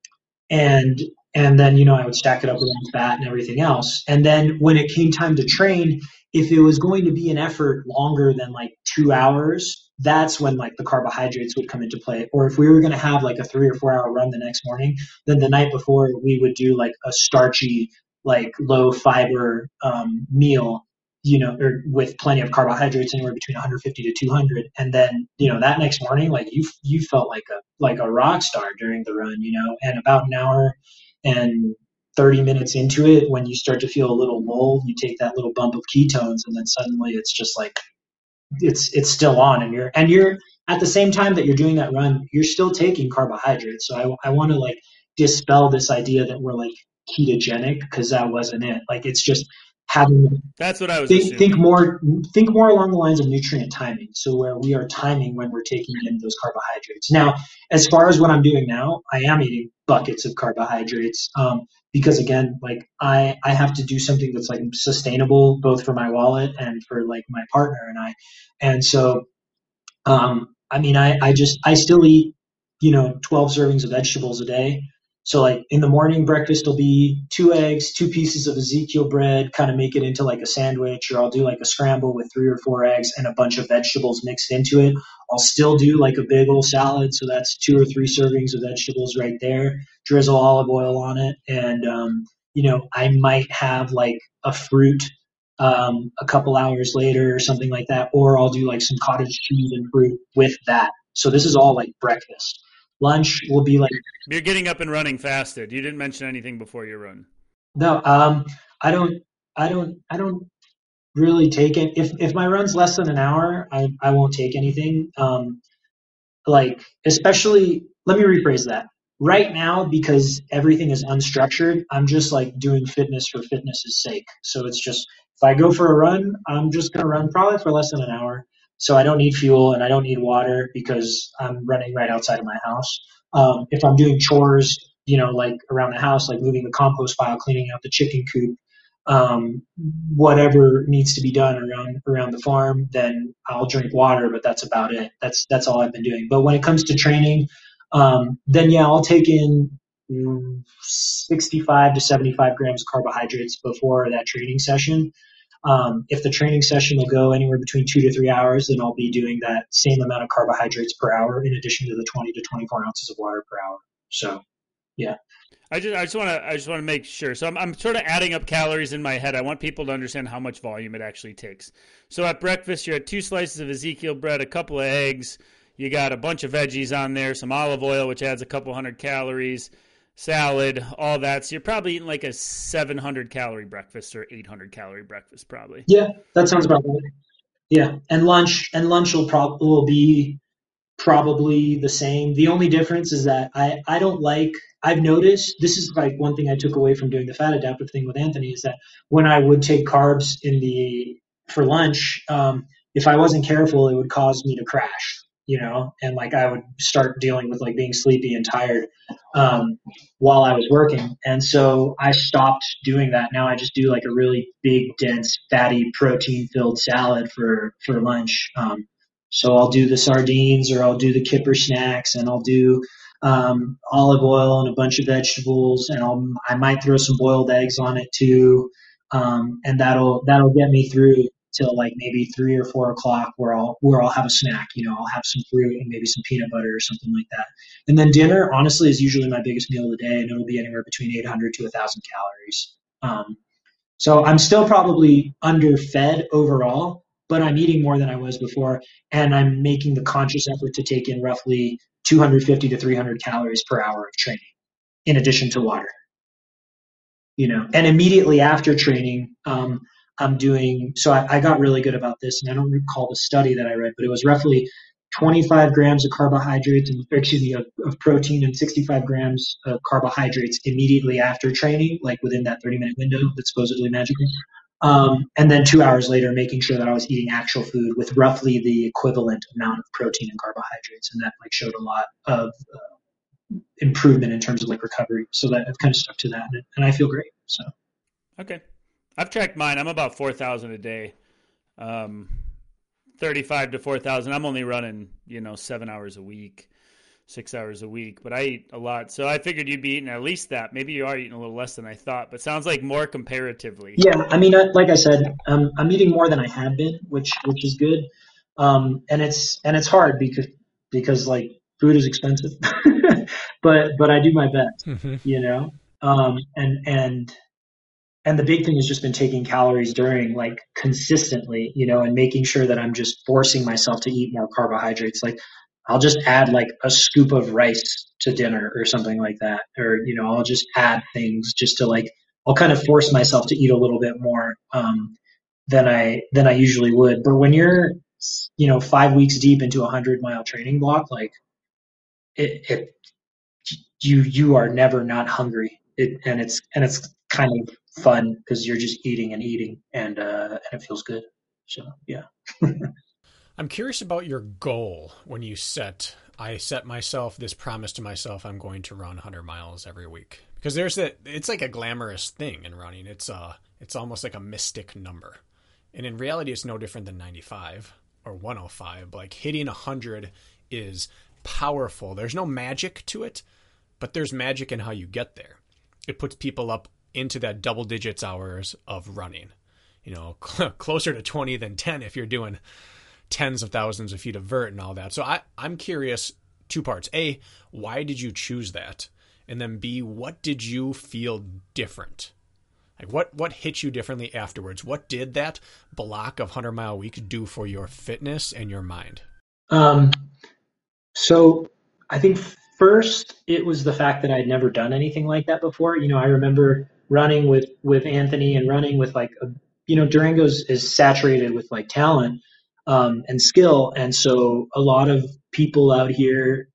S4: and, and then, you know, I would stack it up with fat and everything else. And then when it came time to train, if it was going to be an effort longer than like two hours, that's when like the carbohydrates would come into play. Or if we were going to have like a three or four hour run the next morning, then the night before we would do like a starchy, like low fiber um, meal, you know, or with plenty of carbohydrates, anywhere between 150 to 200. And then, you know, that next morning, like you, you felt like a, like a rock star during the run, you know, and about an hour and 30 minutes into it, when you start to feel a little lull, you take that little bump of ketones and then suddenly it's just like it's it's still on and you're and you're at the same time that you're doing that run you're still taking carbohydrates. So i, I want to like dispel this idea that we're like ketogenic because that wasn't it. Like it's just having
S1: That's what I was
S4: think, think more think more along the lines of nutrient timing. So where we are timing when we're taking in those carbohydrates. Now, as far as what I'm doing now, I am eating buckets of carbohydrates um, because again, like I I have to do something that's like sustainable both for my wallet and for like my partner and I, and so um, I mean I I just I still eat you know 12 servings of vegetables a day so like in the morning, breakfast will be two eggs, two pieces of Ezekiel bread, kind of make it into like a sandwich, or I'll do like a scramble with three or four eggs and a bunch of vegetables mixed into it. I'll still do like a big old salad, so that's two or three servings of vegetables right there. Drizzle olive oil on it, and um, you know I might have like a fruit um, a couple hours later or something like that, or I'll do like some cottage cheese and fruit with that. So this is all like breakfast. Lunch will be like
S1: You're getting up and running fasted. You didn't mention anything before your run.
S4: no, um, I don't, I don't, I don't really take it. If if my run's less than an hour, I I won't take anything. Um, like especially, let me rephrase that. Right now, because everything is unstructured, I'm just like doing fitness for fitness's sake. So it's just if I go for a run, I'm just gonna run probably for less than an hour. So I don't need fuel and I don't need water because I'm running right outside of my house. Um, if I'm doing chores, you know, like around the house, like moving the compost pile, cleaning out the chicken coop, um, whatever needs to be done around around the farm, then I'll drink water. But that's about it. That's that's all I've been doing. But when it comes to training, um, then yeah, I'll take in mm, 65 to 75 grams of carbohydrates before that training session. Um, if the training session will go anywhere between two to three hours, then I'll be doing that same amount of carbohydrates per hour in addition to the 20 to 24 ounces of water per hour. So, yeah.
S1: I just, I just want to, I just want to make sure. So I'm, I'm sort of adding up calories in my head. I want people to understand how much volume it actually takes. So at breakfast, you're at two slices of Ezekiel bread, a couple of eggs. You got a bunch of veggies on there, some olive oil, which adds a couple hundred calories, salad, all that. So you're probably eating like a 700 calorie breakfast or 800 calorie breakfast, probably.
S4: Yeah, that sounds about right. Yeah, and lunch and lunch will probably will be probably the same. The only difference is that I I don't like. I've noticed this is like one thing I took away from doing the fat adaptive thing with Anthony is that when I would take carbs in the for lunch, um, if I wasn't careful, it would cause me to crash. You know, and like I would start dealing with like being sleepy and tired um, while I was working, and so I stopped doing that. Now I just do like a really big, dense, fatty, protein-filled salad for for lunch. Um, so I'll do the sardines or I'll do the kipper snacks and I'll do um, olive oil and a bunch of vegetables and I'll, I might throw some boiled eggs on it too. Um, and that'll, that'll get me through till like maybe three or four o'clock where I'll, where I'll have a snack, you know, I'll have some fruit and maybe some peanut butter or something like that. And then dinner, honestly, is usually my biggest meal of the day and it'll be anywhere between 800 to 1000 calories. Um, so I'm still probably underfed overall, but I'm eating more than I was before, and I'm making the conscious effort to take in roughly 250 to 300 calories per hour of training, in addition to water. You know, and immediately after training, um, I'm doing. So I, I got really good about this, and I don't recall the study that I read, but it was roughly 25 grams of carbohydrates, and excuse me, of, of protein, and 65 grams of carbohydrates immediately after training, like within that 30 minute window that's supposedly magical. Um, and then two hours later, making sure that I was eating actual food with roughly the equivalent amount of protein and carbohydrates, and that like showed a lot of uh, improvement in terms of like recovery. So that I've kind of stuck to that, and, and I feel great. So
S1: Okay. I've tracked mine. I'm about 4,000 a day. Um, 35 to 4,000. I'm only running, you know, seven hours a week, six hours a week, but I eat a lot. So I figured you'd be eating at least that. Maybe you are eating a little less than I thought, but sounds like more comparatively.
S4: yeah, I mean, like I said, um, I'm eating more than I have been, which which is good. Um, and it's and it's hard because because like food is expensive, but but I do my best.
S3: Mm-hmm.
S4: you know um and and and the big thing has just been taking calories during like consistently you know and making sure that i'm just forcing myself to eat more carbohydrates. Like i'll just add like a scoop of rice to dinner or something like that. Or you know i'll just add things just to like i'll kind of force myself to eat a little bit more um than i than i usually would. But when you're you know five weeks deep into a hundred mile training block like it, it you you are never not hungry. It, and it's and it's kind of fun because you're just eating and eating, and uh, and it feels good. So yeah.
S3: I'm curious about your goal when you set. I set myself this promise to myself: I'm going to run 100 miles every week because there's that. It's like a glamorous thing in running. It's uh, it's almost like a mystic number, and in reality, it's no different than 95 or 105. Like hitting 100 is powerful. There's no magic to it, but there's magic in how you get there. It puts people up into that double digits hours of running. You know, cl- closer to 20 than 10 if you're doing tens of thousands of feet of vert and all that. So I, I'm curious two parts. A, why did you choose that? And then B, what did you feel different? Like what what hit you differently afterwards? What did that block of 100 mile a week do for your fitness and your mind?
S4: Um, so I think first it was the fact that I'd never done anything like that before. You know, I remember running with with Anthony and running with like a, you know Durango's is saturated with like talent um, and skill, and so a lot of people out here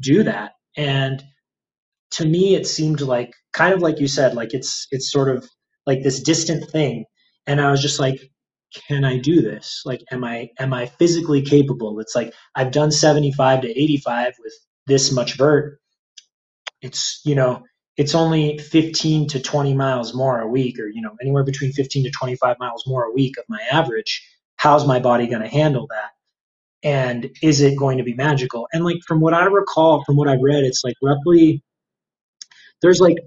S4: do that. And to me, it seemed like kind of like you said, like it's it's sort of like this distant thing. And I was just like, can I do this? Like, am I am I physically capable? It's like I've done 75 to 85 with this much vert. It's you know it's only 15 to 20 miles more a week, or you know anywhere between 15 to 25 miles more a week of my average. How's my body going to handle that? And is it going to be magical? And like from what I recall, from what I've read, it's like roughly there's like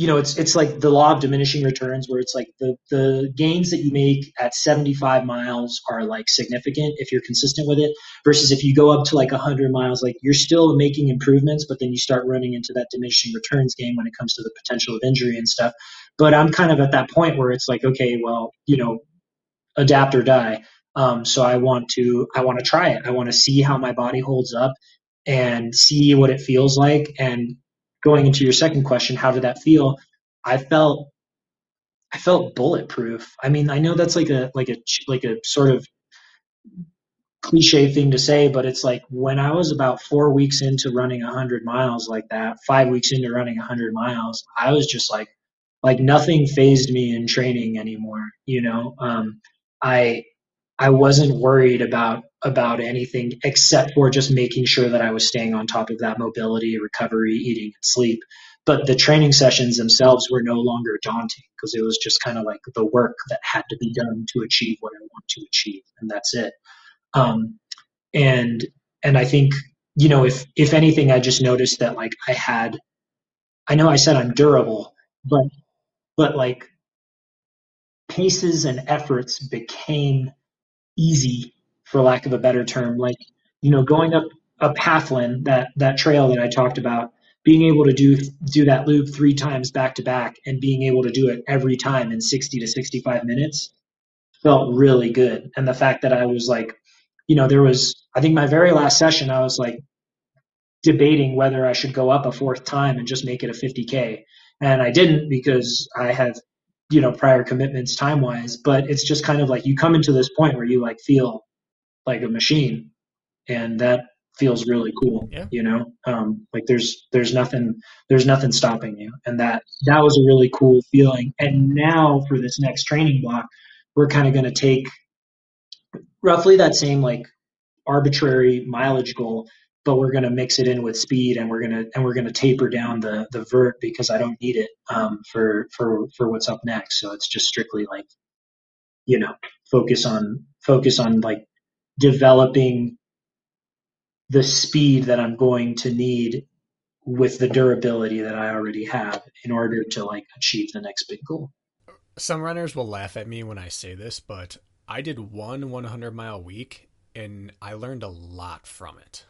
S4: you know, it's it's like the law of diminishing returns, where it's like the the gains that you make at 75 miles are like significant if you're consistent with it, versus if you go up to like 100 miles, like you're still making improvements, but then you start running into that diminishing returns game when it comes to the potential of injury and stuff. But I'm kind of at that point where it's like, okay, well, you know, adapt or die. Um, so I want to I want to try it. I want to see how my body holds up and see what it feels like and going into your second question, how did that feel? I felt I felt bulletproof. I mean, I know that's like a like a like a sort of cliche thing to say, but it's like when I was about four weeks into running a hundred miles like that, five weeks into running a hundred miles, I was just like like nothing phased me in training anymore. You know, um, I I wasn't worried about about anything except for just making sure that I was staying on top of that mobility, recovery, eating, and sleep. But the training sessions themselves were no longer daunting because it was just kind of like the work that had to be done to achieve what I want to achieve, and that's it. Um, and and I think you know if if anything, I just noticed that like I had, I know I said I'm durable, but but like paces and efforts became easy for lack of a better term. Like you know going up a pathland that that trail that i talked about being able to do do that loop three times back to back and being able to do it every time in 60 to 65 minutes felt really good. And the fact that i was like you know there was i think my very last session i was like debating whether i should go up a fourth time and just make it a 50k and i didn't because i have you know prior commitments time wise but it's just kind of like you come into this point where you like feel like a machine and that feels really cool
S3: yeah.
S4: you know um, like there's there's nothing there's nothing stopping you and that that was a really cool feeling and now for this next training block we're kind of going to take roughly that same like arbitrary mileage goal but we're going to mix it in with speed and we're going to and we're going to taper down the the vert because I don't need it um, for for for what's up next. So it's just strictly like you know focus on focus on like developing the speed that I'm going to need with the durability that I already have in order to like achieve the next big goal.
S3: Some runners will laugh at me when I say this, but I did one 100 mile week and I learned a lot from it.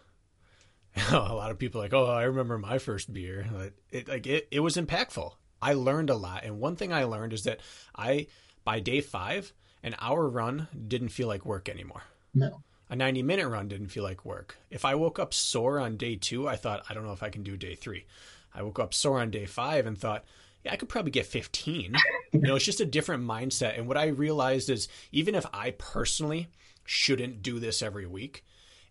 S3: a lot of people like, oh, I remember my first beer. It like it, it was impactful. I learned a lot, and one thing I learned is that I by day five, an hour run didn't feel like work anymore.
S4: No.
S3: A 90 minute run didn't feel like work. If I woke up sore on day two, I thought, I don't know if I can do day three. I woke up sore on day five and thought, yeah, I could probably get 15. you know, it's just a different mindset. And what I realized is even if I personally shouldn't do this every week,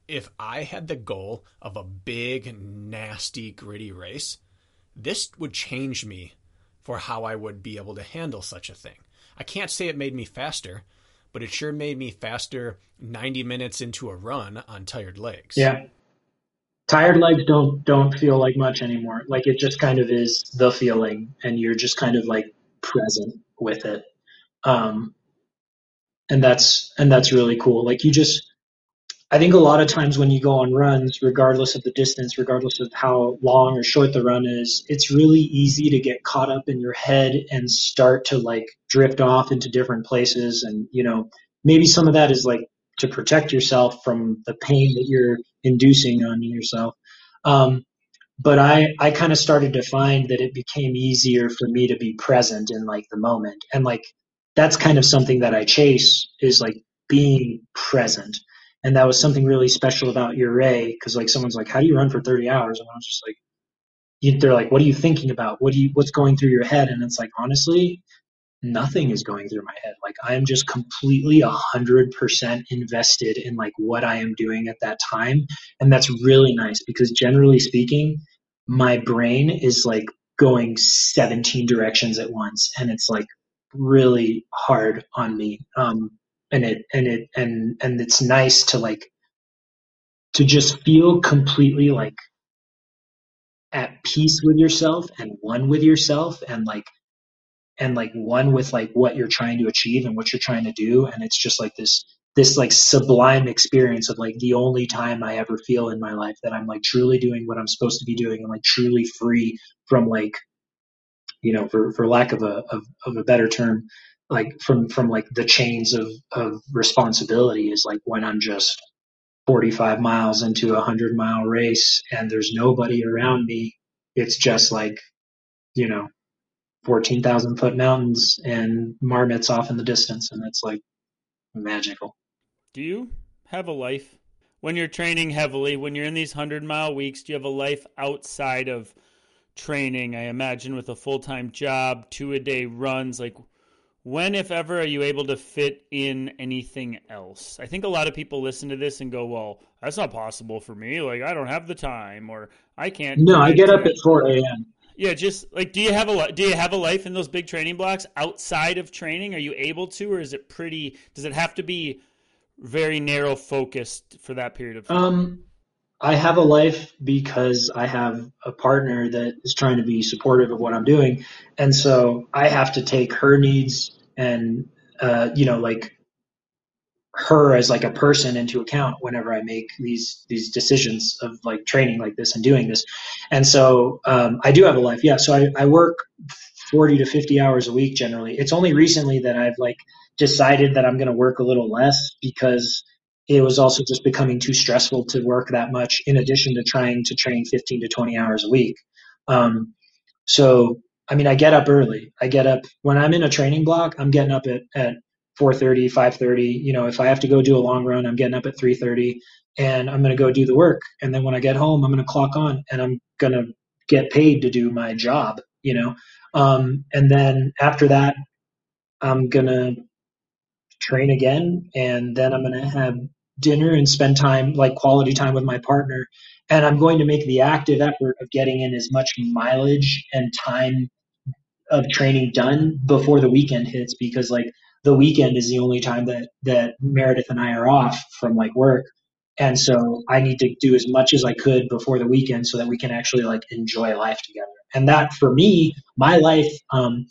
S3: if I had the goal of a big, nasty, gritty race, this would change me for how I would be able to handle such a thing. I can't say it made me faster, but it sure made me faster 90 minutes into a run on tired legs.
S4: Yeah. Tired legs don't don't feel like much anymore. Like it just kind of is the feeling and you're just kind of like present with it. Um and that's and that's really cool. Like you just I think a lot of times when you go on runs, regardless of the distance, regardless of how long or short the run is, it's really easy to get caught up in your head and start to like drift off into different places. And, you know, maybe some of that is like to protect yourself from the pain that you're inducing on yourself. Um, but I, I kind of started to find that it became easier for me to be present in like the moment. And like, that's kind of something that I chase is like being present and that was something really special about Ouray because like someone's like, "How do you run for 30 hours?" And I was just like, you, "They're like, what are you thinking about? What do you what's going through your head?" And it's like, honestly, nothing is going through my head. Like I am just completely a hundred percent invested in like what I am doing at that time, and that's really nice because generally speaking, my brain is like going 17 directions at once, and it's like really hard on me. Um, and it and it and and it's nice to like to just feel completely like at peace with yourself and one with yourself and like and like one with like what you're trying to achieve and what you're trying to do. And it's just like this this like sublime experience of like the only time I ever feel in my life that I'm like truly doing what I'm supposed to be doing and like truly free from like you know for for lack of a of, of a better term like from from like the chains of of responsibility is like when I'm just 45 miles into a 100 mile race and there's nobody around me it's just like you know 14,000 foot mountains and marmots off in the distance and it's like magical.
S1: Do you have a life when you're training heavily when you're in these 100 mile weeks do you have a life outside of training? I imagine with a full-time job two a day runs like when, if ever, are you able to fit in anything else? I think a lot of people listen to this and go, "Well, that's not possible for me. Like, I don't have the time, or I can't."
S4: No, I get up at four a.m.
S1: Yeah, just like, do you have a do you have a life in those big training blocks outside of training? Are you able to, or is it pretty? Does it have to be very narrow focused for that period of time?
S4: Um, I have a life because I have a partner that is trying to be supportive of what I'm doing. And so I have to take her needs and, uh, you know, like her as like a person into account whenever I make these, these decisions of like training like this and doing this. And so, um, I do have a life. Yeah. So I, I work 40 to 50 hours a week generally. It's only recently that I've like decided that I'm going to work a little less because it was also just becoming too stressful to work that much in addition to trying to train 15 to 20 hours a week. Um, so, I mean, I get up early. I get up when I'm in a training block, I'm getting up at, at 4.30, 5.30. You know, if I have to go do a long run, I'm getting up at 3.30 and I'm going to go do the work. And then when I get home, I'm going to clock on and I'm going to get paid to do my job, you know? Um, and then after that, I'm going to train again and then I'm going to have dinner and spend time like quality time with my partner. And i'm going to make the active effort of getting in as much mileage and time of training done before the weekend hits because like the weekend is the only time that that meredith and i are off from like work. And so i need to do as much as i could before the weekend so that we can actually like enjoy life together. And that for me my life um,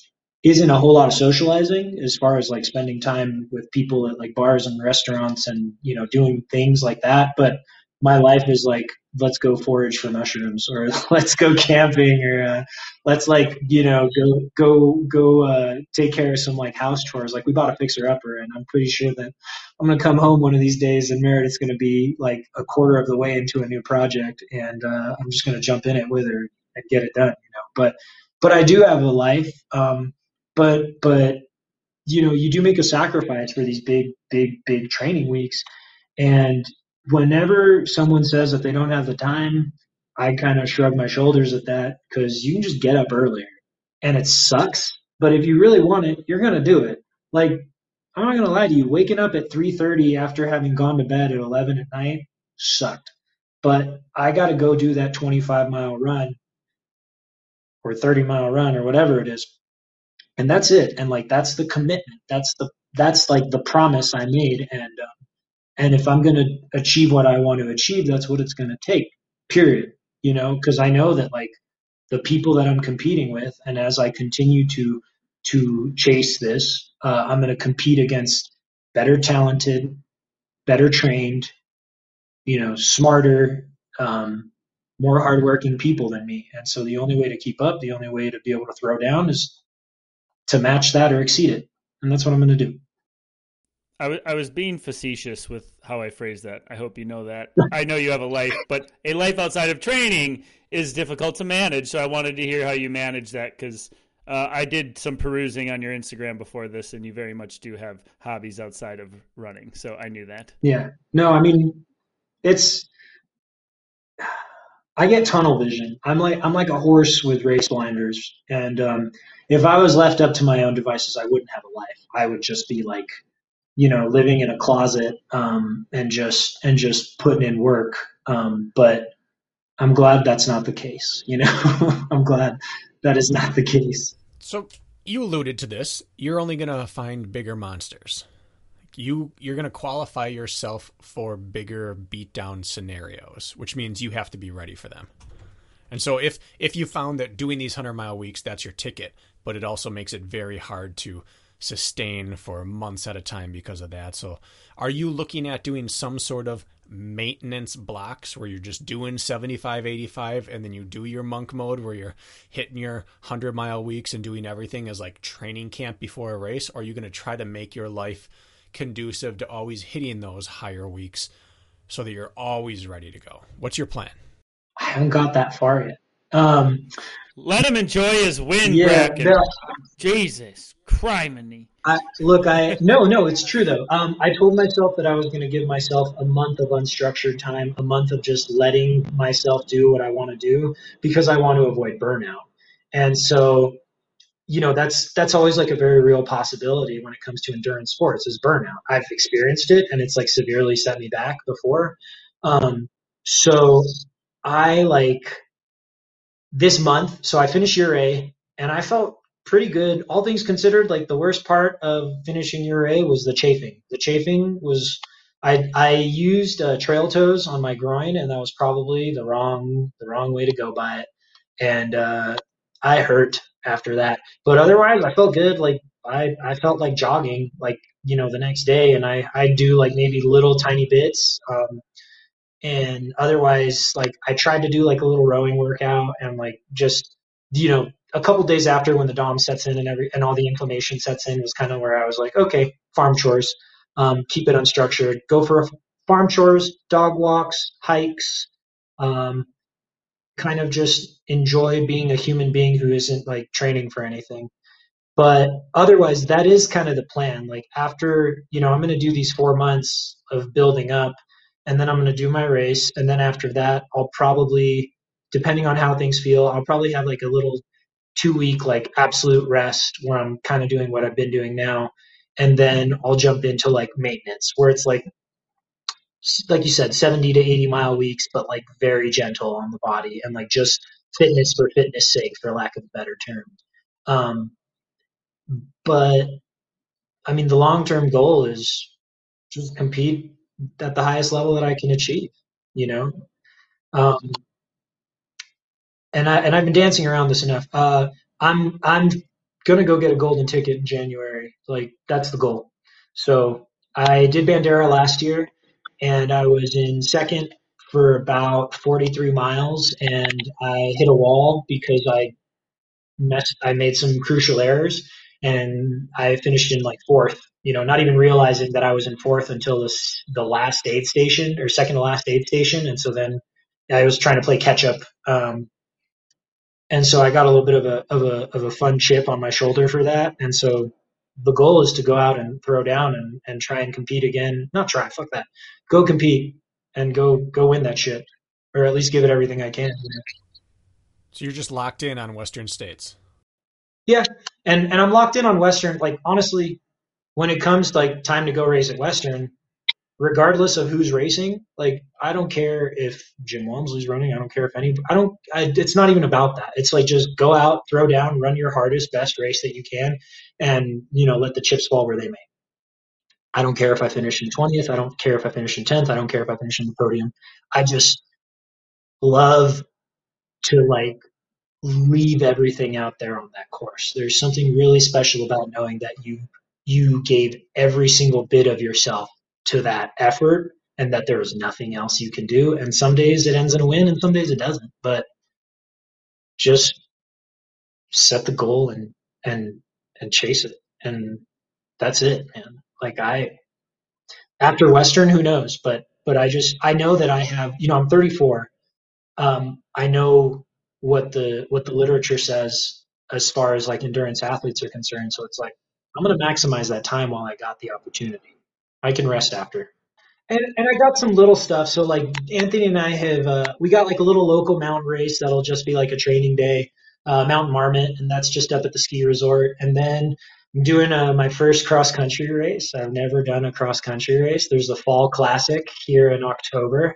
S4: isn't a whole lot of socializing as far as like spending time with people at like bars and restaurants and you know doing things like that. But my life is like let's go forage for mushrooms or let's go camping or uh, let's like you know go go go uh, take care of some like house chores. Like we bought a fixer upper and i'm pretty sure that i'm going to come home one of these days and meredith's going to be like a quarter of the way into a new project and uh, i'm just going to jump in it with her and get it done you know. But but i do have a life um, but but you know you do make a sacrifice for these big big big training weeks. And whenever someone says that they don't have the time i kind of shrug my shoulders at that because you can just get up earlier and it sucks. But if you really want it you're going to do it. Like i'm not going to lie to you waking up at 3.30 after having gone to bed at 11 at night sucked. But i got to go do that 25 mile run or 30 mile run or whatever it is and that's it. And like that's the commitment. That's the that's like the promise I made. And um, and if I'm going to achieve what I want to achieve, that's what it's going to take. Period. You know, because I know that like the people that I'm competing with, and as I continue to to chase this, uh, I'm going to compete against better talented, better trained, you know, smarter, um, more hardworking people than me. And so the only way to keep up, the only way to be able to throw down is to match that or exceed it. And that's what I'm going to do.
S1: I, w- I was being facetious with how I phrased that. I hope you know that. I know you have a life, but a life outside of training is difficult to manage. So I wanted to hear how you manage that because uh, I did some perusing on your Instagram before this, and you very much do have hobbies outside of running. So I knew that.
S4: Yeah. No, I mean, it's. I get tunnel vision. I'm like I'm like a horse with race blinders, and um, if I was left up to my own devices, I wouldn't have a life. I would just be like, you know, living in a closet um, and just and just putting in work. Um, but I'm glad that's not the case. You know, I'm glad that is not the case.
S3: So you alluded to this. You're only to find bigger monsters. You you're to qualify yourself for bigger beatdown scenarios, which means you have to be ready for them. And so if if you found that doing these 100 mile weeks that's your ticket, but it also makes it very hard to sustain for months at a time because of that. So are you looking at doing some sort of maintenance blocks where you're just doing 75 85 and then you do your monk mode where you're hitting your 100 mile weeks and doing everything as like training camp before a race? Or are you going to try to make your life conducive to always hitting those higher weeks so that you're always ready to go? What's your plan?
S4: I haven't got that far yet um,
S1: let him enjoy his win yeah, bracket. Jesus criminy.
S4: I, look, I no, no, it's true though. Um, I told myself that I was going to give myself a month of unstructured time, a month of just letting myself do what I want to do because I want to avoid burnout. And so, you know, that's that's always like a very real possibility when it comes to endurance sports is burnout. I've experienced it, and it's like severely set me back before. Um, so I like this month. So I finished Ouray, and I felt pretty good. All things considered, like the worst part of finishing Ouray was the chafing. The chafing was I I used uh, trail toes on my groin, and that was probably the wrong the wrong way to go by it. And uh, I hurt after that, but otherwise I felt good. Like I I felt like jogging, like you know the next day, and I I do like maybe little tiny bits. Um, and otherwise like i tried to do like a little rowing workout and like just you know a couple days after when the DOMS sets in and every and all the inflammation sets in was kind of where i was like okay farm chores um, keep it unstructured. Go for farm chores dog walks hikes um, kind of just enjoy being a human being who isn't like training for anything. But otherwise that is kind of the plan. Like after you know i'm going to do these four months of building up and then I'm going to do my race. And then after that, I'll probably, depending on how things feel, I'll probably have like a little two week, like absolute rest where I'm kind of doing what I've been doing now. And then I'll jump into like maintenance where it's like, like you said, 70 to 80 mile weeks, but like very gentle on the body and like just fitness for fitness sake, for lack of a better term. Um, but I mean, the long term goal is just compete at the highest level that I can achieve, you know? Um, and I, and I've been dancing around this enough. Uh, I'm, I'm to go get a golden ticket in January. Like that's the goal. So I did Bandera last year and I was in second for about 43 miles and I hit a wall because I messed, I made some crucial errors and I finished in like fourth you know, not even realizing that I was in fourth until this the last aid station or second to last aid station, and so then I was trying to play catch up. Um, and so I got a little bit of a of a of a fun chip on my shoulder for that. And so the goal is to go out and throw down and, and try and compete again. Not try, fuck that. Go compete and go go win that shit, or at least give it everything I can.
S3: So you're just locked in on Western states.
S4: Yeah, and and I'm locked in on Western. Like honestly, when it comes like time to go race at Western, regardless of who's racing, like I don't care if Jim Walmsley's running. I don't care if any. I don't. I, it's not even about that. It's like just go out, throw down, run your hardest, best race that you can, and you know let the chips fall where they may. I don't care if I finish in twentieth. I don't care if I finish in tenth. I don't care if I finish in the podium. I just love to like leave everything out there on that course. There's something really special about knowing that you you gave every single bit of yourself to that effort and that there is nothing else you can do. And some days it ends in a win and some days it doesn't. But just set the goal and and and chase it. And that's it, man. Like I after Western, who knows? But but I just I know that I have you know, I'm thirty four. Um, I know what the what the literature says as far as like endurance athletes are concerned. So it's like I'm gonna maximize that time while I got the opportunity. I can rest after. And, and I got some little stuff. So like Anthony and I have, uh, we got like a little local mountain race that'll just be like a training day, uh, Mountain Marmot, and that's just up at the ski resort. And then I'm doing uh, my first cross country race. I've never done a cross country race. There's the Fall Classic here in October.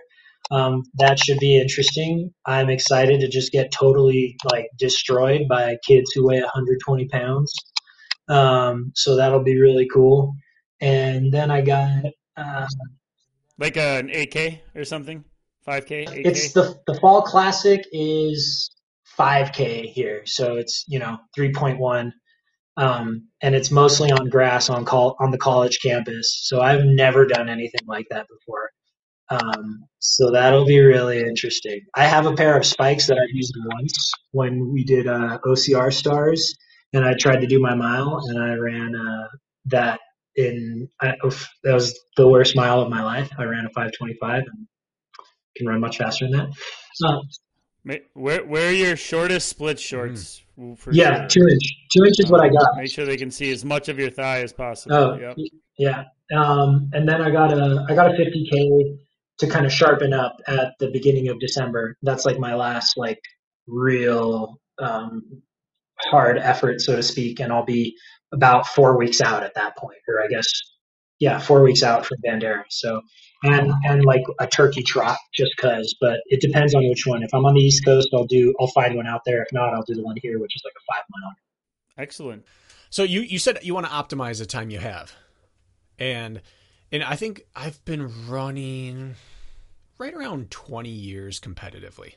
S4: Um, that should be interesting. I'm excited to just get totally like destroyed by kids who weigh 120 pounds. Um, so that'll be really cool. And then I got uh,
S1: like an 8K or something, 5K.
S4: It's the the fall classic is 5K here, so it's you know 3.1, um, and it's mostly on grass on call on the college campus. So I've never done anything like that before. Um, so that'll be really interesting. I have a pair of spikes that I've used once when we did uh, OCR stars, and I tried to do my mile, and I ran uh, that in I, that was the worst mile of my life. I ran a 525 and can run much faster than that. Um,
S1: where where are your shortest split shorts?
S4: Mm. yeah, sure. two inch. Two inch is um, what I got.
S1: Make sure they can see as much of your thigh as possible.
S4: Oh, yep. yeah. Um, and then I got a I got a 50k to kind of sharpen up at the beginning of December. That's like my last like real um, hard effort, so to speak, and I'll be about four weeks out at that point, or I guess, yeah, four weeks out from Bandera. So, and and like a turkey trot, just cause. But it depends on which one. If I'm on the East Coast, I'll do, I'll find one out there. If not, I'll do the one here, which is like a five mile.
S1: Excellent.
S3: So you you said you want to optimize the time you have, and and I think I've been running right around 20 years competitively,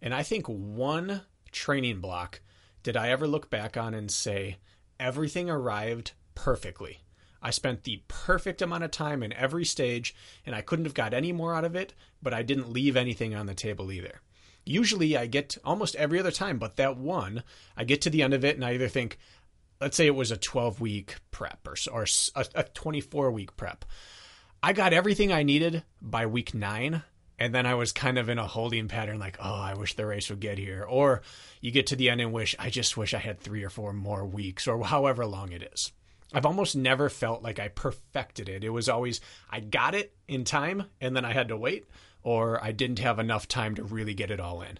S3: and I think one training block did I ever look back on and say everything arrived perfectly. I spent the perfect amount of time in every stage, and I couldn't have got any more out of it, but I didn't leave anything on the table either. Usually I get almost every other time, but that one, I get to the end of it and I either think, let's say it was a 12 week prep or, or a 24 week prep. I got everything I needed by week nine, and then I was kind of in a holding pattern, like, oh, I wish the race would get here. Or you get to the end and wish, I just wish I had three or four more weeks, or however long it is. I've almost never felt like I perfected it. It was always, I got it in time, and then I had to wait, or I didn't have enough time to really get it all in.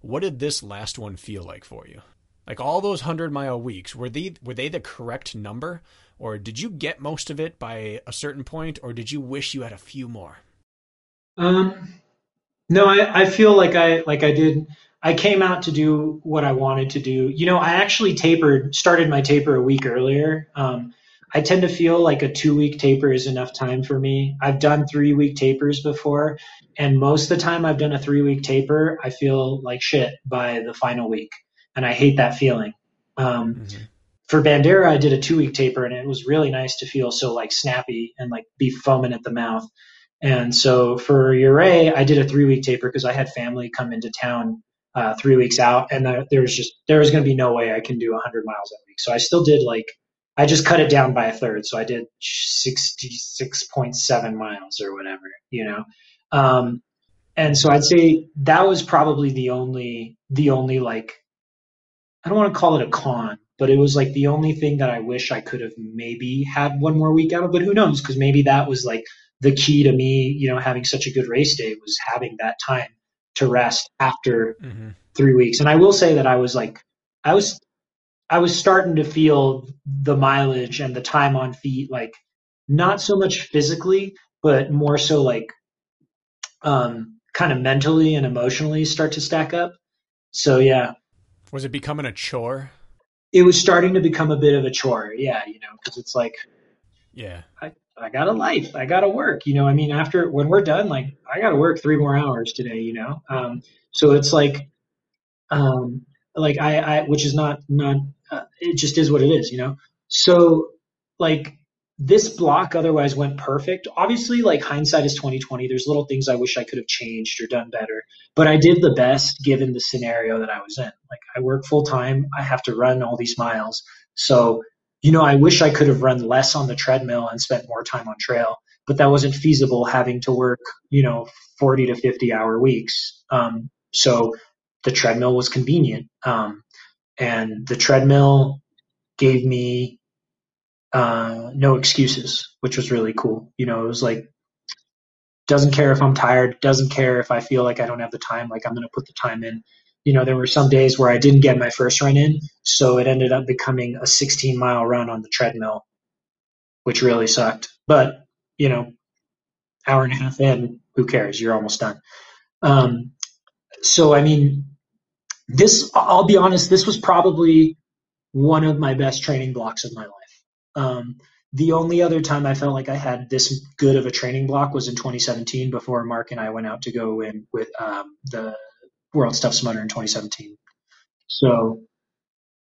S3: What did this last one feel like for you? Like all those hundred mile weeks, were they were they the correct number? Or did you get most of it by a certain point, or did you wish you had a few more?
S4: Um, no, I, I feel like I like I did. I came out to do what I wanted to do. You know, I actually tapered, started my taper a week earlier. Um, I tend to feel like a two week taper is enough time for me. I've done three week tapers before, and most of the time I've done a three week taper, I feel like shit by the final week, and I hate that feeling. Um, mm-hmm. For Bandera, I did a two week taper, and it was really nice to feel so like snappy and like be foaming at the mouth. And so for Ouray, I did a three week taper because I had family come into town uh, three weeks out, and there was just there was going to be no way I can do 100 miles a week. So I still did like I just cut it down by a third. So I did 66.7 miles or whatever, you know. Um, and so I'd say that was probably the only the only like I don't want to call it a con, but it was like the only thing that I wish I could have maybe had one more week out of. But who knows? Because maybe that was like the key to me, you know, having such a good race day was having that time to rest after mm-hmm. three weeks. And I will say that I was like, I was, I was starting to feel the mileage and the time on feet, like not so much physically, but more so like um, kind of mentally and emotionally start to stack up. So yeah,
S3: Was it becoming a chore?
S4: it was starting to become a bit of a chore. Yeah, you know, because it's like
S3: Yeah.
S4: I, I got a life. I got to work. You know, I mean, after when we're done, like I got to work three more hours today. You know, um, so it's like, um, like I, I, which is not not. Uh, it just is what it is. You know, so like this block otherwise went perfect. Obviously, like hindsight is twenty twenty. There's little things I wish I could have changed or done better, but I did the best given the scenario that I was in. Like I work full time. I have to run all these miles, so you know, I wish I could have run less on the treadmill and spent more time on trail, but that wasn't feasible having to work, you know, 40 to 50 hour weeks. Um, so the treadmill was convenient. Um, and the treadmill gave me uh, no excuses, which was really cool. You know, it was like, doesn't care if I'm tired, doesn't care if I feel like I don't have the time, like I'm going to put the time in. You know, there were some days where I didn't get my first run in, so it ended up becoming a 16 mile run on the treadmill, which really sucked. But, you know, hour and a half in, who cares? You're almost done. Um, so, I mean, this, I'll be honest, this was probably one of my best training blocks of my life. Um, the only other time I felt like I had this good of a training block was in 2017 before Mark and I went out to go in with um, the World's Toughest Mudder in 2017. So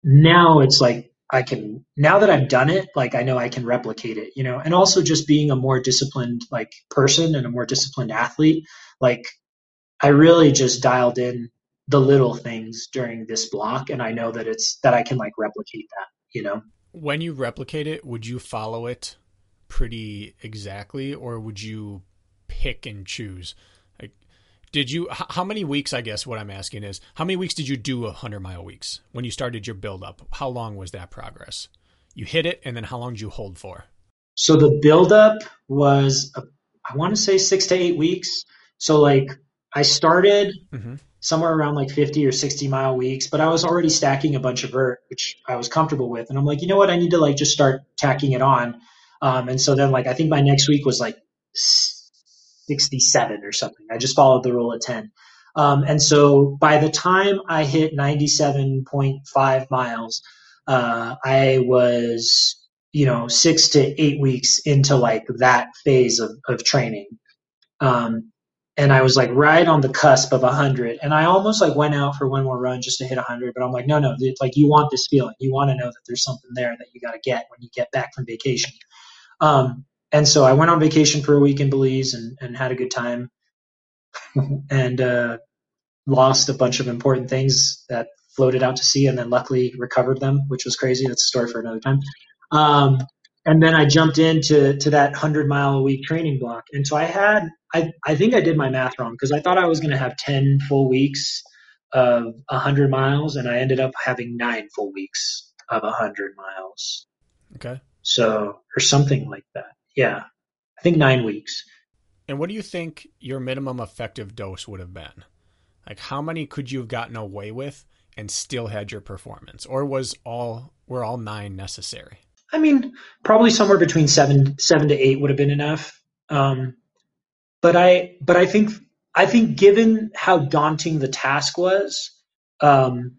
S4: now it's like I can now that I've done it, like I know I can replicate it, you know. And also just being a more disciplined like person and a more disciplined athlete, like I really just dialed in the little things during this block and I know that it's that I can like replicate that, you know.
S3: When you replicate it, would you follow it pretty exactly or would you pick and choose? Did you how many weeks I guess what I'm asking is how many weeks did you do a 100 mile weeks when you started your build up? How long was that progress? You hit it and then how long did you hold for?
S4: So the build up was, uh, I want to say six to eight weeks. So like I started
S3: mm-hmm.
S4: somewhere around like 50 or 60 mile weeks, but I was already stacking a bunch of vert, which I was comfortable with. And I'm like, you know what? I need to like just start tacking it on. Um, and so then like, I think my next week was like 67 or something. I just followed the rule of 10. Um, and so by the time I hit 97.5 miles, uh, I was, you know, six to eight weeks into like that phase of, of training. Um, and I was like right on the cusp of 100. And I almost like went out for one more run just to hit 100. But I'm like, no, no, it's like you want this feeling. You want to know that there's something there that you got to get when you get back from vacation. Um, and so I went on vacation for a week in Belize and, and had a good time and uh, lost a bunch of important things that floated out to sea and then luckily recovered them, which was crazy. That's a story for another time. Um, and then I jumped into to that hundred mile a week training block. And so I had I I think I did my math wrong because I thought I was going to have ten full weeks of hundred miles, and I ended up having nine full weeks of hundred miles.
S3: Okay.
S4: So or something like that. Yeah, I think nine weeks.
S3: And what do you think your minimum effective dose would have been? Like how many could you have gotten away with and still had your performance? Or was all were all nine necessary?
S4: I mean, probably somewhere between seven seven to eight would have been enough. Um, but I but I think I think given how daunting the task was, um,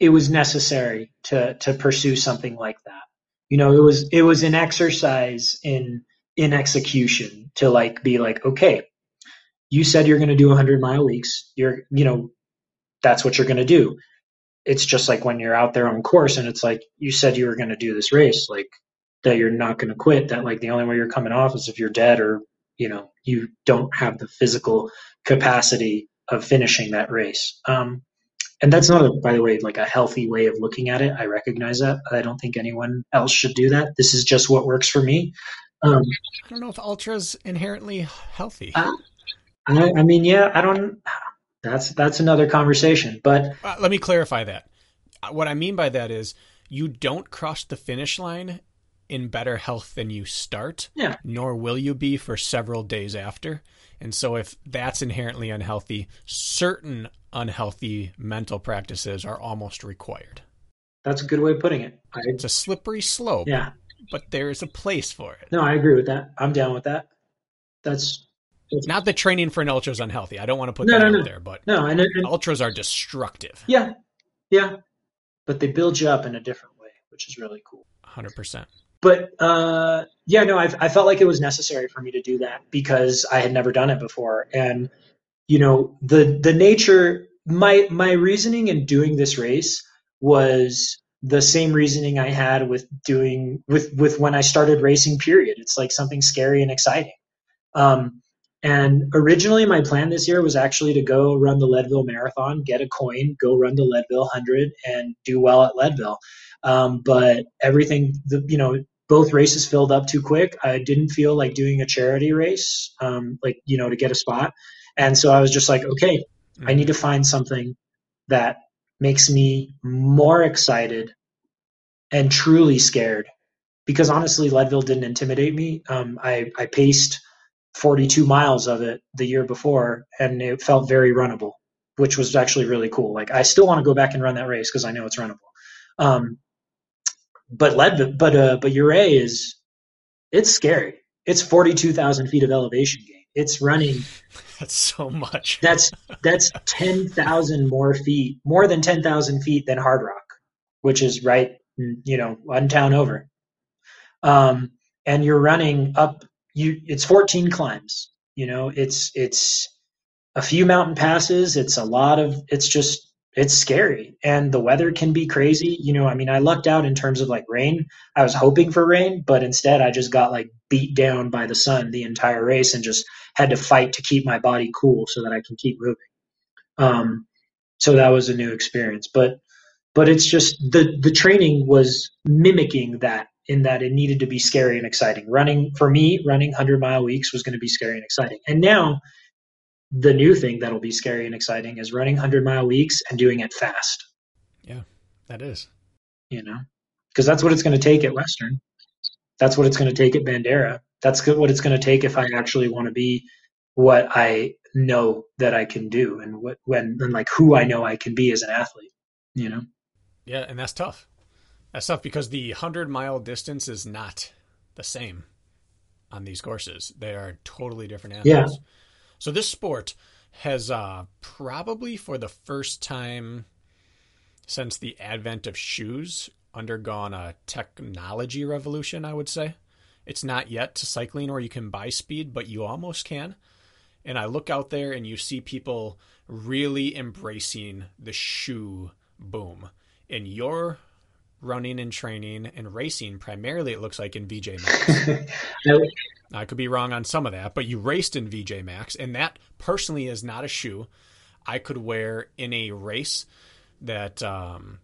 S4: it was necessary to to pursue something like that. You know, it was it was an exercise in in execution to like be like, okay, you said you're going to do 100 mile weeks. You're you know, that's what you're going to do it's just like when you're out there on course and it's like you said you were going to do this race like that you're not going to quit that like the only way you're coming off is if you're dead or you know you don't have the physical capacity of finishing that race um, and that's not a, by the way like a healthy way of looking at it i recognize that i don't think anyone else should do that this is just what works for me um,
S3: I don't know if ultra's inherently healthy.
S4: I, I mean yeah i don't that's that's another conversation but
S3: Uh, let me clarify that. Uh, What I mean by that is you don't cross the finish line in better health than you start,
S4: Yeah.
S3: nor will you be for several days after. And so, if that's inherently unhealthy, certain unhealthy mental practices are almost required.
S4: that's a good way of putting it I,
S3: It's a slippery slope,
S4: yeah
S3: but there is a place for it.
S4: No, I agree with that. I'm down with that. that's
S3: Not that training for an ultra is unhealthy. I don't want to put
S4: No,
S3: that
S4: no,
S3: out
S4: no.
S3: there, but
S4: no, and, and
S3: ultras are destructive.
S4: yeah, yeah, but they build you up in a different way, which is really cool.
S3: 100%.
S4: But uh, yeah, no, I, I felt like it was necessary for me to do that because I had never done it before, and you know the the nature my my reasoning in doing this race was the same reasoning I had with doing with with when I started racing. Period. It's like something scary and exciting. Um, and originally, my plan this year was actually to go run the Leadville Marathon, get a coin, go run the Leadville 100, and do well at Leadville. Um, but everything, the, you know, both races filled up too quick. I didn't feel like doing a charity race, um, like, you know, to get a spot. And so I was just like, okay, I need to find something that makes me more excited and truly scared. Because honestly, Leadville didn't intimidate me. Um, I, I paced 42 miles of it the year before, and it felt very runnable, which was actually really cool. Like I still want to go back and run that race because I know it's runnable. Um, but Leadville, but uh, but Ouray is it's scary. It's 42,000 feet of elevation gain. It's running
S3: That's so much.
S4: that's that's ten thousand more feet, more than ten thousand feet than Hardrock, which is right, you know, one town over. Um, and you're running up. You it's fourteen climbs. You know, it's it's a few mountain passes. It's a lot of. It's just it's scary, and the weather can be crazy. You know, I mean, I lucked out in terms of like rain. I was hoping for rain, but instead I just got like beat down by the sun the entire race and just had to fight to keep my body cool so that I can keep moving. Um, so that was a new experience, but but it's just the the training was mimicking that in that it needed to be scary and exciting. Running for me, running hundred mile weeks was going to be scary and exciting, and now the new thing that'll be scary and exciting is running hundred mile weeks and doing it fast.
S3: Yeah, that is.
S4: You know, because that's what it's going to take at Western. That's what it's going to take at Bandera. That's what it's going to take if I actually want to be what I know that I can do and what when and like who I know I can be as an athlete. You know.
S3: Yeah, and that's tough. That's tough because the 100 mile distance is not the same on these courses. They are totally different
S4: Yeah.
S3: So this sport has uh, probably for the first time since the advent of shoes undergone a technology revolution, I would say. It's not yet to cycling where you can buy speed, but you almost can. And I look out there and you see people really embracing the shoe boom. And you're running and training and racing primarily, it looks like, in VJ I could be wrong on some of that, but you raced in VJ Max, and that personally is not a shoe I could wear in a race that um,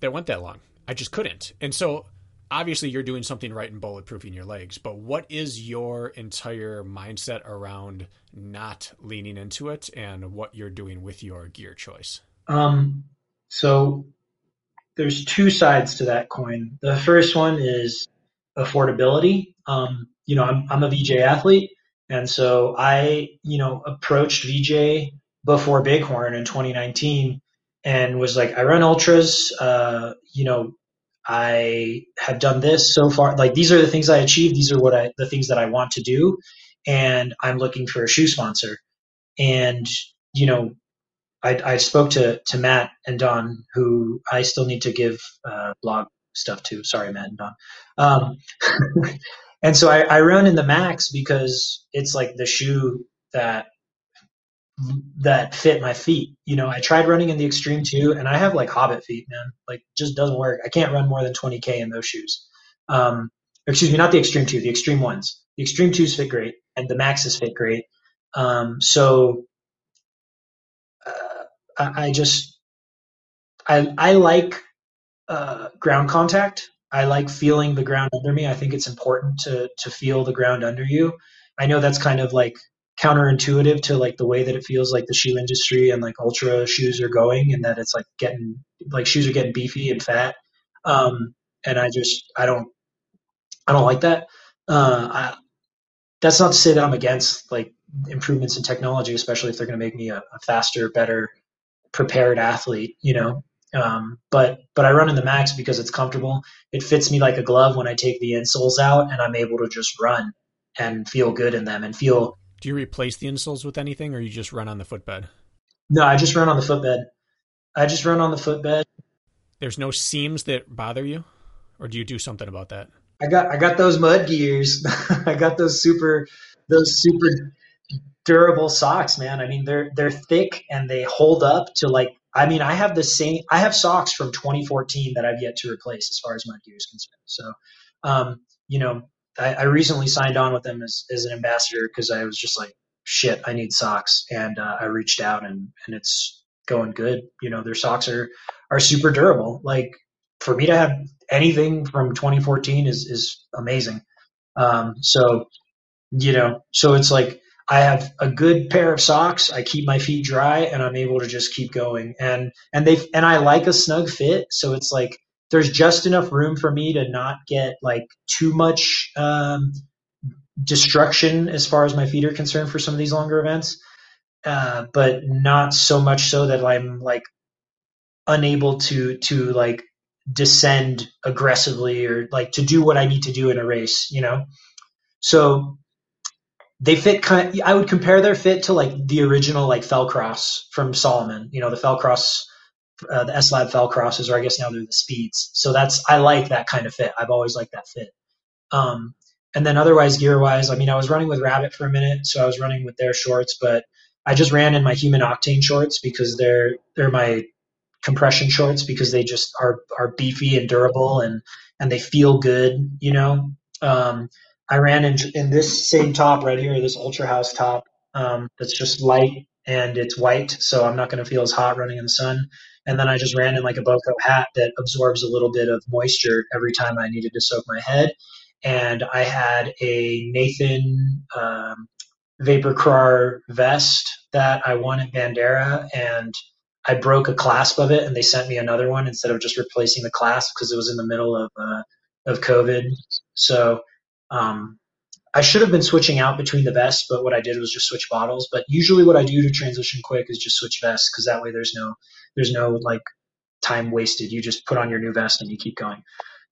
S3: that went that long. I just couldn't. And so obviously you're doing something right in bulletproofing your legs, but what is your entire mindset around not leaning into it and what you're doing with your gear choice?
S4: Um, so there's two sides to that coin. The first one is affordability. Um, you know, I'm, I'm a VJ athlete. And so I, you know, approached VJ before Bighorn in 2019 and was like, I run ultras, uh, you know, I have done this so far. Like these are the things I achieved. These are what I, the things that I want to do. And I'm looking for a shoe sponsor. And, you know, I, I spoke to, to Matt and Don, who I still need to give uh, blog stuff to. Sorry, Matt and Don. Um, and so I, I run in the Max because it's like the shoe that that fit my feet. You know, I tried running in the Extreme 2, and I have like Hobbit feet, man. Like, just doesn't work. I can't run more than 20k in those shoes. Um, excuse me, not the Extreme 2, the Extreme ones. The Extreme 2s fit great, and the Maxes fit great. Um, so uh, I, I just I I like uh, ground contact. I like feeling the ground under me. I think it's important to to feel the ground under you. I know that's kind of like counterintuitive to like the way that it feels like the shoe industry and like ultra shoes are going and that it's like getting like shoes are getting beefy and fat um and i just i don't i don't like that uh I, that's not to say that i'm against like improvements in technology especially if they're going to make me a, a faster better prepared athlete you know um but but i run in the max because it's comfortable it fits me like a glove when i take the insoles out and i'm able to just run and feel good in them and feel.
S3: Do you replace the insoles with anything, or you just run on the footbed?
S4: No, I just run on the footbed. I just run on the footbed.
S3: There's no seams that bother you, or do you do something about that?
S4: I got I got those MudGears. I got those super those super durable socks, man. I mean, they're they're thick and they hold up to like. I mean, I have the same. I have socks from 2014 that I've yet to replace, as far as my gear is concerned. So, um, you know, I, I, recently signed on with them as as an ambassador because I was just like, shit, I need socks, and uh, I reached out and and it's going good. You know, their socks are are super durable. Like for me to have anything from 2014 is is amazing. Um, so you know, so it's like I have a good pair of socks. I keep my feet dry, and I'm able to just keep going. And and they and I like a snug fit, so it's like there's just enough room for me to not get like too much um, destruction as far as my feet are concerned for some of these longer events, uh, but not so much so that I'm like unable to to like descend aggressively or like to do what I need to do in a race, you know. So they fit kind of, I would compare their fit to like the original like Fellcross from Salomon, you know, the Fellcross uh, the S Lab Fellcrosses, or I guess now they're the Speeds. So that's I like that kind of fit. I've always liked that fit. Um, and then otherwise gear wise, I mean, I was running with Rabbit for a minute, so I was running with their shorts, but I just ran in my Human Octane shorts because they're they're my compression shorts because they just are are beefy and durable and and they feel good, you know. Um, I ran in in this same top right here, this Ultra House top um, that's just light and it's white, so I'm not going to feel as hot running in the sun. And then I just ran in like a Boco hat that absorbs a little bit of moisture every time I needed to soak my head. And I had a Nathan um, VaporKrar vest that I won at Bandera, and I broke a clasp of it, and they sent me another one instead of just replacing the clasp because it was in the middle of uh, of COVID. So um, I should have been switching out between the vests, but what I did was just switch bottles. But usually, what I do to transition quick is just switch vests because that way there's no there's no like time wasted. You just put on your new vest and you keep going.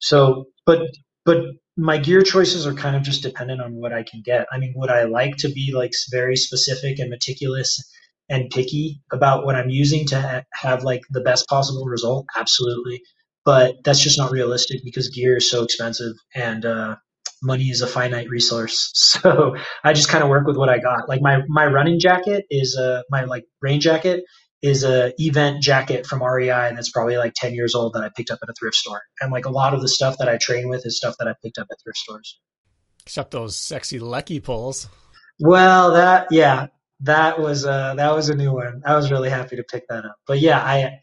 S4: So, but but my gear choices are kind of just dependent on what I can get. I mean, would I like to be like very specific and meticulous and picky about what I'm using to ha- have like the best possible result? Absolutely. But that's just not realistic because gear is so expensive and uh, money is a finite resource. So I just kind of work with what I got. Like my my running jacket is a my like rain jacket is a eVent jacket from REI that's probably like 10 years old that I picked up at a thrift store. And like a lot of the stuff that I train with is stuff that I picked up at thrift stores.
S3: Except those sexy Leki pulls.
S4: Well, that yeah, that was uh that was a new one. I was really happy to pick that up. But yeah, I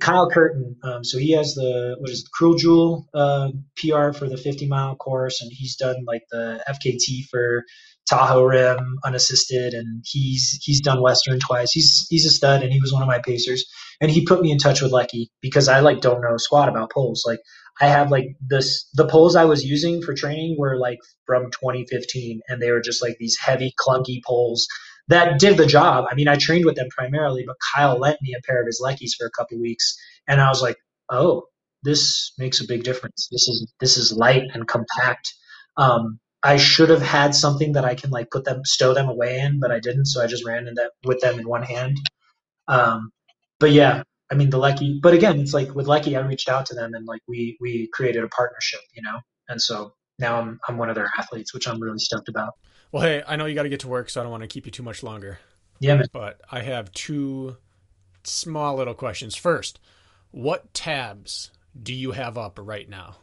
S4: Kyle Curtin. Um, so he has the what is it, Cruel Jewel uh, PR for the 50 mile course, and he's done like the FKT for Tahoe Rim unassisted, and he's he's done Western twice. He's he's a stud, and he was one of my pacers. And he put me in touch with Leki because I like don't know squat about poles. Like I have like this the poles I was using for training were like from 2015, and they were just like these heavy clunky poles that did the job. I mean, I trained with them primarily, but Kyle lent me a pair of his Lekis for a couple weeks, and I was like, oh, this makes a big difference. This is this is light and compact. Um, I should have had something that I can like put them, stow them away in, but I didn't. So I just ran in that with them in one hand. Um, but yeah, I mean the Leki. But again, it's like with Leki, I reached out to them and like we we created a partnership, you know. And so now I'm I'm one of their athletes, which I'm really stoked about.
S3: Well, hey, I know you got to get to work, so I don't want to keep you too much longer.
S4: Yeah, man.
S3: But I have two small little questions. First, what tabs do you have up right now?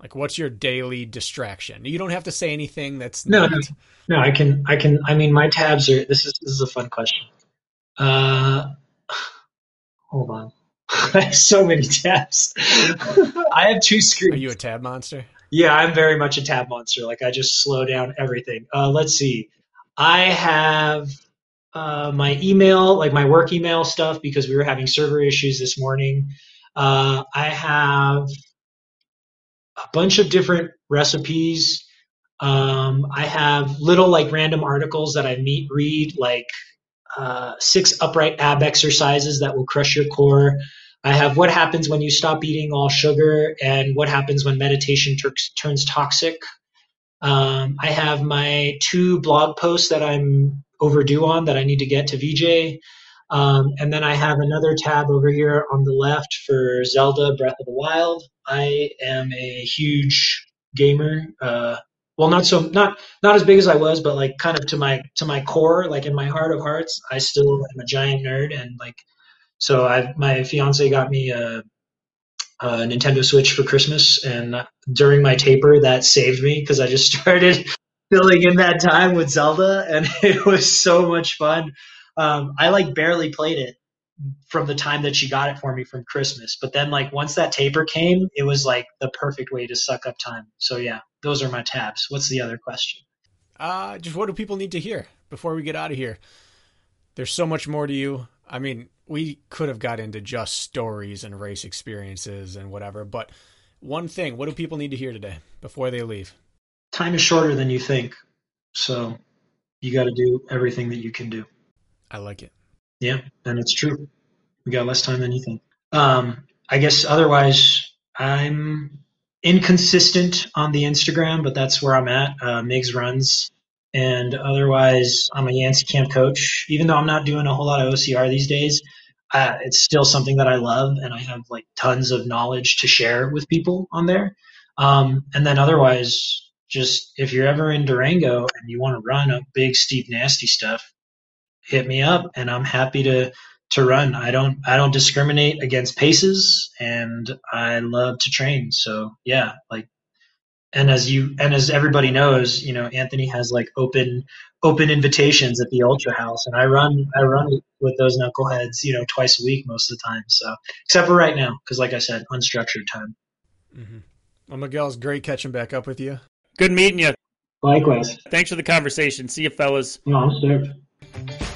S3: Like, what's your daily distraction? You don't have to say anything that's
S4: no,
S3: not...
S4: no. I can, I can. I mean, my tabs are. This is this is a fun question. Uh, hold on. I have so many tabs. I have two screens.
S3: Are you a tab monster?
S4: Yeah, I'm very much a tab monster. Like I just slow down everything. Uh, let's see. I have uh, my email, like my work email stuff, because we were having server issues this morning. Uh, I have a bunch of different recipes. Um, I have little like random articles that I meet read, like uh, six upright ab exercises that will crush your core. I have what happens when you stop eating all sugar and what happens when meditation tur- turns toxic. Um, I have my two blog posts that I'm overdue on that I need to get to VJ. Um, and then I have another tab over here on the left for Zelda Breath of the Wild. I am a huge gamer. Uh, well, not so not not as big as I was, but like kind of to my to my core, like in my heart of hearts, I still am a giant nerd. And like, so I my fiance got me a, a Nintendo Switch for Christmas, and during my taper, that saved me because I just started filling in that time with Zelda, and it was so much fun. Um, I like barely played it from the time that she got it for me from Christmas, but then like once that taper came, it was like the perfect way to suck up time. So yeah, those are my tabs. What's the other question?
S3: Uh, just what do people need to hear before we get out of here? There's so much more to you. I mean, we could have got into just stories and race experiences and whatever, but one thing, what do people need to hear today before they leave?
S4: Time is shorter than you think. So you got to do everything that you can do.
S3: I like it.
S4: Yeah, and it's true. We got less time than you think. Um, I guess otherwise, I'm inconsistent on the Instagram, but that's where I'm at. Uh, Migs runs. And otherwise, I'm a Yancy Camp coach. Even though I'm not doing a whole lot of OCR these days, uh, it's still something that I love, and I have like tons of knowledge to share with people on there. Um, and then otherwise, just if you're ever in Durango and you want to run a big, steep, nasty stuff, hit me up, and I'm happy to to run. I don't I don't discriminate against paces, and I love to train. So yeah, like and as you and as everybody knows, you know, Anthony has like open open invitations at the Ultra House, and I run I run with those knuckleheads, you know, twice a week most of the time. So except for right now, because like I said, unstructured time.
S3: Mm-hmm. Well, Miguel, it's great catching back up with you.
S1: Good meeting you.
S4: Likewise.
S1: Thanks for the conversation. See you, fellas.
S4: No, I'm stoked.